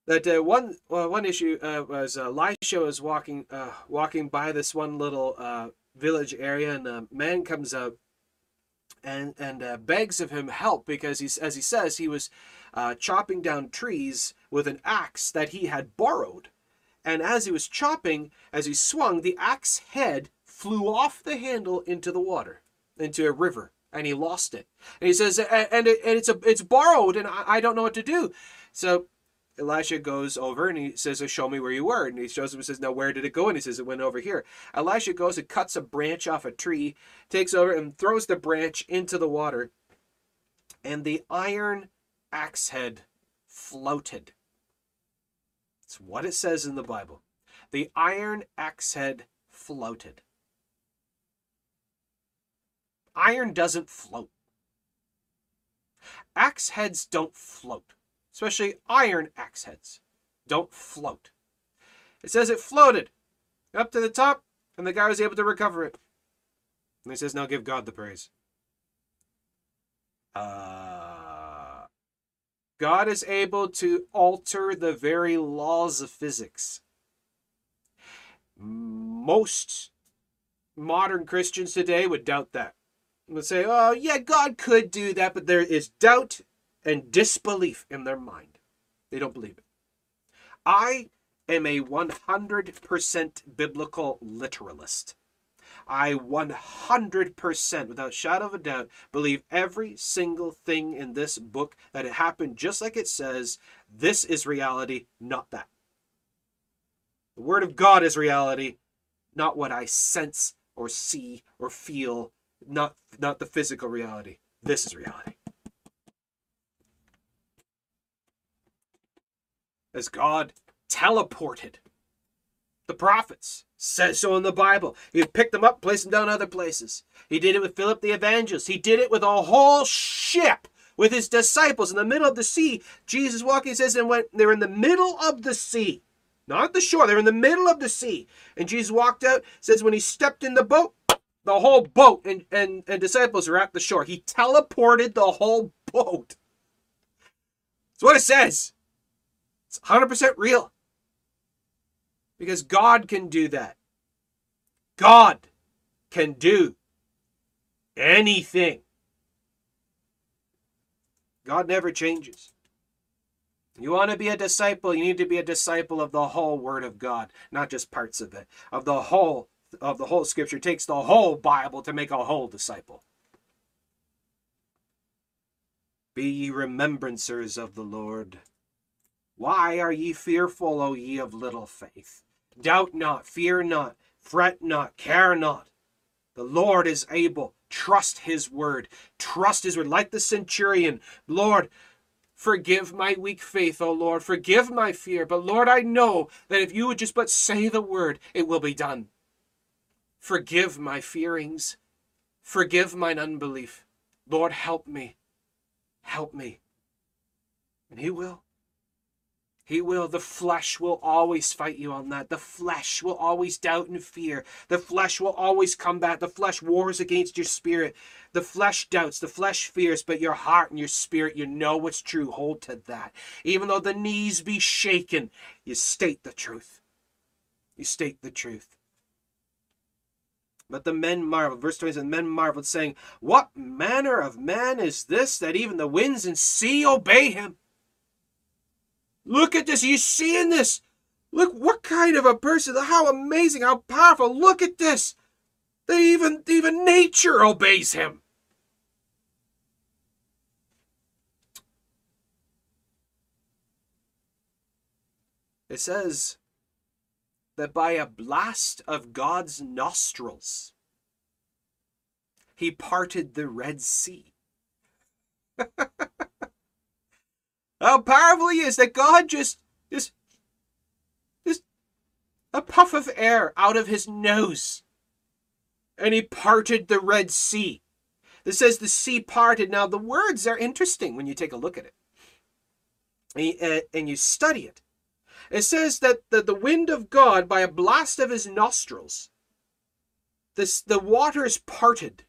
That uh, one well, one issue uh, was uh, Elisha was walking uh, walking by this one little uh, village area, and a man comes up and and uh, begs of him help because he's as he says he was chopping down trees with an axe that he had borrowed and as he was chopping, as he swung, the axe head flew off the handle into the water, into a river, and he lost it. And he says, and, it, and it's a, it's borrowed, and I, I don't know what to do. So Elisha goes over and he says, Show me where you were. And he shows him and says, Now, where did it go? And he says, It went over here. Elisha goes and cuts a branch off a tree, takes over and throws the branch into the water. And the iron axe head floated. It's what it says in the Bible. The iron axe head floated. Iron doesn't float. Axe heads don't float, especially iron axe heads don't float. It says it floated up to the top, and the guy was able to recover it. And he says, Now give God the praise. Uh, God is able to alter the very laws of physics. Most modern Christians today would doubt that. Would say, oh, yeah, God could do that, but there is doubt and disbelief in their mind. They don't believe it. I am a 100% biblical literalist. I 100%, without shadow of a doubt, believe every single thing in this book that it happened just like it says. This is reality, not that. The Word of God is reality, not what I sense or see or feel, not, not the physical reality. This is reality. As God teleported the prophets. Says so in the Bible. He picked them up, placed them down other places. He did it with Philip the evangelist. He did it with a whole ship with his disciples in the middle of the sea. Jesus walking he says, and when they're in the middle of the sea, not the shore, they're in the middle of the sea. And Jesus walked out, says when he stepped in the boat, the whole boat and, and, and disciples are at the shore. He teleported the whole boat. That's what it says. It's 100% real. Because God can do that. God can do anything. God never changes. You want to be a disciple, you need to be a disciple of the whole word of God, not just parts of it. Of the whole of the whole scripture it takes the whole Bible to make a whole disciple. Be ye remembrancers of the Lord. Why are ye fearful, O ye of little faith? Doubt not, fear not, fret not, care not. The Lord is able. Trust his word. Trust his word. Like the centurion, Lord, forgive my weak faith, O Lord. Forgive my fear. But Lord, I know that if you would just but say the word, it will be done. Forgive my fearings. Forgive mine unbelief. Lord, help me. Help me. And he will. He will. The flesh will always fight you on that. The flesh will always doubt and fear. The flesh will always combat. The flesh wars against your spirit. The flesh doubts. The flesh fears. But your heart and your spirit, you know what's true. Hold to that. Even though the knees be shaken, you state the truth. You state the truth. But the men marveled. Verse 20 says, Men marveled, saying, What manner of man is this that even the winds and sea obey him? Look at this. Are you seeing this? Look what kind of a person. How amazing. How powerful. Look at this. They even even nature obeys him. It says that by a blast of God's nostrils, he parted the Red Sea. How powerful he is that God just, just, just a puff of air out of his nose. And he parted the Red Sea. It says the sea parted. Now, the words are interesting when you take a look at it and you, uh, and you study it. It says that the, the wind of God, by a blast of his nostrils, this, the waters parted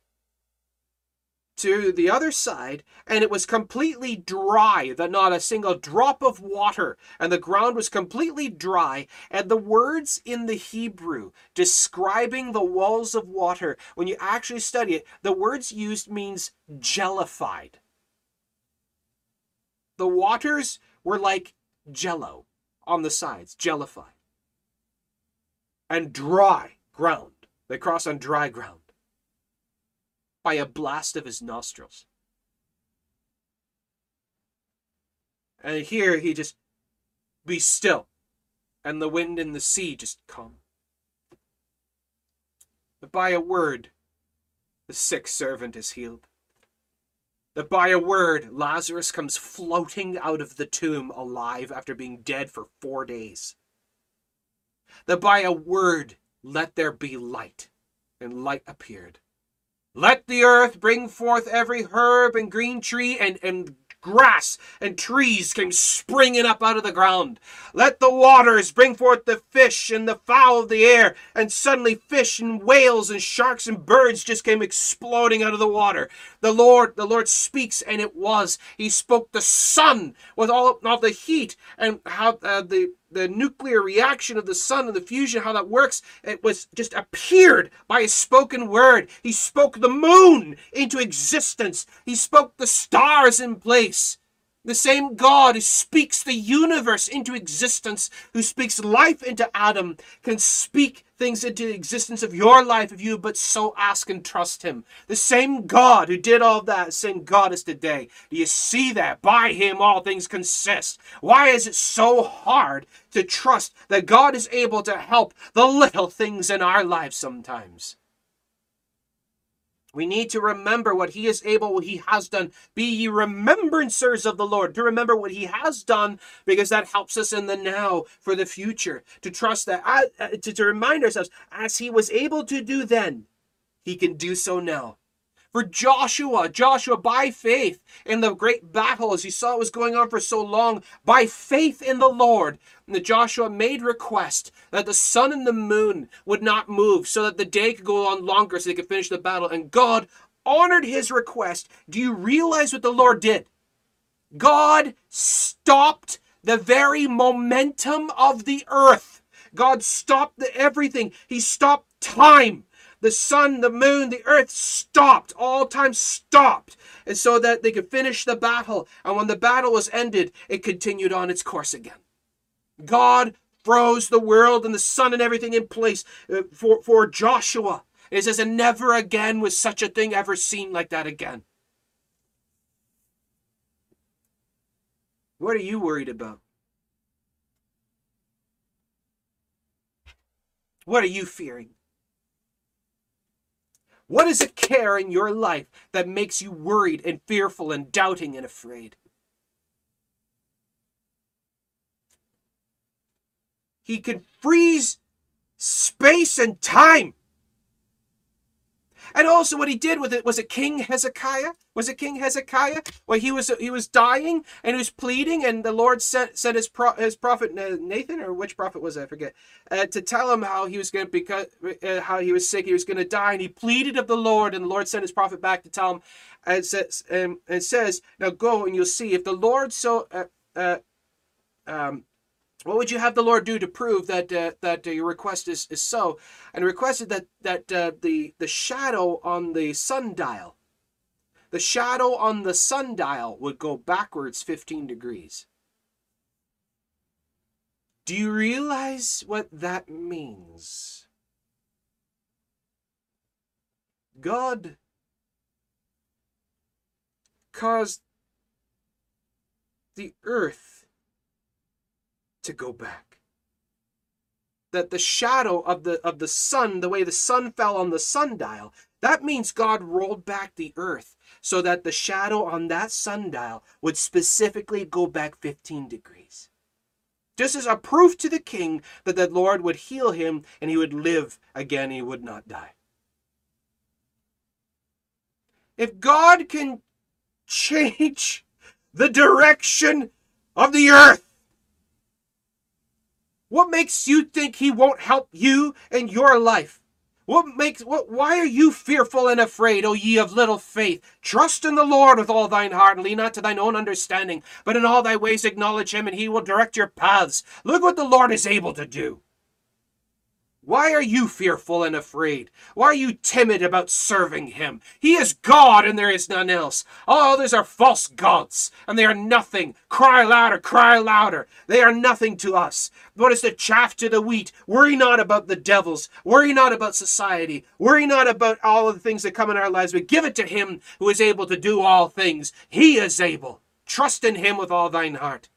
to the other side, and it was completely dry, that not a single drop of water, and the ground was completely dry. And the words in the Hebrew describing the walls of water, when you actually study it, the words used means jellified. The waters were like jello on the sides, jellified. And dry ground. They cross on dry ground by a blast of his nostrils. And here he just be still, and the wind and the sea just calm. But by a word, the sick servant is healed. That by a word, Lazarus comes floating out of the tomb alive after being dead for four days. That by a word, let there be light, and light appeared. Let the earth bring forth every herb and green tree and, and grass and trees came springing up out of the ground. Let the waters bring forth the fish and the fowl of the air. And suddenly fish and whales and sharks and birds just came exploding out of the water. The Lord, the Lord speaks, and it was. He spoke the sun with all, all the heat and how uh, the the nuclear reaction of the sun and the fusion, how that works, it was just appeared by a spoken word. He spoke the moon into existence. He spoke the stars in place. The same God who speaks the universe into existence, who speaks life into Adam, can speak things into existence of your life if you but so ask and trust him. The same God who did all that, same God is today. Do you see that? By him all things consist. Why is it so hard to trust that God is able to help the little things in our lives sometimes? We need to remember what he is able, what he has done. Be ye remembrancers of the Lord, to remember what he has done, because that helps us in the now for the future. To trust that, uh, to, to remind ourselves, as he was able to do then, he can do so now. For Joshua, Joshua, by faith in the great battle, as he saw it was going on for so long, by faith in the Lord, the Joshua made request that the sun and the moon would not move so that the day could go on longer so they could finish the battle. And God honored his request. Do you realize what the Lord did? God stopped the very momentum of the earth. God stopped the, everything. He stopped time the sun, the moon, the earth stopped. All time stopped. And so that they could finish the battle. And when the battle was ended, it continued on its course again. God froze the world and the sun and everything in place uh, for, for Joshua. It says, and never again was such a thing ever seen like that again. What are you worried about? What are you fearing? What is a care in your life that makes you worried and fearful and doubting and afraid? He can freeze space and time and also what he did with it was it King Hezekiah? Was it King Hezekiah? Well, he was he was dying and he was pleading, and the Lord sent sent his pro, his prophet Nathan or which prophet was it? I forget uh, to tell him how he was going to because uh, how he was sick, he was going to die, and he pleaded of the Lord, and the Lord sent his prophet back to tell him, and says and says now go and you'll see if the Lord so uh, uh um what would you have the Lord do to prove that uh, that uh, your request is, is so? And requested that that uh, the the shadow on the sundial, the shadow on the sundial would go backwards 15 degrees. Do you realize what that means? God caused the earth to go back. That the shadow of the of the sun, the way the sun fell on the sundial, that means God rolled back the earth so that the shadow on that sundial would specifically go back 15 degrees. Just as a proof to the king that the Lord would heal him and he would live again, he would not die. If God can change the direction of the earth, what makes you think he won't help you in your life? What makes what why are you fearful and afraid, O ye of little faith? Trust in the Lord with all thine heart, and lean not to thine own understanding, but in all thy ways acknowledge him, and he will direct your paths. Look what the Lord is able to do. Why are you fearful and afraid? Why are you timid about serving him? He is God and there is none else. All others are false gods and they are nothing. Cry louder, cry louder. They are nothing to us. What is the chaff to the wheat? Worry not about the devils. Worry not about society. Worry not about all of the things that come in our lives, but give it to him who is able to do all things. He is able. Trust in him with all thine heart.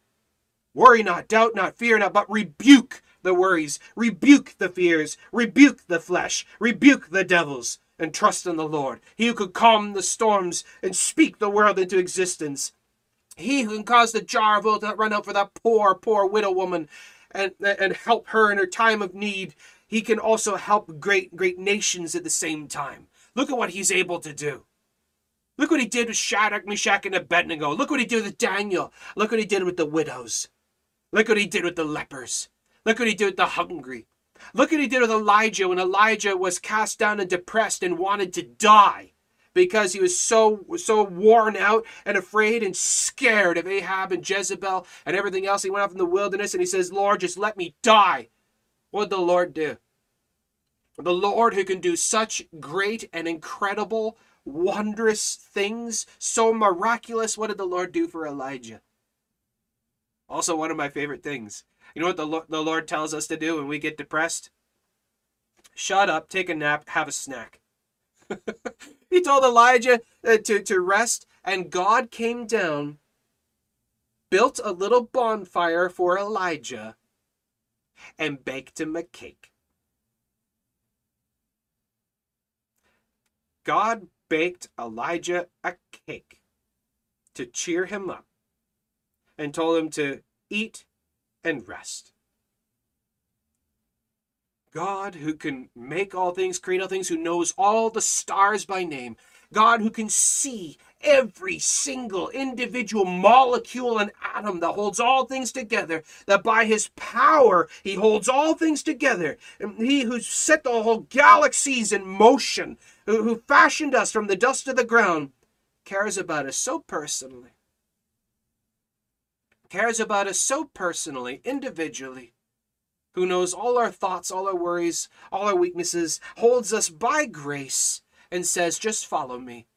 Worry not, doubt not, fear not, but rebuke the worries, rebuke the fears, rebuke the flesh, rebuke the devils, and trust in the Lord. He who could calm the storms and speak the world into existence. He who can cause the jar of oil to run out for that poor, poor widow woman and, and help her in her time of need. He can also help great, great nations at the same time. Look at what he's able to do. Look what he did with Shadrach, Meshach, and Abednego. Look what he did with Daniel. Look what he did with the widows. Look what he did with the lepers. Look what he did with the hungry. Look what he did with Elijah when Elijah was cast down and depressed and wanted to die because he was so so worn out and afraid and scared of Ahab and Jezebel and everything else. He went off in the wilderness and he says, Lord, just let me die. What did the Lord do? The Lord who can do such great and incredible, wondrous things, so miraculous. What did the Lord do for Elijah? Also, one of my favorite things. You know what the, the Lord tells us to do when we get depressed? Shut up, take a nap, have a snack. he told Elijah uh, to, to rest, and God came down, built a little bonfire for Elijah, and baked him a cake. God baked Elijah a cake to cheer him up and told him to eat and rest. God, who can make all things, create all things, who knows all the stars by name, God, who can see every single individual molecule and atom that holds all things together, that by his power he holds all things together, and he who set the whole galaxies in motion, who, who fashioned us from the dust of the ground, cares about us so personally. Cares about us so personally, individually who knows all our thoughts, all our worries, all our weaknesses, holds us by grace, and says, Just follow me.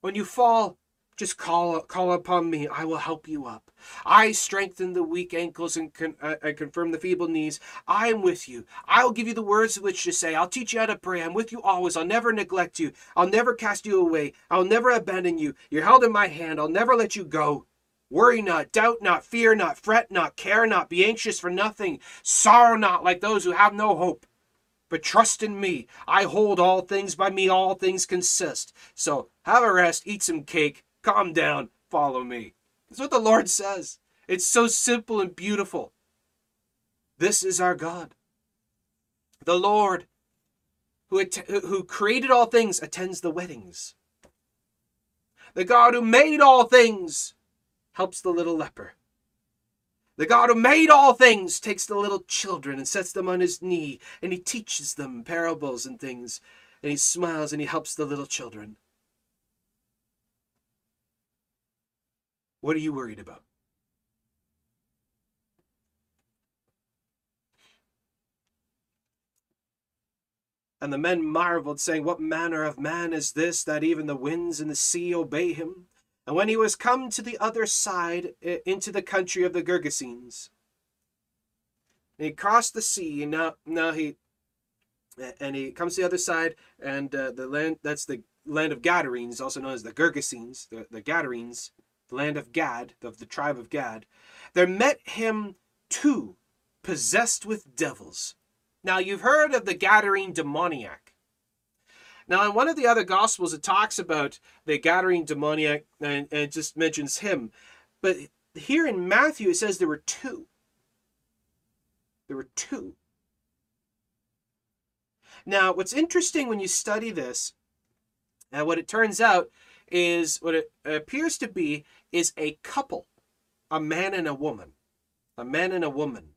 When you fall, just call, call upon me. I will help you up. I strengthen the weak ankles and, con, uh, and confirm the feeble knees. I am with you. I'll give you the words which to say. I'll teach you how to pray. I'm with you always. I'll never neglect you. I'll never cast you away. I'll never abandon you. You're held in my hand. I'll never let you go. Worry not, doubt not, fear not, fret not, care not, be anxious for nothing, sorrow not like those who have no hope. But trust in me. I hold all things, by me all things consist. So have a rest, eat some cake, calm down, follow me. That's what the Lord says. It's so simple and beautiful. This is our God. The Lord, who, who created all things, attends the weddings. The God who made all things helps the little leper. The God who made all things takes the little children and sets them on his knee, and he teaches them parables and things, and he smiles and he helps the little children. What are you worried about? And the men marveled, saying, What manner of man is this, that even the winds and the sea obey him? And when he was come to the other side, into the country of the Gergesenes, he crossed the sea, and now, now he, and he comes to the other side, and uh, the land, that's the land of Gadarenes, also known as the Gergesenes, the, the Gadarenes, the land of Gad, of the tribe of Gad. There met him two possessed with devils. Now you've heard of the Gadarene demoniac. Now, in one of the other Gospels, it talks about the Gadarene demoniac and, and it just mentions him. But here in Matthew, it says there were two. There were two. Now, what's interesting when you study this, and what it turns out is what it appears to be is a couple, a man and a woman. A man and a woman.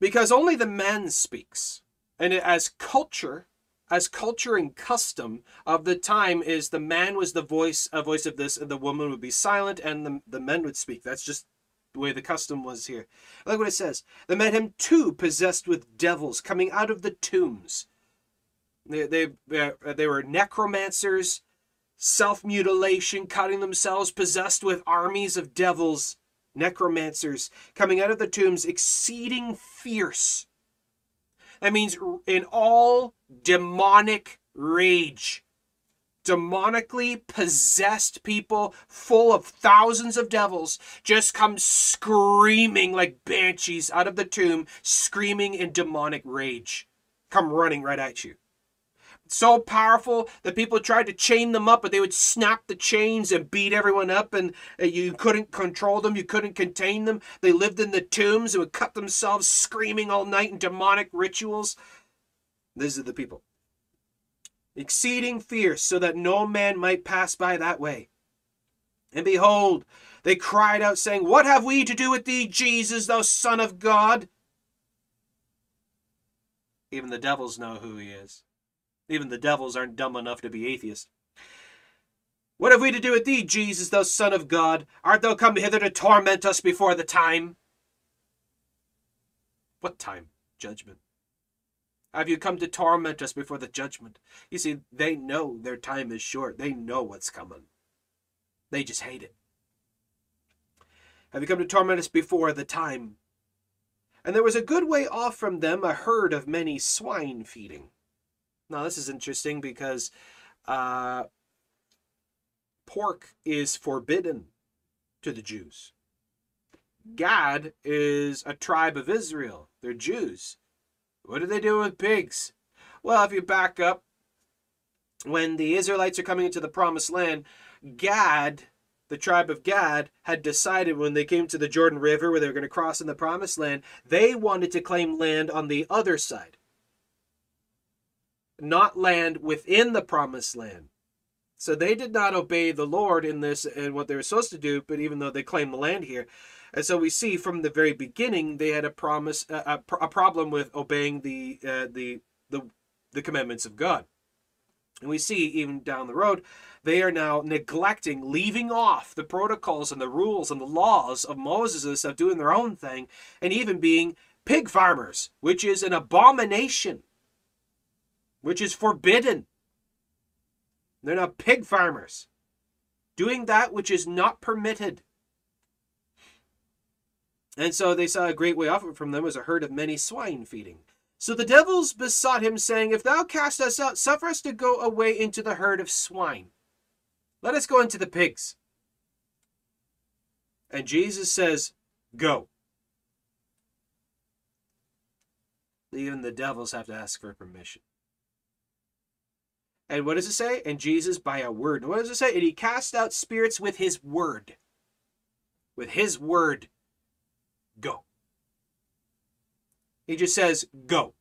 Because only the man speaks. And as culture, as culture and custom of the time is the man was the voice, a voice of this, and the woman would be silent, and the, the men would speak. That's just the way the custom was here. Look what it says. They met him too, possessed with devils, coming out of the tombs. They, they, they uh, were necromancers, self mutilation, cutting themselves, possessed with armies of devils, necromancers, coming out of the tombs, exceeding fierce that means in all demonic rage. Demonically possessed people full of thousands of devils just come screaming like banshees out of the tomb, screaming in demonic rage. Come running right at you so powerful that people tried to chain them up, but they would snap the chains and beat everyone up, and you couldn't control them, you couldn't contain them. They lived in the tombs and would cut themselves screaming all night in demonic rituals. These are the people. Exceeding fierce, so that no man might pass by that way. And behold, they cried out, saying, What have we to do with thee, Jesus, thou Son of God? Even the devils know who he is. Even the devils aren't dumb enough to be atheists. What have we to do with thee, Jesus, thou Son of God? Art thou come hither to torment us before the time? What time? Judgment. Have you come to torment us before the judgment? You see, they know their time is short. They know what's coming. They just hate it. have you come to torment us before the time? And there was a good way off from them a herd of many swine feeding. Now, this is interesting because uh, pork is forbidden to the Jews. Gad is a tribe of Israel. They're Jews. What do they do with pigs? Well, if you back up, when the Israelites are coming into the promised land, Gad, the tribe of Gad, had decided when they came to the Jordan River where they were going to cross in the promised land, they wanted to claim land on the other side, not land within the promised land. So they did not obey the Lord in this and what they were supposed to do, but even though they claim the land here. And so we see from the very beginning they had a promise, a, a problem with obeying the, uh, the, the, the commandments of God. And we see even down the road, they are now neglecting, leaving off the protocols and the rules and the laws of Moses of doing their own thing, and even being pig farmers, which is an abomination, which is forbidden. They're not pig farmers. Doing that which is not permitted. And so they saw a great way off from them was a herd of many swine feeding. So the devils besought him, saying, If thou cast us out, suffer us to go away into the herd of swine. Let us go into the pigs. And Jesus says, Go. Even the devils have to ask for permission. And what does it say? And Jesus by a word. And what does it say? And he cast out spirits with his word. With his word. Go. He just says, go.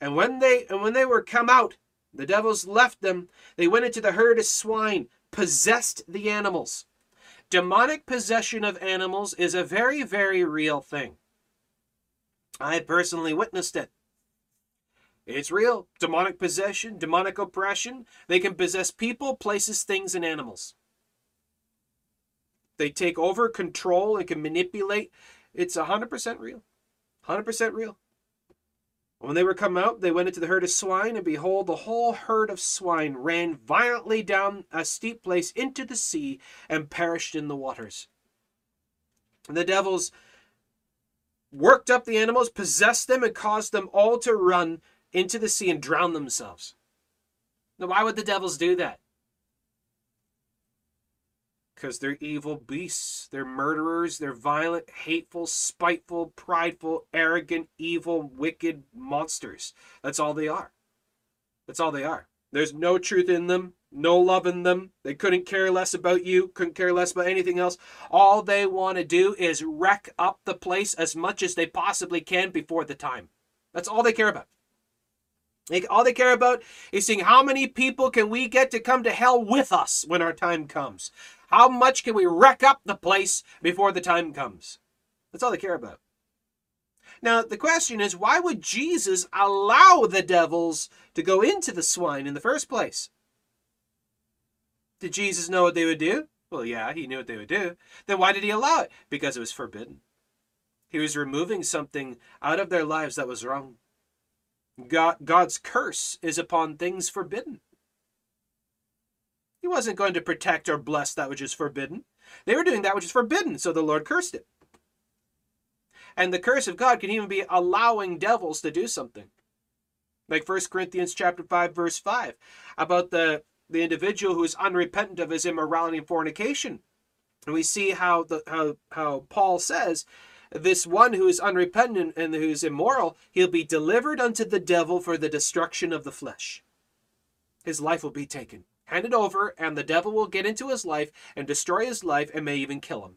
And when they and when they were come out, the devils left them. They went into the herd of swine, possessed the animals. Demonic possession of animals is a very, very real thing. I personally witnessed it. It's real. Demonic possession, demonic oppression. They can possess people, places, things, and animals. They take over control and can manipulate. It's 100% real. 100% real. When they were come out, they went into the herd of swine, and behold, the whole herd of swine ran violently down a steep place into the sea and perished in the waters. And the devils worked up the animals, possessed them, and caused them all to run into the sea and drown themselves. Now, why would the devils do that? Because they're evil beasts. They're murderers. They're violent, hateful, spiteful, prideful, arrogant, evil, wicked monsters. That's all they are. That's all they are. There's no truth in them, no love in them. They couldn't care less about you, couldn't care less about anything else. All they want to do is wreck up the place as much as they possibly can before the time. That's all they care about. All they care about is seeing how many people can we get to come to hell with us when our time comes. How much can we wreck up the place before the time comes? That's all they care about. Now, the question is why would Jesus allow the devils to go into the swine in the first place? Did Jesus know what they would do? Well, yeah, he knew what they would do. Then why did he allow it? Because it was forbidden. He was removing something out of their lives that was wrong. God, God's curse is upon things forbidden. He wasn't going to protect or bless that which is forbidden. They were doing that which is forbidden, so the Lord cursed it. And the curse of God can even be allowing devils to do something. Like 1 Corinthians chapter 5, verse 5, about the, the individual who is unrepentant of his immorality and fornication. And we see how the how how Paul says this one who is unrepentant and who is immoral, he'll be delivered unto the devil for the destruction of the flesh. His life will be taken, handed over, and the devil will get into his life and destroy his life and may even kill him.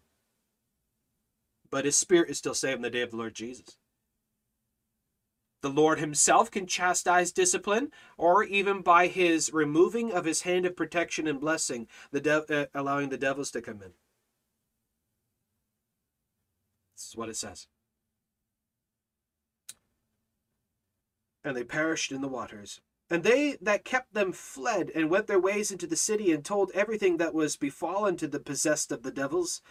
But his spirit is still saved in the day of the Lord Jesus. The Lord himself can chastise discipline, or even by his removing of his hand of protection and blessing, the de- uh, allowing the devils to come in. This is what it says. And they perished in the waters. And they that kept them fled and went their ways into the city and told everything that was befallen to the possessed of the devils.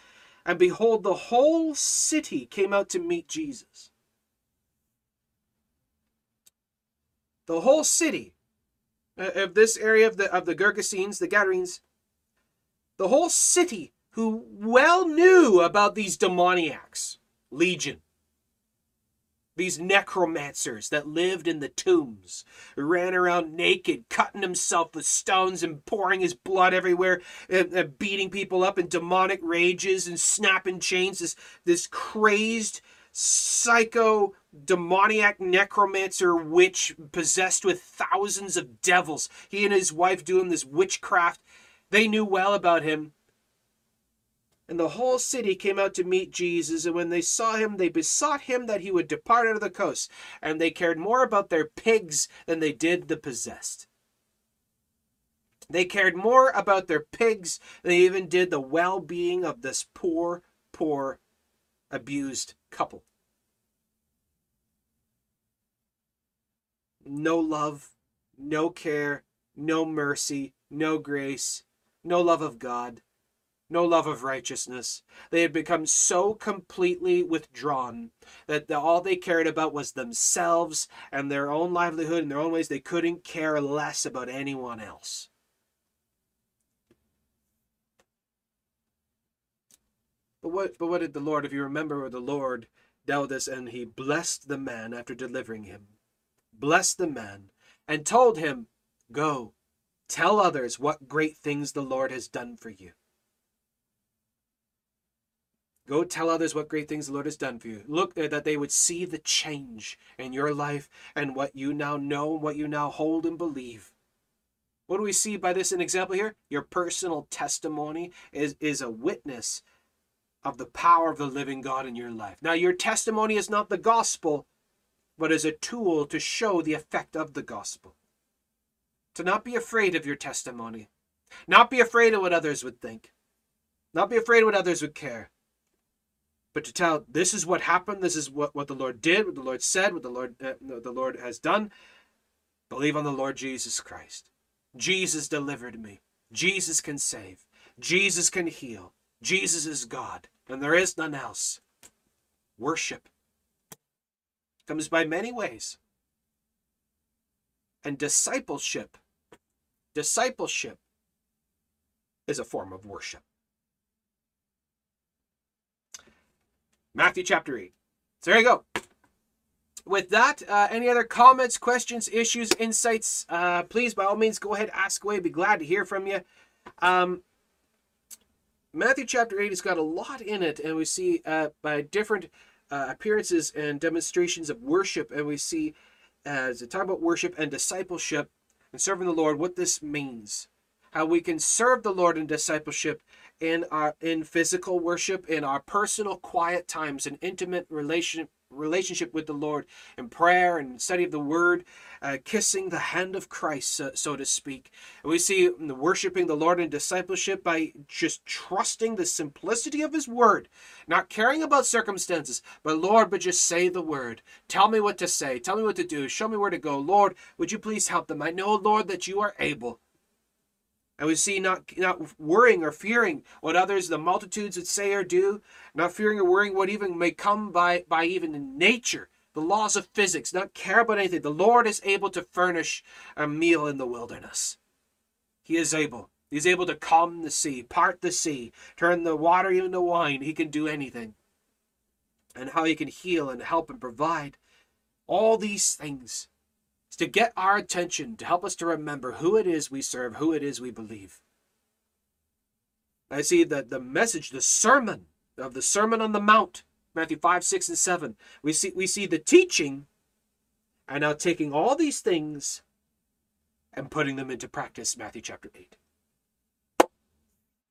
And behold, the whole city came out to meet Jesus. The whole city uh, of this area of the of the Gergesenes, the Gadarenes, the whole city who well knew about these demoniacs, legion, these necromancers that lived in the tombs, ran around naked, cutting himself with stones and pouring his blood everywhere, and, and beating people up in demonic rages and snapping chains. This, this crazed, psycho, demoniac necromancer witch possessed with thousands of devils. He and his wife doing this witchcraft. They knew well about him and the whole city came out to meet Jesus, and when they saw him, they besought him that he would depart out of the coast, and they cared more about their pigs than they did the possessed. They cared more about their pigs than they even did the well being of this poor, poor, abused couple. No love, no care, no mercy, no grace, no love of God no love of righteousness. They had become so completely withdrawn that the, all they cared about was themselves and their own livelihood in their own ways. They couldn't care less about anyone else. But what, but what did the Lord, if you remember, the Lord dealt this and he blessed the man after delivering him, blessed the man, and told him, Go, tell others what great things the Lord has done for you. Go tell others what great things the Lord has done for you. Look there that they would see the change in your life and what you now know, what you now hold and believe. What do we see by this an example here? Your personal testimony is, is a witness of the power of the living God in your life. Now, your testimony is not the gospel, but is a tool to show the effect of the gospel. To not be afraid of your testimony, not be afraid of what others would think, not be afraid of what others would care but to tell this is what happened. This is what, what the lord did what the lord said what the lord uh, the lord has done. Believe on the lord jesus christ. Jesus delivered me. Jesus can save. Jesus can heal. Jesus is god and there is none else. Worship comes by many ways. And discipleship discipleship is a form of worship Matthew chapter 8. So there you go. With that, uh, any other comments, questions, issues, insights, uh, please, by all means, go ahead, ask away. Be glad to hear from you. Um, Matthew chapter 8 has got a lot in it, and we see uh, by different uh, appearances and demonstrations of worship, and we see as uh, talk about worship and discipleship and serving the Lord, what this means. How we can serve the Lord in discipleship in our in physical worship, in our personal quiet times, an intimate relation relationship with the Lord, in prayer and study of the Word, uh, kissing the hand of Christ, so, so to speak. And we see worshiping the Lord in discipleship by just trusting the simplicity of His Word, not caring about circumstances, but Lord, but just say the Word. Tell me what to say. Tell me what to do. Show me where to go. Lord, would you please help them? I know, Lord, that you are able. And we see not not worrying or fearing what others, the multitudes would say or do, not fearing or worrying what even may come by by even nature, the laws of physics, not care about anything. The Lord is able to furnish a meal in the wilderness. He is able. He's able to calm the sea, part the sea, turn the water into wine. He can do anything. And how he can heal and help and provide. All these things to get our attention, to help us to remember who it is we serve, who it is we believe. I see that the message, the sermon of the Sermon on the Mount, Matthew 5, 6, and 7. We see we see the teaching and now taking all these things and putting them into practice, Matthew chapter 8.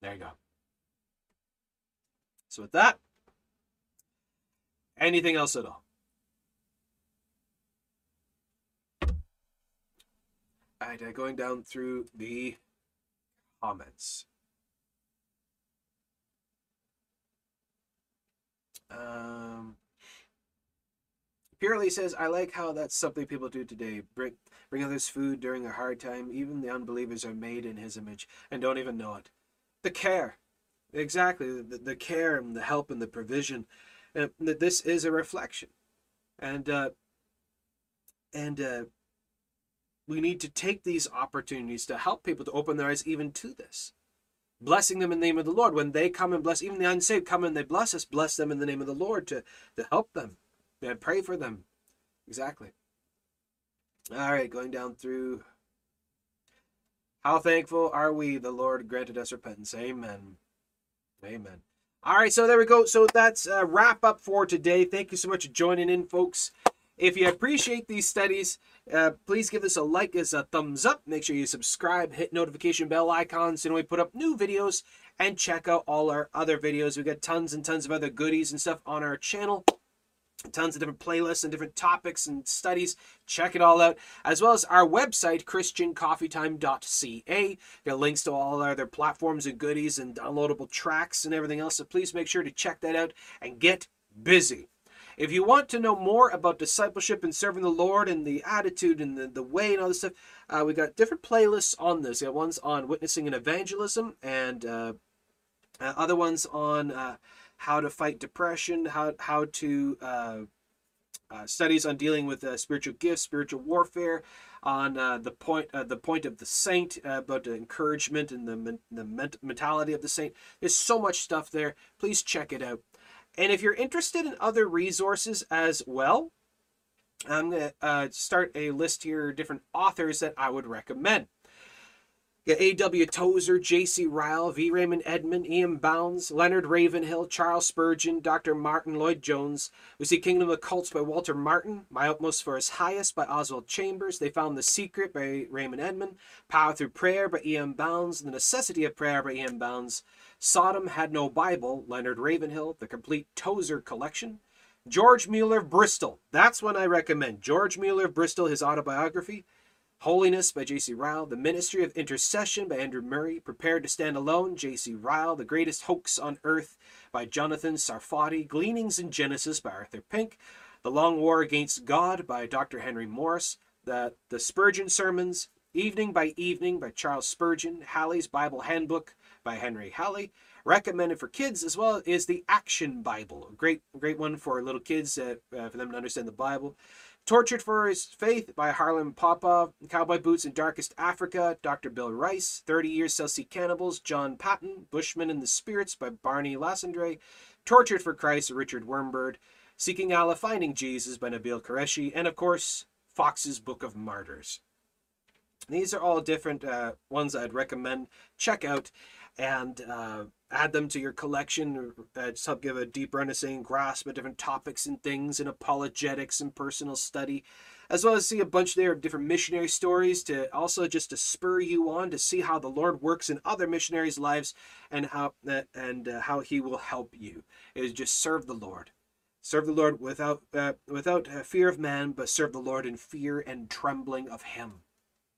There you go. So with that, anything else at all? Alright, uh, going down through the comments. Um, Purely says, I like how that's something people do today. Bring, bring others food during a hard time. Even the unbelievers are made in his image and don't even know it. The care. Exactly. The, the care and the help and the provision. Uh, this is a reflection. And, uh, and, uh, we need to take these opportunities to help people to open their eyes even to this. blessing them in the name of the Lord. When they come and bless, even the unsaved come and they bless us, bless them in the name of the Lord to, to help them and pray for them. Exactly. All right, going down through. How thankful are we the Lord granted us repentance? Amen. Amen. All right, so there we go. So that's a wrap up for today. Thank you so much for joining in, folks. If you appreciate these studies, uh, please give us a like as a thumbs up. Make sure you subscribe, hit notification bell icons, and we put up new videos. And check out all our other videos. We got tons and tons of other goodies and stuff on our channel tons of different playlists and different topics and studies. Check it all out, as well as our website, christiancoffeetime.ca. Got links to all our other platforms and goodies and downloadable tracks and everything else. So please make sure to check that out and get busy. If you want to know more about discipleship and serving the Lord and the attitude and the, the way and all this stuff, uh, we got different playlists on this. We got ones on witnessing and evangelism and uh, uh, other ones on uh, how to fight depression, how how to uh, uh, studies on dealing with spiritual gifts, spiritual warfare, on the point the point of the saint, about the encouragement and the the mentality of the saint. There's so much stuff there. Please check it out. And if you're interested in other resources as well, I'm gonna uh, start a list here, different authors that I would recommend. A.W. Tozer, J.C. Ryle, V. Raymond Edman, E.M. Bounds, Leonard Ravenhill, Charles Spurgeon, Dr. Martyn Lloyd-Jones. We see Kingdom of Cults by Walter Martin, My Utmost for His Highest by Oswald Chambers, They Found the Secret by Raymond Edman, Power Through Prayer by E.M. Bounds, The Necessity of Prayer by E.M. Bounds, Sodom Had No Bible, Leonard Ravenhill, The Complete Tozer Collection, George Mueller of Bristol. That's one I recommend. George Mueller of Bristol, his autobiography. Holiness by J.C. Ryle, The Ministry of Intercession by Andrew Murray, Prepared to Stand Alone, J.C. Ryle, The Greatest Hoax on Earth by Jonathan Sarfati, Gleanings in Genesis by Arthur Pink, The Long War Against God by Dr. Henry Morris, The, the Spurgeon Sermons, Evening by Evening by Charles Spurgeon, Halley's Bible Handbook by Henry Halley, recommended for kids as well is the Action Bible, a great great one for little kids uh, uh, for them to understand the Bible. Tortured for His Faith by Haralan Popov, Cowboy Boots in Darkest Africa, Dr. Bill Rice, 30 Years South Sea Cannibals, John Paton, Bushmen and the Spirits by Barney Lasandre, Tortured for Christ, Richard Wurmbrand, Seeking Allah, Finding Jesus by Nabeel Qureshi, and of course, Fox's Book of Martyrs. These are all different uh, ones I'd recommend. Check out and uh, add them to your collection. Uh, just help give a deeper understanding, grasp of different topics and things, and apologetics and personal study, as well as see a bunch there of different missionary stories to also just to spur you on to see how the Lord works in other missionaries' lives and how uh, and uh, how He will help you. Is just serve the Lord. Serve the Lord without uh, without uh, fear of man, but serve the Lord in fear and trembling of Him.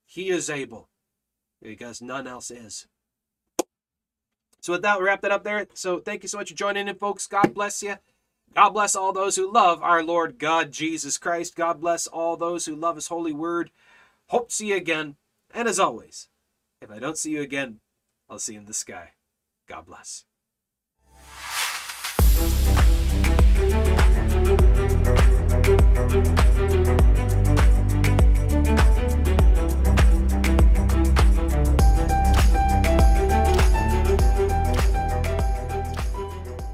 He is able, because none else is. So with that, we'll wrap that up there. So thank you so much for joining in, folks. God bless you. God bless all those who love our Lord God Jesus Christ. God bless all those who love his holy word. Hope to see you again. And as always, if I don't see you again, I'll see you in the sky. God bless.